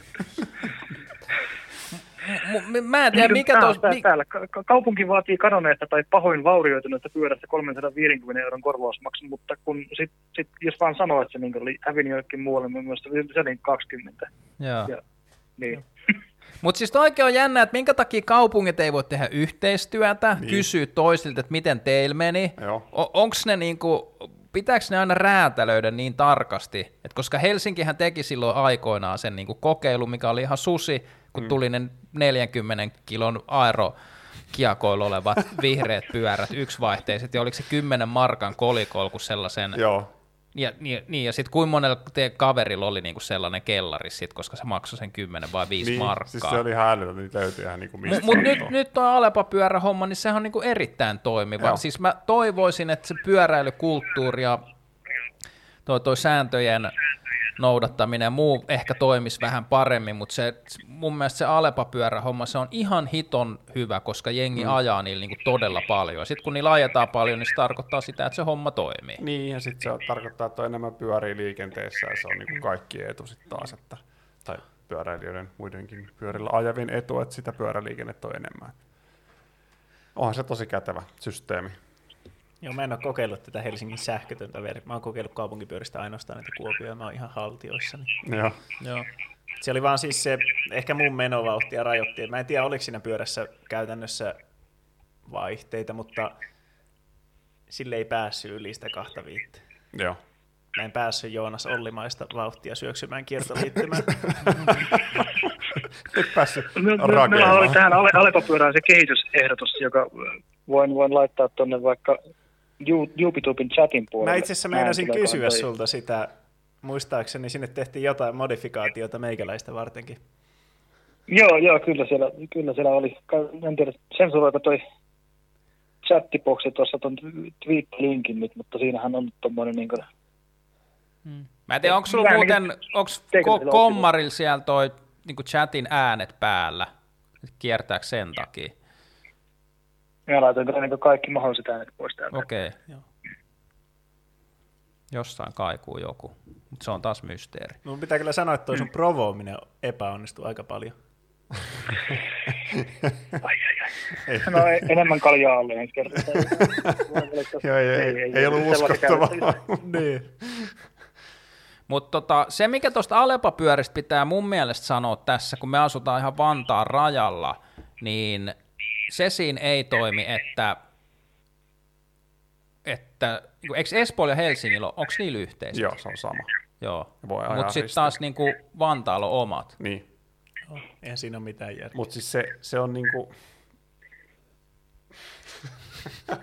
Mä en tiedä, mikä täällä, tos... Täällä, täällä. Kaupunki vaatii kadonneesta tai pahoin vaurioituneesta pyörästä 350 euron korvausmaksun, mutta kun sit, sit, jos vaan sanoo, että se niin oli hävinnyt jollekin muualle, niin mielestä se oli 20. Joo. Ja, niin. Mutta siis oikein on jännä, että minkä takia kaupungit ei voi tehdä yhteistyötä, niin. kysyä toisilta, että miten teillä meni. O- Onko ne niinku, pitääkö ne aina räätälöidä niin tarkasti, että koska Helsinkihän teki silloin aikoinaan sen niin kuin kokeilu, mikä oli ihan susi, kun mm. tuli ne 40 kilon aero kiakoilla olevat vihreät pyörät, yksivaihteiset, ja oliko se 10 markan kolikol, kun sellaisen Joo. Ja, niin, niin, ja sitten kuinka monella te kaverilla oli niinku sellainen kellari sit, koska se maksoi sen 10 vai 5 Niin, markkaa. siis se oli ihan älytöntä, niitä löytyi ihan niinku mistä. Mutta nyt, nyt tuo Alepa-pyörähomma, niin sehän on niinku erittäin toimiva. Joo. Siis mä toivoisin, että se pyöräilykulttuuri ja toi, toi sääntöjen noudattaminen ja muu ehkä toimisi vähän paremmin, mutta se, mun mielestä se Alepa-pyörähomma, se on ihan hiton hyvä, koska jengi mm. ajaa niillä niinku todella paljon. Sitten kun niillä ajetaan paljon, niin se tarkoittaa sitä, että se homma toimii. Niin, ja sitten se tarkoittaa, että on enemmän pyörii liikenteessä, ja se on niinku kaikki etu sitten taas, että, tai pyöräilijöiden muidenkin pyörillä ajavin etu, että sitä pyöräliikennettä on enemmän. Onhan se tosi kätevä systeemi. Joo, mä en ole kokeillut tätä Helsingin sähkötöntä verkkoa. Mä oon kokeillut kaupunkipyöristä ainoastaan näitä Kuopioja, mä oon ihan haltioissani. Joo. Joo. Se oli vaan siis se, ehkä mun menovauhtia rajoitti. Mä en tiedä, oliko siinä pyörässä käytännössä vaihteita, mutta sille ei päässyt yli sitä kahta viittä. Joo. Mä en päässyt Joonas Ollimaista vauhtia syöksymään kiertoliittymään. Et päässyt Meillä oli tähän Ale- Alepa-pyörään se kehitysehdotus, joka voin, voin laittaa tuonne vaikka YouTuben chatin puolelle. Mä itse asiassa meinasin kysyä toi- sulta sitä, muistaakseni sinne tehtiin jotain modifikaatiota meikäläistä vartenkin. Joo, joo, kyllä siellä, kyllä siellä oli. En tiedä, sensuroiko toi chattiboksi tuossa tuon tweet-linkin nyt, mutta siinähän on tuommoinen niin kuin, Mä en tiedä, onko sulla muuten, onko kommarilla siellä toi niin chatin äänet päällä? Kiertääkö sen takia? Minä laitoin kyllä niin kaikki mahdolliset äänet pois täältä. Okei. Okay. Joo. Jossain kaikuu joku, mutta se on taas mysteeri. Mun pitää kyllä sanoa, että toi sun provoominen epäonnistui aika paljon. Ai, ai, ai. No e- enemmän kaljaa alle ensi kertaa. Joo, ei, ei, ei ollut uskottavaa. niin. Mutta tota, se, mikä tuosta Alepa-pyöristä pitää mun mielestä sanoa tässä, kun me asutaan ihan Vantaan rajalla, niin se siinä ei toimi, että, että eikö Espoolla ja Helsingillä, onko niillä yhteiset? Joo, se on sama. Joo. Mutta sitten taas niin kuin Vantaalla on omat. Niin. Joo, Eihän siinä ole mitään järkeä. Mutta siis se, se on niinku...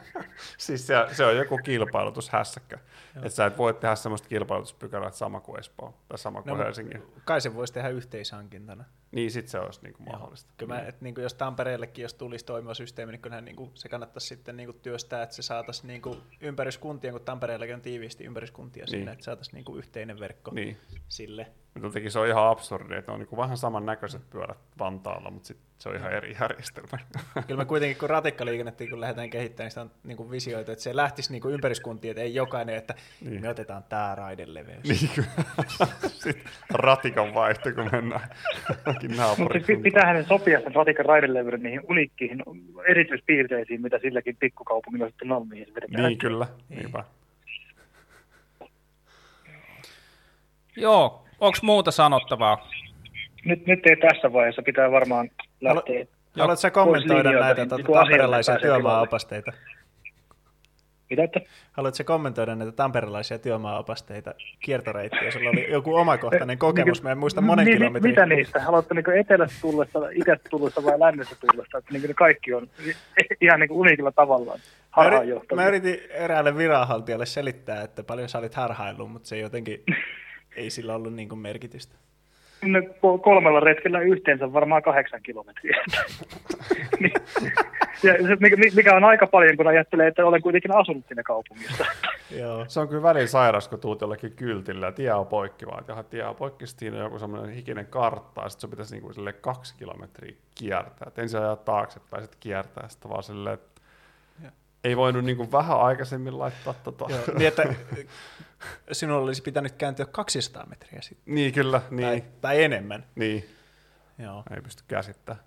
siis se, se on joku kilpailutushässäkkä. Että sä et voi tehdä semmoista kilpailutuspykälää, että sama kuin Espoo tai sama kuin No, no, Helsinki. Kai se voisi tehdä yhteishankintana. Niin sit se olisi niinku mahdollista. Kyllä mä, et, niin kuin jos Tampereellekin, jos tulisi toimiva systeemi, niin kyllähän niin kuin, se kannattaisi sitten niin kuin, työstää, että se saataisiin niin kuin, ympäryskuntien, kun Tampereellakin on tiiviisti ympäryskuntia niin. siinä, että saataisiin niin kuin, yhteinen verkko Niin. sille. Mutta jotenkin se on ihan absurdi, että ne on niinku vähän samannäköiset pyörät Vantaalla, mutta sit se on ihan eri järjestelmä. Kyllä me kuitenkin, kun ratikkaliikennettä kun lähdetään kehittämään, niin sitä on niin kuin visioita, että se lähtisi niin kuin ympäriskuntiin, että ei jokainen, että niin. me otetaan tämä raideleveys. niin. Sitten ratikan vaihto, kun mennään Mutta pitää hänen sopia sen ratikan raidelevyyden niihin uniikkiin erityispiirteisiin, mitä silläkin pikkukaupungilla sitten on, mihin se vedetään. Niin kyllä, niinpä. Joo, onko muuta sanottavaa? Nyt, nyt ei tässä vaiheessa, pitää varmaan lähteä. Haluatko sä kommentoida näitä niin tuota, kun asialle tamperelaisia työmaa-opasteita? Mitä että? Haluatko sä kommentoida näitä tamperelaisia työmaa-opasteita, kiertoreittiä? Sulla oli joku omakohtainen kokemus, mä en muista monen Niin, kilometrin. Mitä niistä? Haluatko niin etelästä tullesta, itästä tullesta vai lännestä tullesta? Että niin kaikki on ihan niin uniikilla tavallaan Mä, yrit, harhaanjohtavia. mä yritin eräälle viranhaltijalle selittää, että paljon sä olit harhaillut, mutta se jotenkin ei sillä ollut niin kuin merkitystä. No, ko- kolmella retkellä yhteensä varmaan kahdeksan kilometriä. Niin. ja se, mikä, mikä on aika paljon, kun ajattelee, että olen kuitenkin asunut siinä kaupungissa. Joo. Se on kyllä välin sairas, kun tuut jollekin kyltillä ja tie on poikki, vaan että tie on poikki, siinä on joku semmoinen hikinen kartta, ja sitten se pitäisi niinku sille kaksi kilometriä kiertää. Et ensin ajaa taaksepäin, sitten kiertää, sitten vaan silleen, että ei voinut niinku vähän aikaisemmin laittaa tota. Joo. Niin, että sinulla olisi pitänyt kääntyä 200 metriä sitten. niin kyllä, niin, Tai, tai enemmän. niin, Joo. ei pysty käsittämään.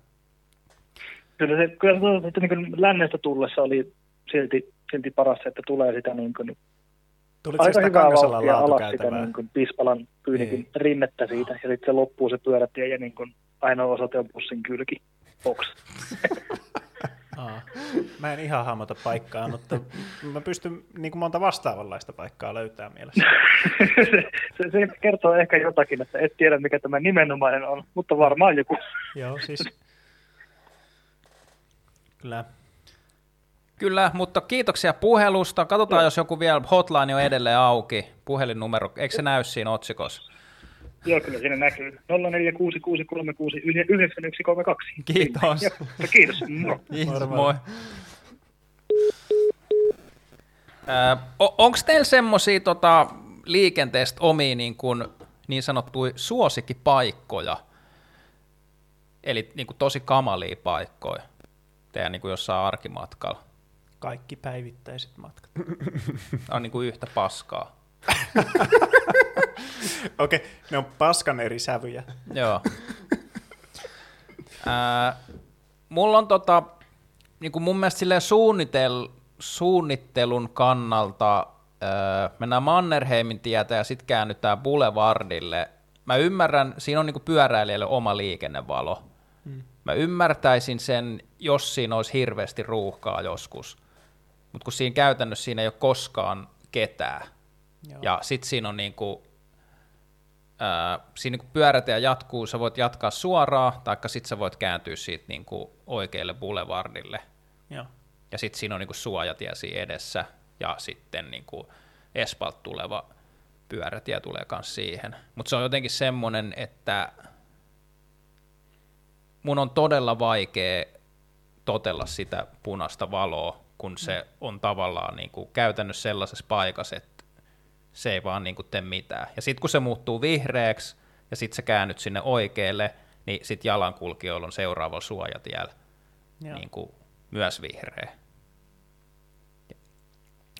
Kyllä se, kyllä se että niin kuin lännestä tullessa oli silti, silti paras, että tulee sitä niin kuin, Tulit sä aika sitä hyvää Kangasalan vauhtia alas sitä niin kuin Pispalan kyynikin Niin. rinnettä siitä, ja sitten se loppuu se pyörätie ja niin kuin ainoa osoite on bussin kylki. Box. Aa. Mä en ihan hahmota paikkaa, mutta mä pystyn niin kuin monta vastaavanlaista paikkaa löytämään mielessä. se, se, se, kertoo ehkä jotakin, että et tiedä mikä tämä nimenomainen on, mutta varmaan joku. Joo, siis kyllä. Kyllä, mutta kiitoksia puhelusta. Katsotaan, jos joku vielä hotline on edelleen auki. Puhelinnumero, eikö se näy siinä otsikossa? Joo, kyllä siinä näkyy. 0466369132. Kiitos. Ja, kiitos. Moro. Kiitos, moi. Onko teillä semmoisia tota, liikenteestä omia niin, kuin, niin sanottuja suosikkipaikkoja? Eli niin kuin, tosi kamalia paikkoja teidän niin kuin jossain arkimatkalla? Kaikki päivittäiset matkat. on niin kuin yhtä paskaa. Okei, okay, ne on paskan eri sävyjä. Joo. Ää, mulla on tota, niin kuin mun mielestä silleen suunnitel, suunnittelun kannalta ää, mennään Mannerheimin tietä ja sitten käännytään Boulevardille. Mä ymmärrän, siinä on niin kuin pyöräilijälle oma liikennevalo. Hmm. Mä ymmärtäisin sen, jos siinä olisi hirveästi ruuhkaa joskus. Mutta kun siinä käytännössä siinä ei ole koskaan ketään. Joo. Ja sitten siinä on niin kuin, ää, siinä kun pyörätä jatkuu, sä voit jatkaa suoraan, taikka sitten sä voit kääntyä siitä niin kuin oikealle boulevardille. Joo. Ja sitten siinä on niin kuin suojatie siinä edessä, ja sitten niin kuin Espalt tuleva pyörätie tulee myös siihen. Mutta se on jotenkin semmoinen, että mun on todella vaikea totella sitä punaista valoa, kun se on tavallaan niin kuin käytännössä sellaisessa paikassa, että se ei vaan niin kuin tee mitään. Ja sitten kun se muuttuu vihreäksi ja sitten se käännyt sinne oikealle, niin sitten jalankulkijoilla on seuraava suojatiellä niin kuin myös vihreä.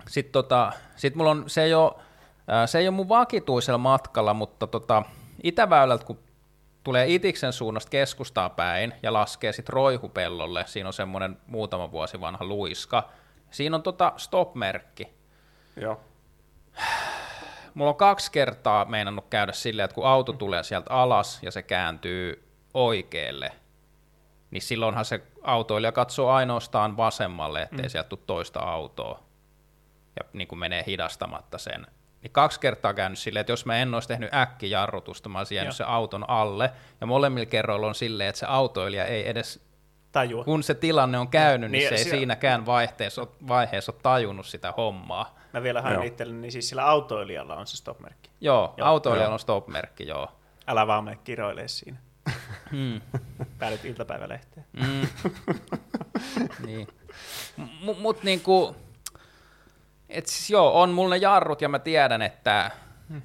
Sitten tota, sit mulla on, se ei ole, se ei ole mun vakituisella matkalla, mutta tota, Itäväylältä kun tulee Itiksen suunnasta keskustaa päin ja laskee sitten Roihupellolle, siinä on semmoinen muutama vuosi vanha luiska, siinä on tota stop-merkki. Joo. Mulla on kaksi kertaa meinannut käydä silleen, että kun auto tulee sieltä alas ja se kääntyy oikealle, niin silloinhan se autoilija katsoo ainoastaan vasemmalle, ettei mm. sieltä tule toista autoa ja niin kuin menee hidastamatta sen niin kaksi kertaa käynyt silleen, että jos mä en olisi tehnyt äkkijarrutusta, mä olisin jäänyt se auton alle, ja molemmilla kerroilla on silleen, että se autoilija ei edes, Tajua. kun se tilanne on käynyt, niin, niin se ei siellä... siinäkään vaiheessa, vaiheessa ole tajunnut sitä hommaa. Mä vielä hain itselleni, niin siis sillä autoilijalla on se stop-merkki. Joo, joo autoilijalla joo. on stop-merkki, joo. Älä vaan mene kiroilee siinä. Hmm. Päädyt iltapäivälehteen. Mm. niin. M- Mutta niinku, et siis joo, on mulla ne jarrut ja mä tiedän, että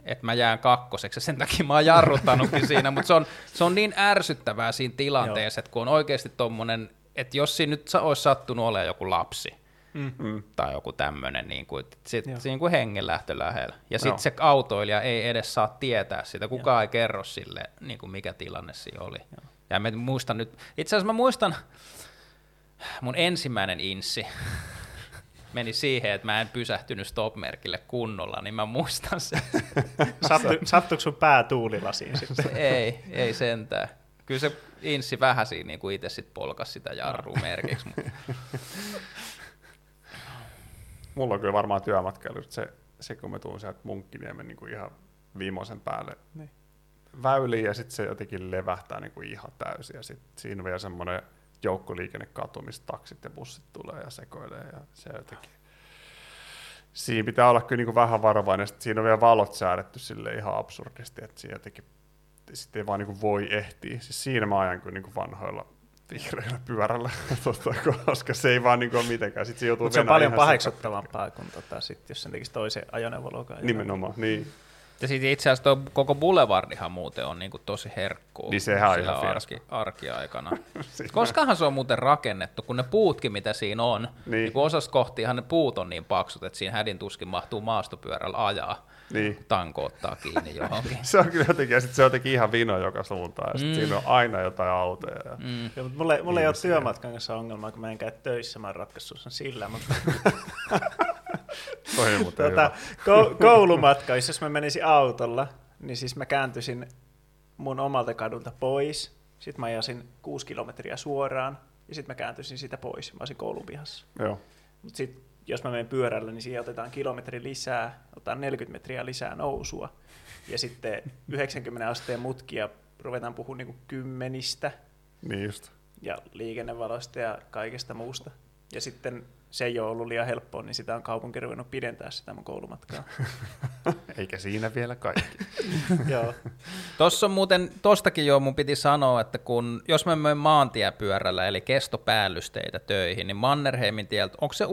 että mä jään kakkoseksi, sen takia mä oon jarruttanutkin siinä, mutta se on, se on niin ärsyttävää siinä tilanteessa, että kun on oikeasti tommonen, että jos siinä nyt olisi sattunut olemaan joku lapsi, mm. tai joku tämmöinen, niin kuin, sit, siinä kuin hengenlähtö lähellä, ja sitten se autoilija ei edes saa tietää sitä, kukaan Joo. ei kerro sille, niin kuin mikä tilanne siinä oli. Joo. Ja mä muistan nyt, itse asiassa mä muistan mun ensimmäinen inssi, meni siihen, että mä en pysähtynyt stop-merkille kunnolla, niin mä muistan sen. Sattu, sattuiko sun pää tuulilasiin sitten? ei, ei sentään. Kyllä se insi vähän siinä niin kuin itse sit polkas sitä jarrua merkiksi. Mutta... Mulla on kyllä varmaan työmatkailu se, se kun mä tuun sieltä Munkkiniemen niin kuin ihan viimeisen päälle niin. väyliin ja sitten se jotenkin levähtää niin kuin ihan täysin ja sitten siinä on vielä semmoinen joukkoliikennekatu, mistä taksit ja bussit tulee ja sekoilee ja se jotenkin siinä pitää olla kyllä niin kuin vähän varovainen, sitten siinä on vielä valot säädetty sille ihan absurdisti, että siinä jotenkin sitten ei vaan niin voi ehtiä. Siis siinä mä ajan kuin, niin kuin vanhoilla vihreällä pyörällä, tota, koska se ei vaan niin kuin mitenkään. Sitten se, joutuu Mutta se on paljon paheksuttavampaa kuin tota, sit, jos sen tekisi toisen ajoneuvoluokan. Nimenomaan, niin. Ja sitten itse asiassa tuo koko Boulevardihan muuten on niinku tosi herkkuu. Niin sehän on ihan arki, arkiaikana. Koskahan se on muuten rakennettu, kun ne puutkin mitä siinä on, niin, niin kun osassa kohtiinhan ne puut on niin paksut, että siinä hädin tuskin mahtuu maastopyörällä ajaa. Niin. Tanko ottaa kiinni johonkin. se on kyllä jotenkin, ja sitten se on jotenkin ihan vino joka suuntaan, ja sitten mm. siinä on aina jotain autoja. Ja... Mm. Ja, mutta mulle, mulle ei ole työmatkan kanssa ongelmaa, kun mä en käy töissä, mä oon ratkaissut sen sillä, mutta... tota, ko- koulumatka, jos mä menisin autolla, niin siis mä kääntyisin mun omalta kadulta pois, sitten mä ajasin kuusi kilometriä suoraan, ja sitten mä kääntyisin siitä pois. Mä olisin koulun pihassa. Joo. Mutta sitten jos mä menen pyörällä, niin siihen otetaan kilometri lisää, otetaan 40 metriä lisää nousua, ja sitten 90 asteen mutkia ruvetaan puhumaan niin kymmenistä, Niin just. ja liikennevaloista ja kaikesta muusta. Ja sitten se ei ole ollut liian helppoa, niin sitä on kaupunki ruvennut pidentää sitä mun koulumatkaa. Eikä siinä vielä kaikki. Joo. Tossa on muuten, tostakin jo mun piti sanoa, että kun, jos mä menen maantiepyörällä, eli kestopäällysteitä töihin, niin Mannerheimin tieltä, onko se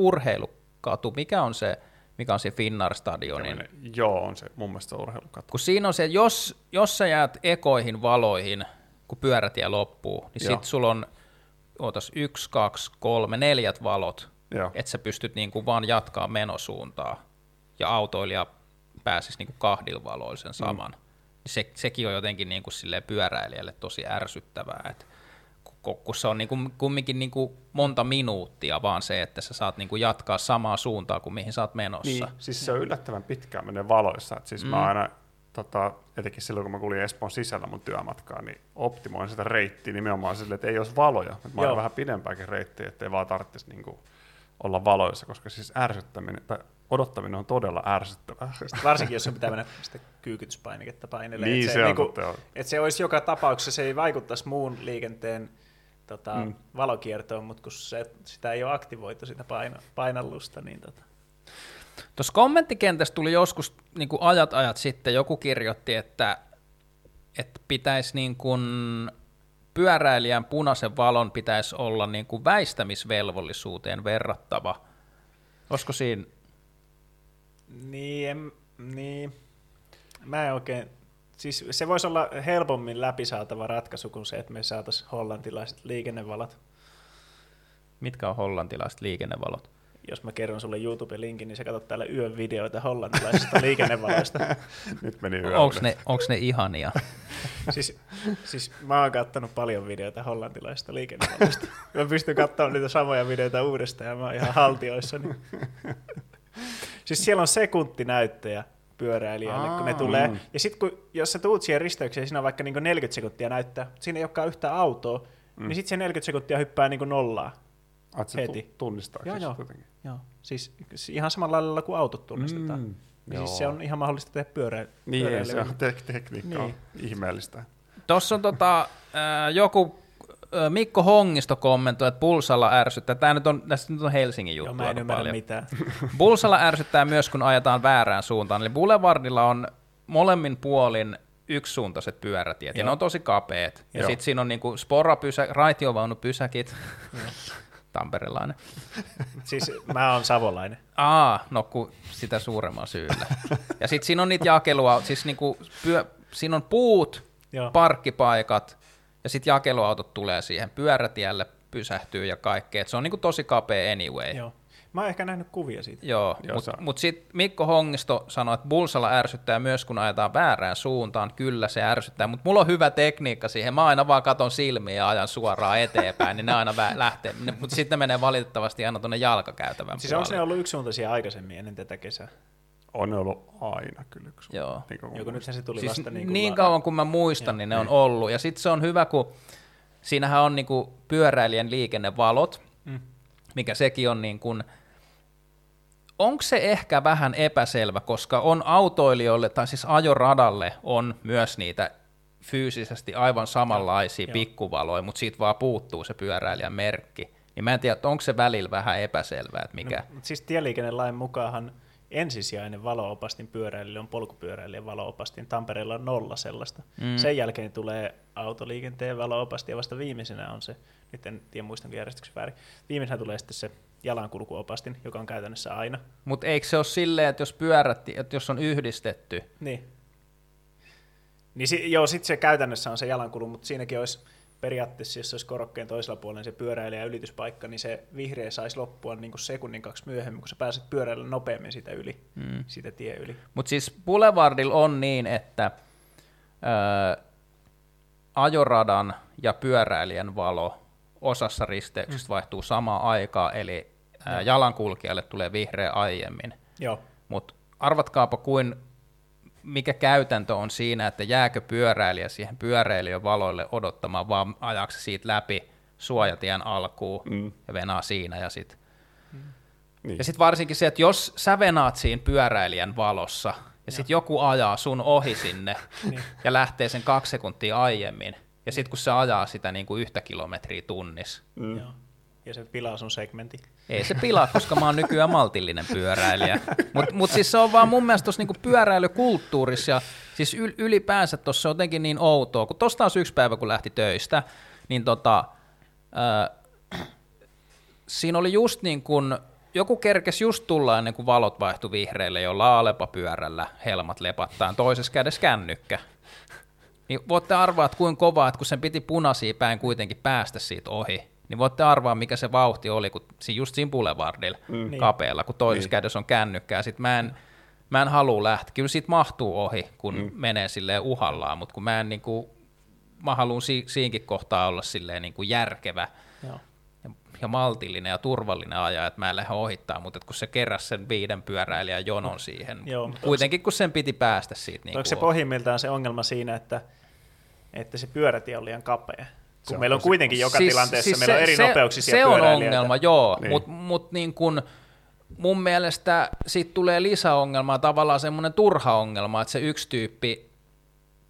urheilukatu, mikä on se, mikä on se Finnar-stadionin? Joo, on se mun mielestä se urheilukatto. Kun siinä on se, jos, jos sä jäät ekoihin valoihin, kun pyörätie loppuu, niin Joo. sit sulla on, ootas, yksi, kaksi, kolme, neljät valot, Joo. että sä pystyt niinku vaan jatkaa menosuuntaa, ja autoilija pääsisi niinku kahdilla valoilla sen saman. Mm. Se, sekin on jotenkin niinku silleen pyöräilijälle tosi ärsyttävää, että kun, kun se on niinku kumminkin niinku monta minuuttia vaan se, että sä saat niinku jatkaa samaa suuntaa kuin mihin sä oot menossa. Niin, siis se on yllättävän pitkään menee valoissa. Et siis mm. mä aina, tota, etenkin silloin kun mä kulin Espoon sisällä mun työmatkaa, niin optimoin sitä reittiä nimenomaan sille, että ei olisi valoja. Et mä oon vähän pidempääkin reittiä, ettei vaan tarvitsisi niinku olla valoissa, koska siis ärsyttäminen, tai odottaminen on todella ärsyttävää. Varsinkin, jos sun pitää mennä sitä kyykytyspainiketta painelemaan. Niin, Et se on niinku, totta, joo. että se olisi joka tapauksessa, se ei vaikuttaisi muun liikenteen tota, mm. valokiertoon, mutta kun se, sitä ei ole aktivoitu, sitä paina, painallusta, niin tota, Tuossa kommenttikentässä tuli joskus niin kuin ajat ajat sitten, joku kirjoitti, että, että pitäisi niin kuin pyöräilijän punaisen valon pitäisi olla niin kuin väistämisvelvollisuuteen verrattava. Olisiko siinä, Niin, en, niin, mä en oikein, siis se voisi olla helpommin läpisaatava ratkaisu kuin se, että me saataisiin hollantilaiset liikennevalot. mitkä on hollantilaiset liikennevalot? Jos mä kerron sulle YouTube-linkin, niin sä katsot täällä yön videoita hollantilaisista liikennevaloista. Nyt meni hyvä. Onko ne, onks ne ihania? siis, siis mä oon kattonut paljon videoita hollantilaisista liikennevaloista. Mä pystyn katsomaan niitä samoja videoita uudestaan ja mä oon ihan haltioissani. siis siellä on sekuntinäyttöjä pyöräilijälle, kun ne Aa. tulee. Mm. Ja sitten kun, jos sä tuut siihen risteykseen, siinä on vaikka niin 40 sekuntia näyttää, mutta siinä ei olekaan yhtään autoa, mm. niin sitten se 40 sekuntia hyppää niin nollaa. Ai, se heti. tu- tunnistaa Joo, siis joo. kuitenkin. Joo. Siis ihan samalla lailla kuin autot tunnistetaan. Mm. Niin siis joo. se on ihan mahdollista tehdä pyörä, Niin, se on tek- tekniikka on Niin. ihmeellistä. Tuossa on tota, äh, joku Mikko Hongisto kommentoi, että Pulsalla ärsyttää. Tämä nyt on, tässä nyt on Helsingin juttu Joo, mä en ymmärrä paljon. mitään. Bulsalla ärsyttää myös, kun ajetaan väärään suuntaan. Eli Boulevardilla on molemmin puolin yksisuuntaiset pyörätiet, ja Joo. ne on tosi kapeet. Ja sitten siinä on niinku sporapysä, raitiovaunupysäkit, tamperelainen. siis mä oon savolainen. Aa, no kun sitä suuremman syyllä. Ja sitten siinä on niitä jakelua, siis niinku pyö, siinä on puut, Joo. parkkipaikat, ja sitten jakeluautot tulee siihen, pyörätielle pysähtyy ja kaikkea. Et se on niinku tosi kapea anyway. Joo. Mä oon ehkä nähnyt kuvia siitä. Joo, Joo, mutta mut sitten Mikko Hongisto sanoi, että Bulsalla ärsyttää myös, kun ajetaan väärään suuntaan. Kyllä se ärsyttää, mutta mulla on hyvä tekniikka siihen. Mä aina vaan katon silmiä ja ajan suoraan eteenpäin, niin ne aina vä- lähtee. Mutta sitten ne menee valitettavasti aina tuonne jalkakäytävän Siis onko ne ollut yksisuuntaisia aikaisemmin ennen tätä kesää? On ne ollut aina kyllä yksi. Joo. Niin kuin Joku nythän se tuli Siis vasta niin, niin, niin kuin kauan kuin mä muistan, niin ne on ollut. Ja sitten se on hyvä, kun siinähän on niinku pyöräilijän liikennevalot, Mm. mikä sekin on niin kuin, onko se ehkä vähän epäselvä, koska on autoilijoille, tai siis ajoradalle on myös niitä fyysisesti aivan samanlaisia Joo. pikkuvaloja, mutta siitä vaan puuttuu se pyöräilijän merkki. Niin mä en tiedä, onko se välillä vähän epäselvää, että mikä... No, siis tieliikennelain mukaanhan ensisijainen valoopastin pyöräilijä on polkupyöräilijän valoopastin. Tampereella on nolla sellaista. Mm. Sen jälkeen tulee autoliikenteen valoopasti ja vasta viimeisenä on se, nyt en tiedä muistanko järjestyksen väärin, viimeisenä tulee sitten se jalankulkuopastin, joka on käytännössä aina. Mutta eikö se ole silleen, että jos pyörät, että jos on yhdistetty, Niin. Niin si- joo, sitten se käytännössä on se jalankulu, mutta siinäkin olisi periaatteessa, jos se olisi korokkeen toisella puolella se pyöräilijä ylityspaikka, niin se vihreä saisi loppua niin kuin sekunnin kaksi myöhemmin, kun sä pääset pyöräillä nopeammin siitä yli, mm. siitä tie yli. Mutta siis Boulevardilla on niin, että ö, ajoradan ja pyöräilijän valo osassa risteyksistä vaihtuu samaan aikaan, eli ö, jalankulkijalle tulee vihreä aiemmin. Joo. Mutta arvatkaapa kuin mikä käytäntö on siinä, että jääkö pyöräilijä siihen pyöräilijän valoille odottamaan, vaan ajaksi siitä läpi, suojatien alkuun mm. ja venaa siinä ja sitten Niin. ja sitten varsinkin se, että jos sä venaat siinä pyöräilijän valossa, ja sitten joku ajaa sun ohi sinne, ja lähtee sen kaksi sekuntia aiemmin, ja sitten kun se ajaa sitä niin kuin yhtä kilometriä tunnissa, Mm. Joo. Ja se pilaa sun segmentin. ei se pilaa, koska mä oon nykyään maltillinen pyöräilijä. Mutta mut siis se on vaan mun mielestä tuossa niinku pyöräilykulttuurissa ja siis yl- ylipäänsä tuossa on jotenkin niin outoa, kun tuossa taas yksi päivä kun lähti töistä, niin tota, ää, siinä oli just niin kuin, joku kerkes just tulla ennen kuin valot vaihtui vihreille, jolla Alepa pyörällä helmat lepattaan, toisessa kädessä kännykkä. Niin voitte arvaa, että kuinka kovaa, että kun sen piti punaisia päin kuitenkin päästä siitä ohi, niin voitte arvaa, mikä se vauhti oli, kun si- just siinä boulevardilla mm. kapealla, kun toisessa niin. kädessä on kännykkää. Sitten mä en, mä en halua lähteä. Kyllä siitä mahtuu ohi, kun mm. menee silleen uhallaan, mutta kun mä en niin kuin, mä haluan si- siinkin kohtaa olla silleen niin kuin järkevä Joo. ja, ja maltillinen ja turvallinen aja, että mä en lähde ohittaa, mutta että kun se keräsi sen viiden pyöräilijän jonon siihen, Joo, kuitenkin kun sen piti päästä siitä. Niin Onko se pohjimmiltaan se ongelma siinä, että, että se pyörätie on liian kapea? Kun on meillä on kuitenkin joka tilanteessa, meillä on eri se, nopeuksisia Se on ongelma, joo, Niin. mutta mut niin kun, mun mielestä siitä tulee lisäongelmaa, tavallaan semmoinen turha ongelma, että se yksi tyyppi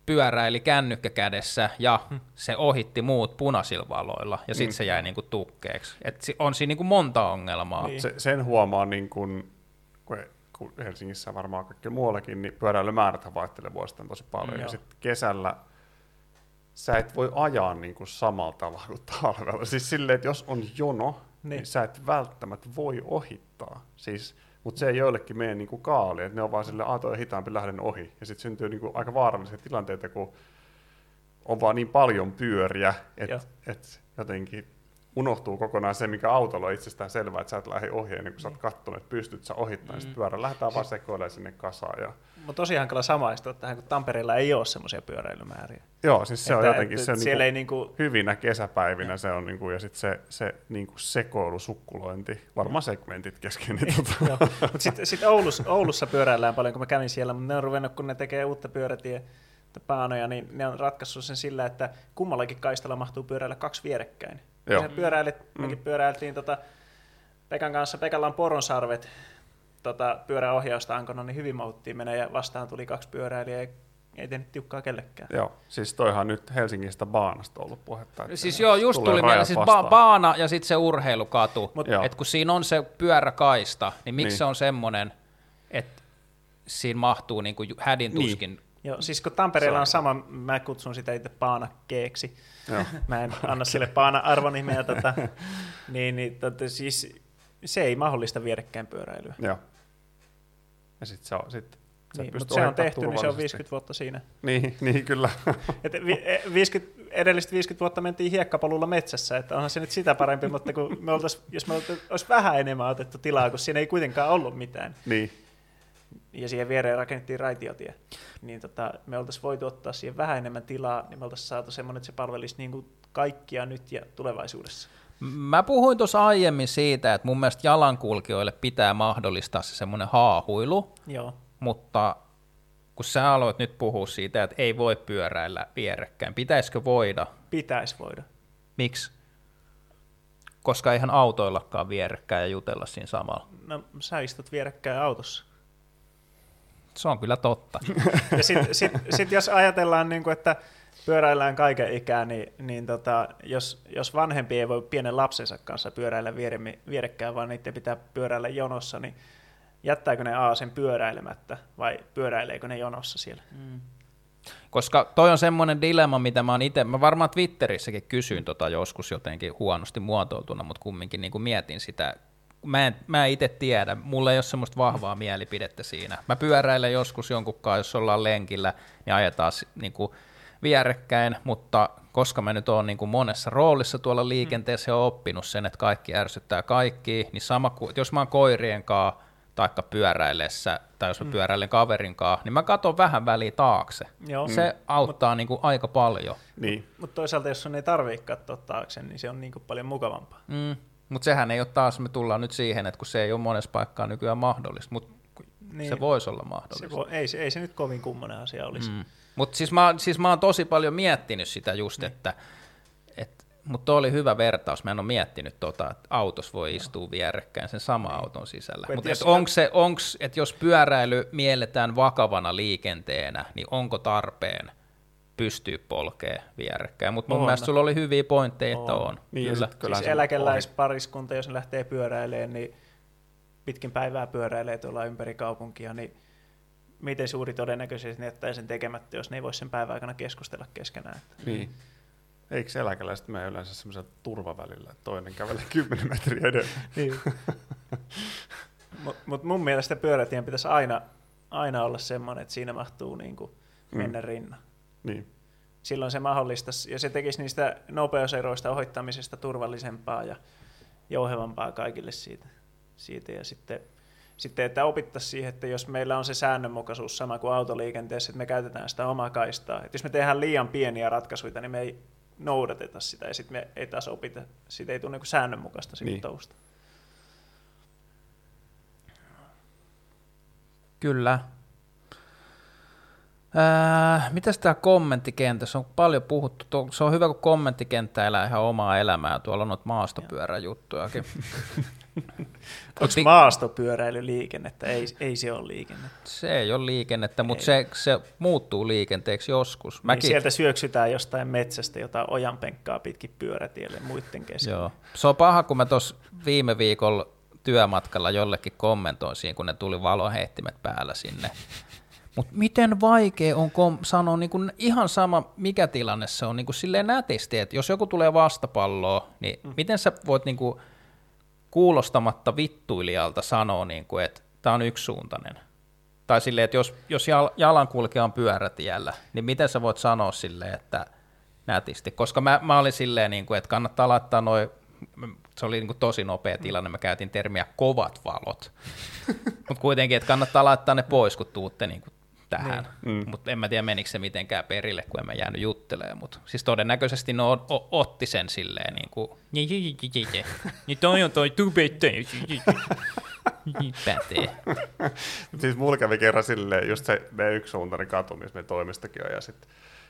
pyöräili kännykkä kädessä ja Hmm. se ohitti muut punaisilla valoilla ja sitten se jäi niinku tukkeeksi. Et on siinä niinku monta ongelmaa. Niin. Se, sen huomaa, niin kun, kun, kun Helsingissä varmaan kaikki muuallakin, niin pyöräilymäärät vaihtelee vuosittain tosi paljon. Mm, ja joo. sitten kesällä sä et voi ajaa niin kuin samalla tavalla kuin talvella. Siis silleen, että jos on jono, niin, Niin. sä et välttämättä voi ohittaa. Siis, mutta se ei joillekin mene niin kuin kaali, että ne on vaan sille aatoja hitaampi lähden ohi. Ja sitten syntyy niin kuin aika vaarallisia tilanteita, kun on vaan niin paljon pyöriä, että et jotenkin unohtuu kokonaan se, mikä autolla on itsestään selvää, että sä et lähde ohi ennen kuin sä oot kattonut, että pystyt sä ohittamaan, mm. sitten pyörä lähdetään vaan sekoilemaan sinne kasaan. Ja... Mutta tosi hankala samaistua tähän, kun Tampereella ei ole semmoisia pyöräilymääriä. Joo, siis se on Että- jotenkin että se on siellä ei niinku, niinku- hyvinä kesäpäivinä se on, niinku, ja sitten se, se niinku sekoilu, sukkulointi, varmaan segmentit kesken. Niin tota, Mutta sitten sit Oulussa, Oulussa pyöräillään paljon, kun mä kävin siellä, mutta ne on ruvennut, kun ne tekee uutta pyörätie paanoja, niin ne on ratkaissut sen sillä, että kummallakin kaistalla mahtuu pyöräillä kaksi vierekkäin. Joo. Ja pyöräilit, mekin pyöräiltiin tota, Pekan kanssa, Pekalla on poronsarvet tota, pyöräohjausta ankona, niin hyvin mauttiin menee ja vastaan tuli kaksi pyöräilijää, ei, ei tehnyt tiukkaa kellekään. joo, siis toihan nyt Helsingistä Baanasta ollut puhetta. Että Siis joo, just tuli rajat siis ba- baana ja sitten se urheilukatu. Mut- Joo. Et kun siinä on se pyöräkaista, niin miksi Niin. se on semmoinen, että siinä mahtuu niinku hädin Niin. Joo, siis kun Tampereella on sama, mä kutsun sitä itse paanakkeeksi. Joo. Mä en anna sille paana-arvonimeä, tota, niin, niin tota, siis se ei mahdollista vierekkäin pyöräilyä. Joo. Ja sitten se on, sit, sä Niin, mutta se on tehty, niin se on turvallisesti. 50 vuotta siinä. Niin, niin kyllä. Et vi- e- 50, edelliset 50 vuotta mentiin hiekkapolulla metsässä, että onhan se nyt sitä parempi, mutta kun me oltais, jos me oltais, olisi vähän enemmän otettu tilaa, kun siinä ei kuitenkaan ollut mitään, niin. Ja siihen viereen rakennettiin raitiotie, niin tota, me oltaisiin voitu ottaa siihen vähän enemmän tilaa, niin me oltaisiin saatu semmoinen, että se palvelisi niin kuin kaikkia nyt ja tulevaisuudessa. Mä puhuin tuossa aiemmin siitä, että mun mielestä jalankulkijoille pitää mahdollistaa se semmoinen haahuilu, Joo. mutta kun sä aloit nyt puhua siitä, että ei voi pyöräillä vierekkäin, pitäisikö voida? Pitäisi voida. Miksi? Koska eihän autoillakaan vierekkäin ja jutella siinä samalla. No, sä istut vierekkäin autossa. Se on kyllä totta. Ja sitten sit, sit jos ajatellaan, niin kuin, että pyöräillään kaiken ikää, niin, niin tota, jos, jos vanhempi ei voi pienen lapsensa kanssa pyöräillä vieremmin, vierekkäin, vaan niiden pitää pyöräillä jonossa, niin jättääkö ne A sen pyöräilemättä vai pyöräileekö ne jonossa siellä? Koska toi on semmoinen dilemma, mitä mä oon itse, mä varmaan Twitterissäkin kysyin tota joskus jotenkin huonosti muotoiltuna, mutta kumminkin niin kuin mietin sitä. Mä en, mä itse tiedä, mulla ei ole semmoista vahvaa mielipidettä siinä. Mä pyöräilen joskus jonkunkaan, jos ollaan lenkillä, niin ajetaan niin kuin vierekkäin, mutta koska mä nyt oon niin kuin monessa roolissa tuolla liikenteessä ja oppinut sen, että kaikki ärsyttää kaikki, niin sama kuin, jos mä oon koirien kanssa taikka pyöräillessä, tai jos mä pyöräilen kaverin kanssa, niin mä katon vähän väliä taakse. Joo. Se auttaa niin kuin aika paljon. niin. Mutta toisaalta, jos sun ei tarvitse katsoa taakse, niin se on niin kuin paljon mukavampaa. Mm. Mutta sehän ei ole taas, me tullaan nyt siihen, että kun se ei ole monessa paikkaa nykyään mahdollista, mutta Niin, se voisi olla se mahdollista. voi, ei, se, ei se nyt kovin kummonen asia olisi. Mm. Mutta siis mä, siis mä oon tosi paljon miettinyt sitä just, että et, mutta oli hyvä vertaus. Mä en ole miettinyt tota, että autos voi istua vierekkäin sen sama auton sisällä. Mutta jos- onko se, onks, että jos pyöräily mielletään vakavana liikenteenä, niin onko tarpeen pystyä polkee vierekkäin? Mutta mun On. mielestä sulla oli hyviä pointteja, että On. Niin, Kyllä. kyllä siis eläkeläispariskunta, jos ne lähtee pyöräilemään, niin pitkin päivää pyöräilee tuolla ympäri kaupunkia, niin miten suuri todennäköisesti ne jättää sen tekemättä, jos ne ei voi sen päivän aikana keskustella keskenään. Että Niin. Eikö se eläkeläiset mene yleensä semmoisella turvavälillä, että toinen kävelee 10 metriä edellä? Niin. Mutta mut mun mielestä pyörätien pitäisi aina, aina olla semmoinen, että siinä mahtuu niin kuin mennä mm. rinnan. Niin. Silloin se mahdollistaisi, ja se tekisi niistä nopeuseroista ohittamisesta turvallisempaa ja jouhevampaa kaikille siitä. siitä. Ja sitten, sitten että opittaisiin siihen, että jos meillä on se säännönmukaisuus sama kuin autoliikenteessä, että me käytetään sitä omaa kaistaa. Että jos me tehdään liian pieniä ratkaisuja, niin me ei noudateta sitä, ja sitten me ei taas opita, siitä ei tule niin säännönmukaista siitä Niin. tousta. Kyllä. Ää, mitäs tämä kommenttikenttä? Se on paljon puhuttu. Se on hyvä, kun kommenttikenttä elää ihan omaa elämää. Tuolla on noita maastopyöräjuttujakin. Onko pi- maastopyöräily liikennettä? Ei, ei se ole liikennettä. Se ei ole liikennettä, mutta se, se muuttuu liikenteeksi joskus. Mäkin. Mäkin, Niin sieltä syöksytään jostain metsästä jotain ojanpenkkaa pitkin pyörätielle muiden kesken. Joo. Se on paha, kun mä tuossa viime viikolla työmatkalla jollekin kommentoin siinä, kun ne tuli valoheittimet päällä sinne. Mutta miten vaikea on kom- sanoa niin kun ihan sama, mikä tilanne se on, niin kun silleen nätisti, että jos joku tulee vastapalloa, niin mm. miten sä voit niin kun kuulostamatta vittuilijalta sanoa, niin kun, että tämä on yksisuuntainen? Tai silleen, että jos, jos jal- jalankulkija on pyörätiellä, niin miten sä voit sanoa silleen, että nätisti? Koska mä, mä olin silleen, niin kuin, että kannattaa laittaa noin, se oli niin kuin tosi nopea tilanne, mä käytin termiä kovat valot. Mutta kuitenkin, että kannattaa laittaa ne pois, kun tuutte niin kuin tähän. Mm. Mutta en mä tiedä, menikö se mitenkään perille, kun en mä jäänyt juttelemaan. Mutta siis todennäköisesti ne o- o- otti sen silleen niin kuin, niin toi on toi tubettaja. Pätee. Siis mulla kävi kerran silleen, just se meidän yksisuuntainen katu, missä me toimistokin on, ja sitten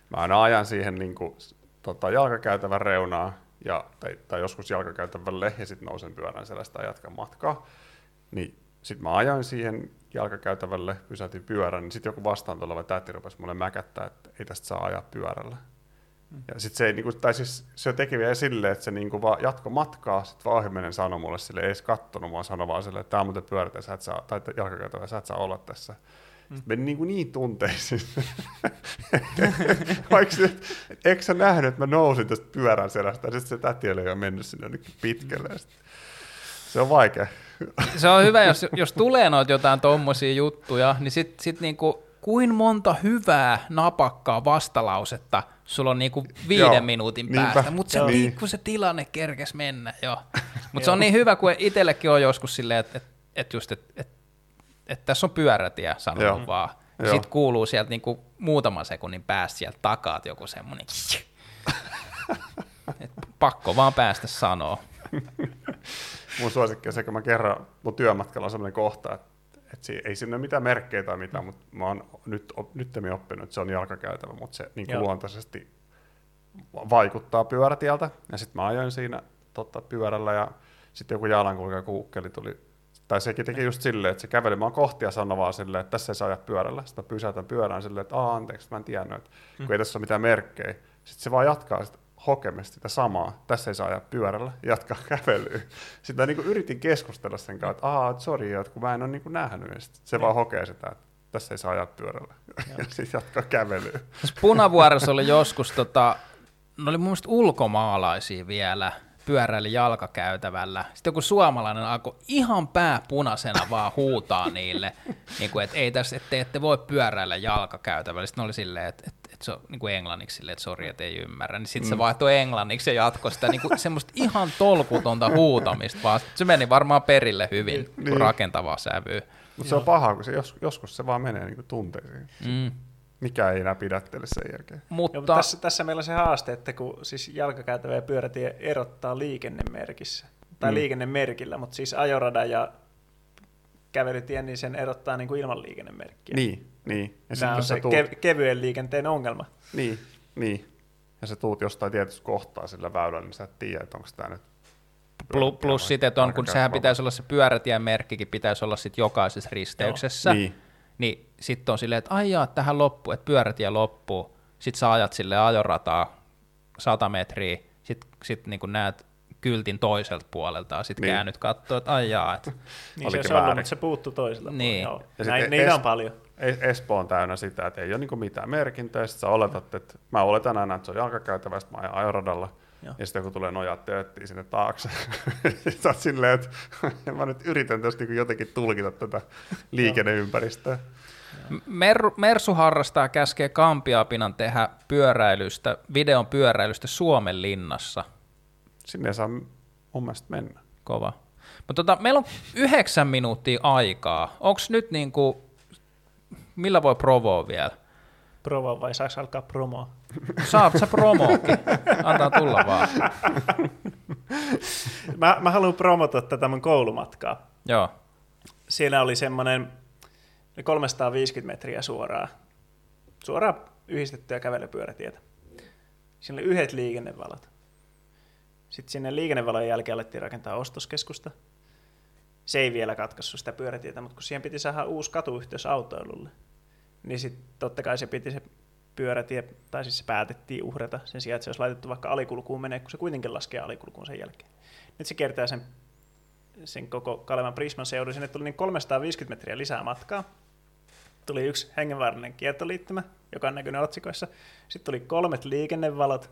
mä aina ajan siihen niin kuin, tota, jalkakäytävän reunaa, ja, tai, tai joskus jalkakäytävälle, ja sitten nousen pyörän selästä ja jatkan matkaa. Niin sitten mä ajoin siihen jalkakäytävälle, pysäytin pyörän, niin sitten joku vastaan tuleva täti rupesi mulle mäkättää, että ei tästä saa ajaa pyörällä. Ja sit se, ei, niinku, tai siis, se teki vielä silleen, että se niinku vaan jatko matkaa, sitten vaan ohimenen sanoi mulle sille, ei edes kattonut, vaan sanoi vaan silleen, että tämä on muuten pyörätä, sä et saa, tai jalkakäytävä, sä et saa olla tässä. Sitten meni niinku niin tunteisiin. Vaikka eikö sä nähnyt, että mä nousin tästä pyörän selästä, ja sitten se täti oli jo mennyt sinne pitkälle. sit- Se on vaikea. Se on hyvä, jos, jos tulee noita jotain tommosia juttuja, niin sit, sit niinku, kuin monta hyvää napakkaa vastalausetta sulla on niinku viiden Joo, minuutin niinpä. päästä, mutta se, Niin. kun se tilanne kerkes mennä, joo. Mutta se on niin hyvä, kun itsellekin on joskus silleen, että et, et just, että et, et tässä on pyörätie, sanon Joo. vaan. Sitten kuuluu sieltä niinku muutaman sekunnin päästä sieltä takaa joku semmoinen, et pakko vaan päästä sanoa. mun suosikki on se, kun mä kerran mun työmatkalla on sellainen kohta, että, että si- ei sinne ole mitään merkkejä tai mitään, mutta mä oon nyt, op, nyt oppinut, että se on jalkakäytävä, mutta se niin kuin luontaisesti va- vaikuttaa pyörätieltä. Ja sitten mä ajoin siinä totta, pyörällä ja sitten joku jalankulkija kuukkeli tuli, tai sekin teki just silleen, että se käveli vaan kohti ja sanoi vaan silleen, että tässä ei saa ajaa pyörällä. Sitten mä pysäytän pyörään silleen, että Aa, anteeksi, mä en tiennyt, että kun ei tässä ole mitään merkkejä. Sitten se vaan jatkaa sitä hokemista sitä samaa, tässä ei saa ajaa pyörällä, jatkaa kävelyä. Sitten mä niinku yritin keskustella sen kanssa, että aa, et sori, että kun mä en ole niinku nähnyt. Ja se vaan hokee sitä, että tässä ei saa ajaa pyörällä. Ja sitten jatkaa kävelyä. Tässä Punavuoressa oli joskus, tota, ne oli mun mielestä ulkomaalaisia vielä, pyöräili jalkakäytävällä. Sitten joku suomalainen alkoi ihan pää punaisena vaan huutaa niille, niin kuin, että ei tässä, että te ette voi pyöräillä jalkakäytävällä. Sitten ne oli silleen, että, että, että se on niin kuin englanniksi silleen, että sori, että ei ymmärrä. Niin sitten se vaihtoi englanniksi ja jatkoi sitä niin kuin, semmoista ihan tolkutonta huutamista, vaan se meni varmaan perille hyvin, niin. Niin. rakentavaa sävyä. Mutta se on paha, kun se jos, joskus se vaan menee niinku tunteisiin. Mm. Mikä ei enää pidättele sen jälkeen. Joo, Mutta mutta tässä, tässä meillä on se haaste, että kun siis jalkakäytävä ja pyörätie erottaa liikennemerkissä, tai Mm. mm. liikennemerkillä, mutta siis ajorada ja kävelytie, niin sen erottaa niin kuin ilman liikennemerkkiä. Niin, niin. Ja sit Tämä on se tuut- kev- kevyen liikenteen ongelma. Niin, niin. ja sä tuut jostain tietystä kohtaa sillä väylällä, niin sä et tiedä, että onko tämä nyt Plus, plus sitten, että on, kun sehän pitäisi olla se pyörätien merkkikin, pitäisi olla sitten jokaisessa risteyksessä, Niin. niin sitten on silleen, että aijaa, tähän loppuu, että pyörätie loppuu, sitten sä ajat sille ajorataa 100 metriä, sitten sit niin näet kyltin toiselta puolelta, ja sitten Niin. käännyt katsoa, että aijaa, että Niin se on ollut, mutta se puuttuu toiselta Niin. puolelta. Ja Joo. sit Näin, es- niitä on paljon. Es- Espoo on täynnä sitä, että ei ole niinku mitään merkintää, sitten sä oletat, että mä oletan aina, että se on jalkakäytävä, sitten mä ajan ajoradalla, Joo. ja sitten kun tulee nojat tööttiin sinne taakse, sä oot silleen, että mä nyt yritän tässä niinku jotenkin tulkita tätä liikenneympäristöä. Mer- Mersu harrastaa käskee Kampiapinan tehdä pyöräilystä, videon pyöräilystä Suomen linnassa. Sinne saa mun mielestä mennä. Kova. Mutta tota, meillä on yhdeksän minuuttia aikaa. Onko nyt niinku, millä voi provoa vielä? Provo vai saaks alkaa promoa? Saat sä promookin? Antaa tulla vaan. Mä, mä haluan promota tätä mun koulumatkaa. Joo. Siellä oli semmoinen 350 metriä suoraa, suoraa yhdistettyä kävelypyörätietä. Siinä oli yhdet liikennevalot. Sitten sinne liikennevalojen jälkeen alettiin rakentaa ostoskeskusta. Se ei vielä katkaissut sitä pyörätietä, mutta kun siihen piti saada uusi katuyhteys autoilulle, niin sitten totta kai se piti se pyörätie, tai siis se päätettiin uhrata sen sijaan, että se olisi laitettu vaikka alikulkuun menee, kun se kuitenkin laskee alikulkuun sen jälkeen. Nyt se kiertää sen sen koko Kalevan Prisman seudun. Sinne tuli niin 350 metriä lisää matkaa. Tuli yksi hengenvaarallinen kiertoliittymä, joka on näkynyt otsikoissa. Sitten tuli kolmet liikennevalot.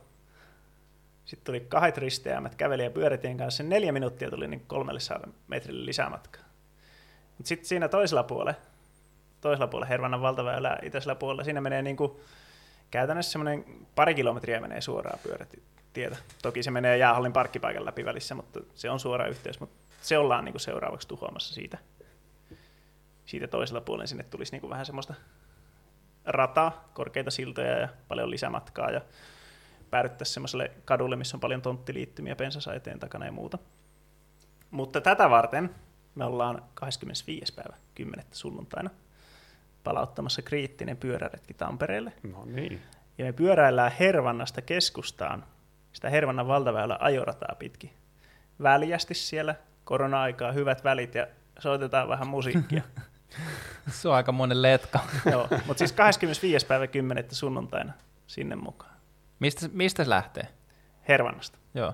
Sitten tuli kahdet risteämät käveli- ja pyörätien kanssa. Sen neljä minuuttia tuli niin 300 metrille lisää matkaa. Mutta sitten siinä toisella puolella, toisella puolella Hervannan valtaväylä itäisellä puolella, siinä menee niin kuin, käytännössä semmoinen pari kilometriä menee suoraan pyörätietä. Toki se menee jäähallin parkkipaikan läpi välissä, mutta se on suora yhteys. Mutta se ollaan niin kuin seuraavaksi tuhoamassa siitä, siitä toisella puolella. Sinne tulisi niin kuin vähän semmoista rataa, korkeita siltoja ja paljon lisämatkaa ja päädyttäisiin semmoiselle kadulle, missä on paljon tonttiliittymiä pensasaiteen takana ja muuta. Mutta tätä varten me ollaan 25. päivä 10. sunnuntaina palauttamassa kriittinen pyöräretki Tampereelle. No niin. Ja me pyöräillään Hervannasta keskustaan, sitä Hervannan valtaväylä ajorataa pitkin. Väljästi siellä, korona-aikaa, hyvät välit ja soitetaan vähän musiikkia. Se on aika monen letka. Joo, mutta siis 25. päivä 10. sunnuntaina sinne mukaan. Mistä, mistä se lähtee? Hervannasta. Joo.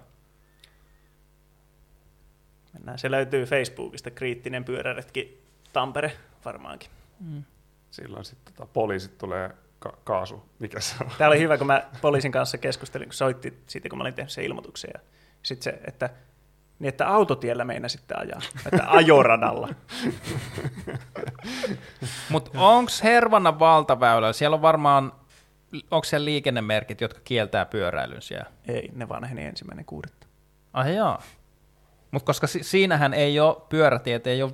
Mennään. Se löytyy Facebookista, kriittinen pyöräretki Tampere varmaankin. Silloin sitten tota, poliisit tulee ka- kaasu. Mikä se on? Tämä oli hyvä, kun mä poliisin kanssa keskustelin, kun soitti siitä, kun mä olin tehnyt sen ilmoituksen. Ja sitten se, että, niin että autotiellä meinaa sitten ajaa, että ajoradalla. Mutta onko Hervannan valtaväylä, siellä on varmaan, onko siellä liikennemerkit, jotka kieltää pyöräilyn siellä? Ei, ne vanheni ensimmäinen kuudetta. Ai jaa. Mutta koska si- siinähän ei ole pyörätiet, ei ole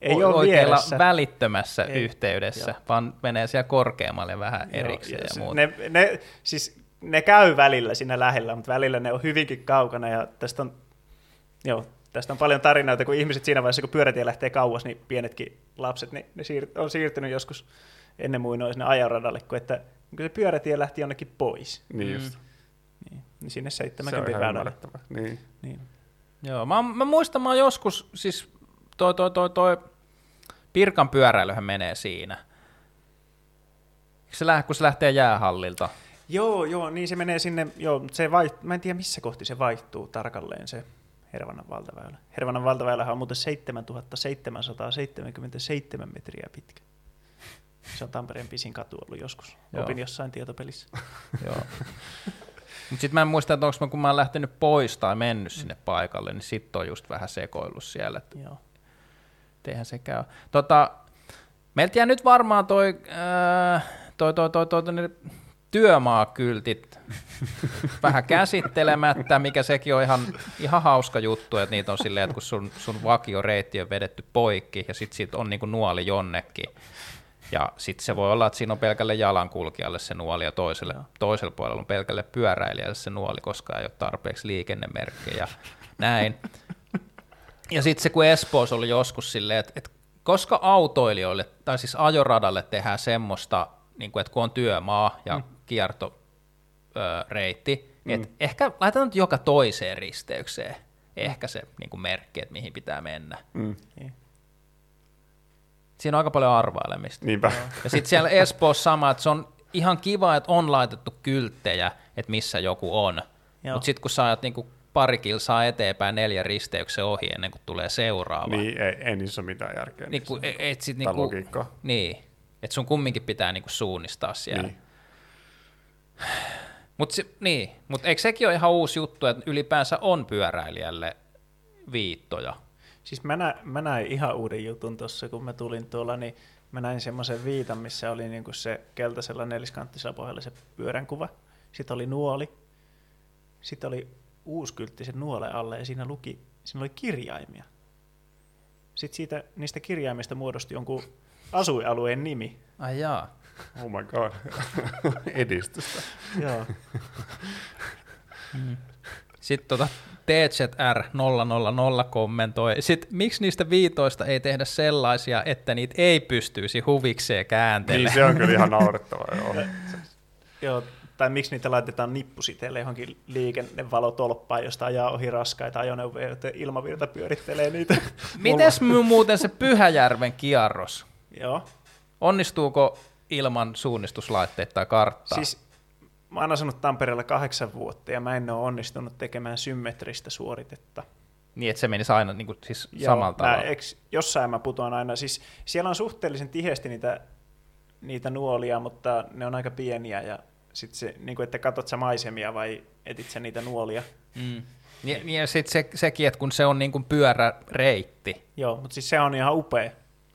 Ei ole oikealla vieressä. välittömässä Ei. yhteydessä, Joo. vaan menee siellä korkeammalle vähän Joo, erikseen ja, se- muuta. Ne, ne, siis ne käy välillä siinä lähellä, mutta välillä ne on hyvinkin kaukana ja tästä on, joo, tästä on paljon tarinoita, kun ihmiset siinä vaiheessa, kun pyörätie lähtee kauas, niin pienetkin lapset, niin ne siir- on siirtynyt joskus ennen muinoin sinne ajaradalle, kun että kun se pyörätie lähti jonnekin pois, Niin just. niin, niin sinne Se on 70 ihan väylälle. ymmärrettävää. Niin. Niin. Joo, mä, mä muistan, mä joskus, siis toi, toi, toi, toi Pirkan pyöräilyhän menee siinä. Se lähe, kun se lähtee jäähallilta. Joo, joo, niin se menee sinne, joo, se vaiht- mä en tiedä missä kohti se vaihtuu tarkalleen se Hervannan valtaväylä. Hervannan valtaväylähän on muuten 7777 metriä pitkä. Se on Tampereen pisin katu ollut joskus. Joo. Opin jossain tietopelissä. Joo. Mutta sitten mä en muista, että onko mä, kun mä oon lähtenyt pois tai mennyt sinne paikalle, niin sitten on just vähän sekoillut siellä, että Joo. eihän se käy. Tota, meiltä jää nyt varmaan toi, ää, toi, toi, toi, toi, toi ne työmaakyltit vähän käsittelemättä, mikä sekin on ihan, ihan hauska juttu, että niitä on silleen, että kun sun, sun vakioreitti on vedetty poikki ja sitten sit on niinku nuoli jonnekin, ja sitten se voi olla, että siinä on pelkälle jalankulkijalle se nuoli ja toiselle, toisella puolella on pelkälle pyöräilijälle se nuoli, koska ei ole tarpeeksi liikennemerkkejä. Näin. Ja sitten se, kun Espoossa oli joskus silleen, että, että koska autoilijoille, tai siis ajoradalle tehdään semmoista, niin kuin, että kun on työmaa ja mm. kierto ö, reitti, mm. että ehkä laitetaan nyt joka toiseen risteykseen ehkä se niin kuin merkki, että mihin pitää mennä. Mm. Siinä on aika paljon arvailemista. Niinpä. Ja sitten siellä Espoossa sama, että se on ihan kiva, että on laitettu kylttejä, että missä joku on. Mutta sitten kun sä ajat niinku pari kilsaa eteenpäin neljä risteyksen ohi ennen kuin tulee seuraava. Niin, ei, ei niissä ole mitään järkeä. Niin, kun, niissä. et sit niinku, logiikkaa. niin, että sun kumminkin pitää niinku suunnistaa siellä. Niin. Mutta niin, mut eikö sekin ole ihan uusi juttu, että ylipäänsä on pyöräilijälle viittoja? Siis mä, nä, mä näin ihan uuden jutun tuossa, kun mä tulin tuolla, niin mä näin semmoisen viitan, missä oli niinku se keltaisella neliskanttisella pohjalla se pyörän kuva. Sitten oli nuoli. Sitten oli uusi kyltti sen nuolen alle ja siinä luki, siinä oli kirjaimia. Sitten siitä, niistä kirjaimista muodostui jonkun asuinalueen nimi. Ai jaa. Oh my god. Edistystä. Joo. Sitten tota TZR 000 kommentoi, sit miksi niistä viitoista ei tehdä sellaisia, että niitä ei pystyisi huvikseen Niin, kääntelemään? se on kyllä ihan naurettavaa, joo. Joo, tai miksi niitä laitetaan nippusiteille johonkin liikennevalotolppaan, josta ajaa ohi raskaita ajoneuvoja, joten ilmavirta pyörittelee niitä. Mites mu- muuten se Pyhäjärven kierros? Joo. Onnistuuko ilman suunnistuslaitteita tai karttaa? Siis mä oon asunut Tampereella kahdeksan vuotta ja mä en ole onnistunut tekemään symmetristä suoritetta. Niin, että se menisi aina niin kuin, siis Joo, samalla mä, tavalla. eks, jossain mä putoan aina, siis siellä on suhteellisen tiheesti niitä, niitä nuolia, mutta ne on aika pieniä ja sit se, niin kuin, että katot sä maisemia vai etit sä niitä nuolia. Mm. Niin, niin ja sitten se, sekin, että kun se on niin kuin pyöräreitti. Joo, mutta siis se on ihan upea,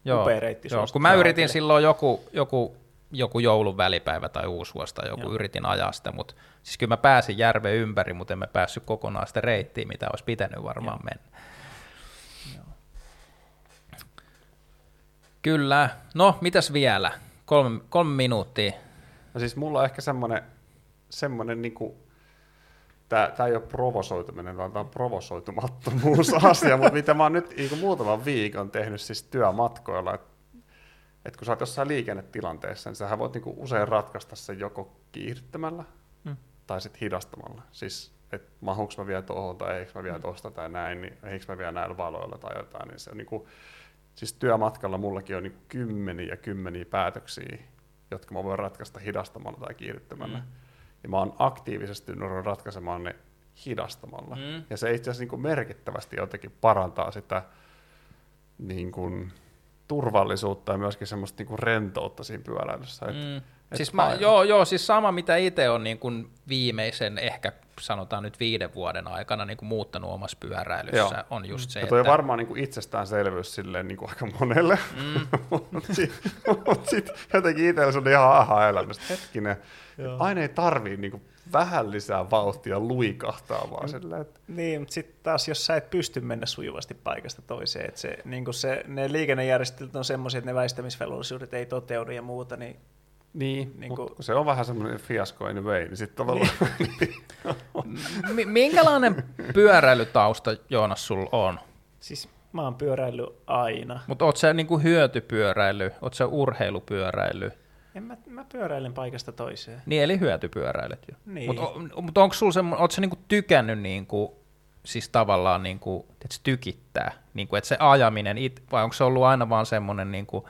Joo, upea reitti. joo. Kun mä yritin silloin joku, joku, joku joulun välipäivä tai uusvuosi tai joku Joo. yritin ajaa sitä, mutta siis kyllä mä pääsin järven ympäri, mutta en mä päässyt kokonaan sitä reittiin, mitä olisi pitänyt varmaan Joo. mennä. Kyllä. No, mitäs vielä? Kolme, kolme minuuttia. No siis mulla on ehkä semmoinen, semmoinen niinku, tää, tää ei ole provosoituminen, vaan tää on provosoitumattomuus asia, mutta mitä mä oon nyt niinku muutaman viikon tehnyt siis työmatkoilla, että et kun sä oot jossain liikennetilanteessa, niin sähän voit niinku usein ratkaista sen joko kiihdyttämällä Mm. tai sitten hidastamalla. Siis, että mahuuko mä vielä tuohon tai eikö mä vielä tosta tai näin, niin eikö mä vielä näillä valoilla tai jotain, niin se on niinku, siis työmatkalla mullakin on niinku kymmeniä ja kymmeniä päätöksiä, jotka mä voin ratkaista hidastamalla tai kiihdyttämällä. Mm. Mm. Ja mä oon aktiivisesti ratkaisemaan ne hidastamalla. Mm. Mm. Ja se itse asiassa niinku merkittävästi jotenkin parantaa sitä niin kuin, turvallisuutta ja myöskin semmoista niin kuin rentoutta siinä pyöräilyssä. Et, Mm. et Siis mä, aina- joo, joo, siis sama mitä itse on niin kuin viimeisen ehkä sanotaan nyt viiden vuoden aikana niin kuin muuttanut omassa pyöräilyssä, Joo. on just se, ja toi on että varmaan niin kuin itsestäänselvyys silleen niin kuin aika monelle, Mm. mutta sitten sit jotenkin itsellä se on ihan aha-elämys. Hetkinen, Joo. aina ei tarvii niin kuin vähän lisää vauhtia luikahtaa vaan silleen, että Niin, mutta sitten taas, jos sä et pysty mennä sujuvasti paikasta toiseen, että se, niin se, ne liikennejärjestelyt on semmoisia, että ne väistämisvelvollisuudet ei toteudu ja muuta, niin niin, Niin niin kuin- kun se on vähän semmoinen fiasko in a way, niin sitten tavallaan Mi- minkälainen pyöräilytausta Joonas sulla on? siis mä oon pyöräillyt aina. Mutta oot sä niinku hyötypyöräily, oot sä urheilupyöräily? En mä, mä pyöräilen paikasta toiseen. Niin, eli hyötypyöräilyt jo. Niin. Mutta mut onko sulla semmo, oot sä niinku tykännyt niinku, siis tavallaan niinku, se tykittää, niinku, että se ajaminen, it, vai onko se ollut aina vaan semmoinen niinku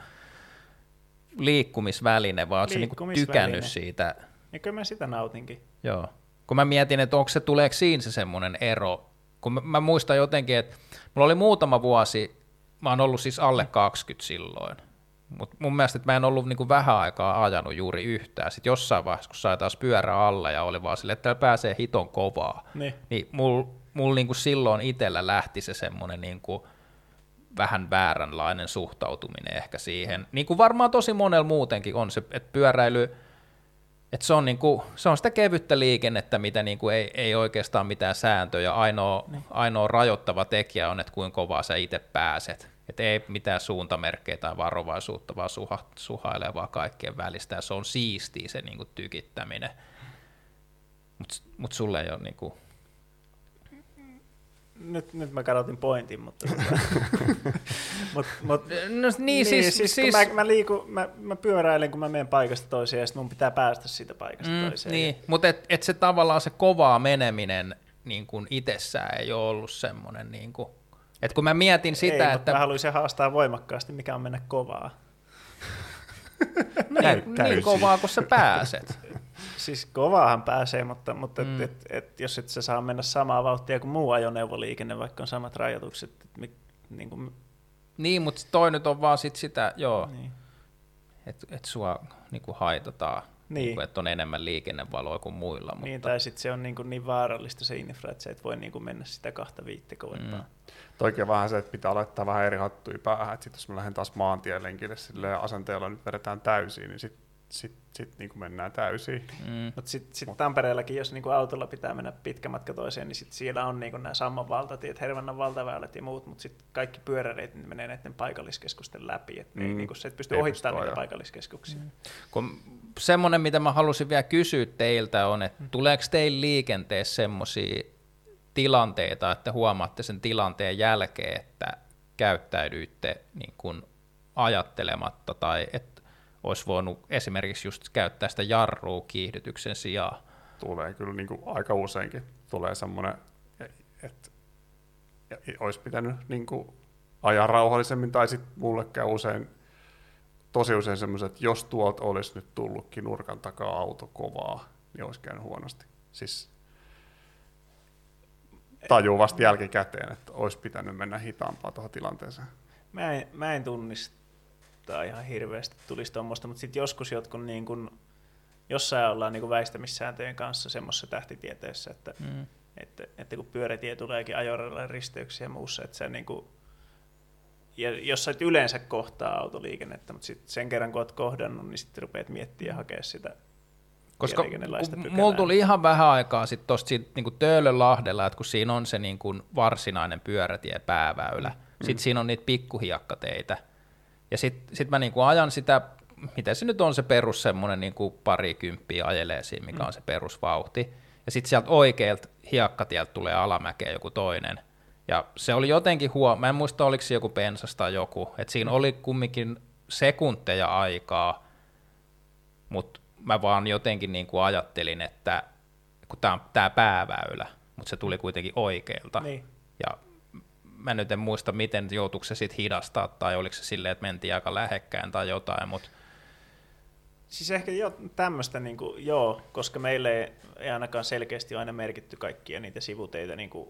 liikkumisväline, vai oot sä niinku tykännyt siitä? Ja kyllä mä sitä nautinkin. Joo. Kun mä mietin, että onko se, tuleeko siinä se semmoinen ero, kun mä, mä muistan jotenkin, että mulla oli muutama vuosi, mä oon ollut siis alle 20 silloin, mutta mun mielestä, että mä en ollut niinku vähän aikaa ajanut juuri yhtään. Sitten jossain vaiheessa, kun sai taas pyörä alla ja oli vaan silleen, että täällä pääsee hiton kovaa, Niin. niin mulla mul niinku silloin itsellä lähti se semmoinen niinku vähän vääränlainen suhtautuminen ehkä siihen. Niin kuin varmaan tosi monella muutenkin on se, että pyöräily, että se on, niinku, se on sitä kevyttä liikennettä, mitä niinku ei, ei oikeastaan mitään sääntöjä. Ainoa, niin. ainoa rajoittava tekijä on, että kuinka kovaa sä itse pääset. Että ei mitään suuntamerkkejä tai varovaisuutta, vaan suha, suhailevaa kaikkien välistä. Ja se on siistiä se niinku tykittäminen. Mutta mut sulle ei ole niinku... nyt, nyt mä kadotin pointin, mutta... mut, mut, No niin, siis, siis, siis kun mä, mä, liiku, mä, mä pyöräilen, kun mä menen paikasta toiseen, ja sitten mun pitää päästä siitä paikasta mm, toiseen. niin, mutta et, et se tavallaan se kovaa meneminen niin kuin itsessään ei ole ollut semmoinen, niin kuin, että kun mä mietin sitä, ei, että... mä haluaisin haastaa voimakkaasti, mikä on mennä kovaa. niin, niin kovaa, kun sä pääset. Siis kovaahan pääsee, mutta, mutta mm. et, et, et, jos et sä saa mennä samaa vauhtia kuin muu ajoneuvoliikenne, vaikka on samat rajoitukset, et, mi, niin, kuin, niin, mutta toi nyt on vaan sit sitä, joo, niin. että et sua niin kuin haitataan, Niin. niin kuin, että on enemmän liikennevaloa kuin muilla. Mutta, Niin, tai sitten se on niin, kuin niin vaarallista se infra, että sä et voi niin kuin mennä sitä kahta viittä kovempaa. Mm. Toikin on vähän se, että pitää laittaa vähän eri hattuja päähän, että sit jos mä lähden taas maantielenkille silleen asenteella nyt vedetään täysiin, niin sit, sit, sit niin kuin mennään täysiin. mm, Mutta sitten sit Tampereellakin, jos niinku autolla pitää mennä pitkä matka toiseen, niin sit siellä on niinku nämä Samman valtatiet, Hervannan valtaväylät ja muut, mutta sitten kaikki pyöräreitit niin menee näiden paikalliskeskusten läpi. Et mm. Mm. niinku, sä et pysty Ei ohittamaan niitä paikalliskeskuksia. Mm. kun semmoinen, mitä mä halusin vielä kysyä teiltä on, että tuleeko teillä liikenteessä semmoisia tilanteita, että huomaatte sen tilanteen jälkeen, että käyttäydyitte niin kuin ajattelematta tai että olisi voinut esimerkiksi just käyttää sitä jarrua kiihdytyksen sijaan. Tulee kyllä niin kuin aika useinkin. Tulee semmoinen, että olisi pitänyt niin kuin ajaa rauhallisemmin, tai sitten mulle käy usein, tosi usein semmoiset, että jos tuolta olisi nyt tullutkin nurkan takaa auto kovaa, niin olisi käynyt huonosti. Siis tajuu vasta jälkikäteen, että olisi pitänyt mennä hitaampaa tuohon tilanteeseen. Mä, en, mä en tunnista ihan hirveästi tulisi tuommoista, mutta sitten joskus jotkut niin kun, jossain ollaan niin väistämissääntöjen kanssa semmoisessa tähtitieteessä, että, Mm. että, että kun pyörätie tuleekin ajoradalla risteyksiä ja muussa, että sä niin kuin, ja jos sä et yleensä kohtaa autoliikennettä, mutta sit sen kerran kun oot kohdannut, niin sitten rupeat miettimään ja hakea sitä Koska mulla tuli ihan vähän aikaa sitten tuosta siitä niin Töölönlahdella, että kun siinä on se niin kuin varsinainen pyörätie pääväylä, mm. sitten siinä on niitä pikkuhiakkateitä, ja sitten sit mä niin kuin ajan sitä, mitä se nyt on se perus semmoinen niin kuin parikymppiä ajelee siinä, mikä on se perusvauhti, ja sitten sieltä oikealta hiekkatieltä tulee alamäkeä joku toinen, ja se oli jotenkin huo, mä en muista oliko se joku pensas tai joku, että siinä oli kumminkin sekunteja aikaa, mutta mä vaan jotenkin niin kuin ajattelin, että kun tämä on tämä pääväylä, mutta se tuli kuitenkin oikealta. Niin. Ja mä nyt en muista, miten joutuiko se sitten hidastaa, tai oliko se silleen, että mentiin aika lähekkäin tai jotain, mutta Siis ehkä jo tämmöistä, niin kuin, joo, koska meille ei, ainakaan selkeästi ole aina merkitty kaikkia niitä sivuteitä. Niin kuin,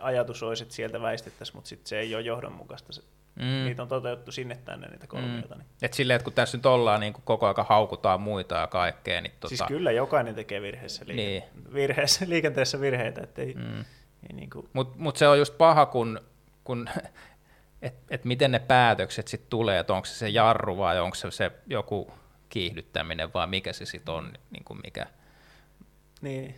ajatus olisi, että sieltä väistettäisiin, mutta sitten se ei ole johdonmukaista. Se, mm. Niitä on toteutettu sinne tänne niitä kolmioita. Mm. Niin. et silleen, että kun tässä nyt ollaan niin koko aika haukutaan muita ja kaikkea, niin tota, Siis kyllä jokainen tekee virheessä, liike- Niin. virheessä liikenteessä virheitä. Että ei, mm. ei niin kuin, Mutta mut se on just paha, kun, kun että et miten ne päätökset sitten tulee, että onko se se jarru vai onko se, se joku kiihdyttäminen vai mikä se sitten on, niin kuin mikä. niin.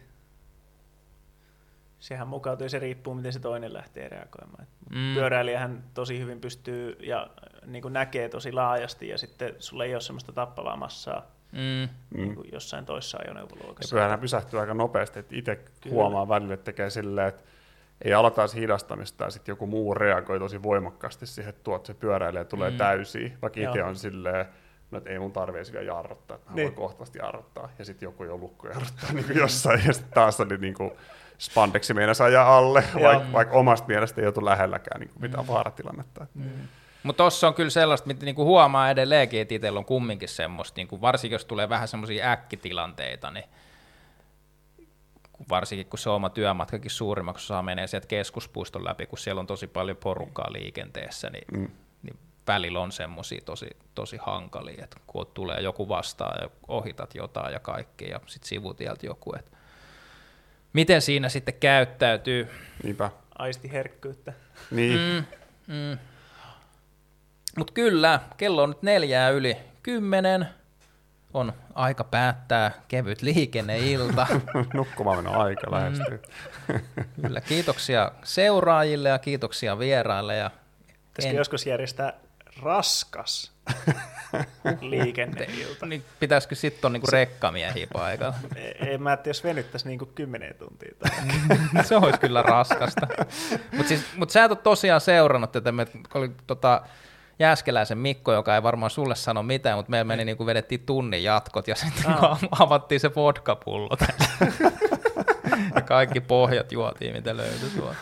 Sehän mukautuu ja se riippuu, miten se toinen lähtee reagoimaan. Mm. Pyöräilijähän tosi hyvin pystyy ja niin kuin näkee tosi laajasti ja sitten sulla ei ole semmoista tappavaa massaa Mm. niin kuin jossain toisessa Ja ajoneuvoluokassa. pyörähän pysähtyy aika nopeasti, että itse huomaa välillä, että tekee silleen, että ei aloita edes hidastamista ja sitten joku muu reagoi tosi voimakkaasti siihen, että tuot se pyöräilee ja tulee Mm. täysiin, vaikka itse on silleen, no, että ei mun tarvitse vielä jarruttaa, että mä Niin. voin kohtaasti jarruttaa. Ja sitten joku ole lukko jarruttaa niin kuin jossain, ja sitten taas oli niin kuin spandeksi meinasi ajaa alle, vaikka vaik omasta mielestä ei oltu lähelläkään niin kuin mitään vaaratilannetta. Mm. Mutta tuossa on kyllä sellaista, mitä niinku huomaa edelleenkin, että itsellä on kumminkin semmoista, niinku varsinkin jos tulee vähän semmoisia äkkitilanteita, niin kun varsinkin kun se oma työmatkakin suurimmaksi osaa menee sieltä keskuspuiston läpi, kun siellä on tosi paljon porukkaa liikenteessä, niin, mm. niin välillä on semmoisia tosi, tosi hankalia, että kun tulee joku vastaan ja ohitat jotain ja kaikkea ja sitten sivutieltä joku, että miten siinä sitten käyttäytyy. Niinpä. Aistiherkkyyttä. Niin, Mm, mm. Mutta kyllä, kello on nyt neljää yli kymmenen. On aika päättää kevyt liikenneilta. nukkumaan mennä aika lähestyy. kyllä, kiitoksia seuraajille ja kiitoksia vieraille. Ja Pitäisikö en- joskus järjestää raskas liikenneilta. Niin pitäisikö sitten olla niinku rekkamiehiä paikalla? E- En mä tiedä, jos venyttäisiin niinku 10 tuntia. Se olisi kyllä raskasta. Mutta siis, mut sä et ole tosiaan seurannut tätä, me oli tota, Jääskeläisen Mikko, joka ei varmaan sulle sano mitään, mutta meillä meni niin kuin vedettiin tunnin jatkot ja sitten ah. avattiin se vodkapullo ja kaikki pohjat juotiin, mitä löytyi tuolta.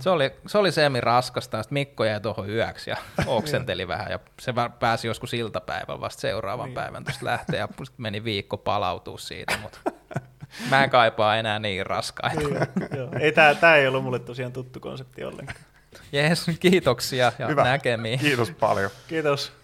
se, oli, se oli semi raskasta, sitten Mikko jäi tuohon yöksi ja oksenteli vähän ja se pääsi joskus iltapäivän vasta seuraavan niin. päivän tuosta lähteä ja sitten meni viikko palautua siitä, mutta mä en kaipaa enää niin raskaita. Niin, ei, tämä, tämä ei ollut mulle tosiaan tuttu konsepti ollenkaan. Jees, kiitoksia ja Hyvä. näkemiin. Kiitos paljon. Kiitos.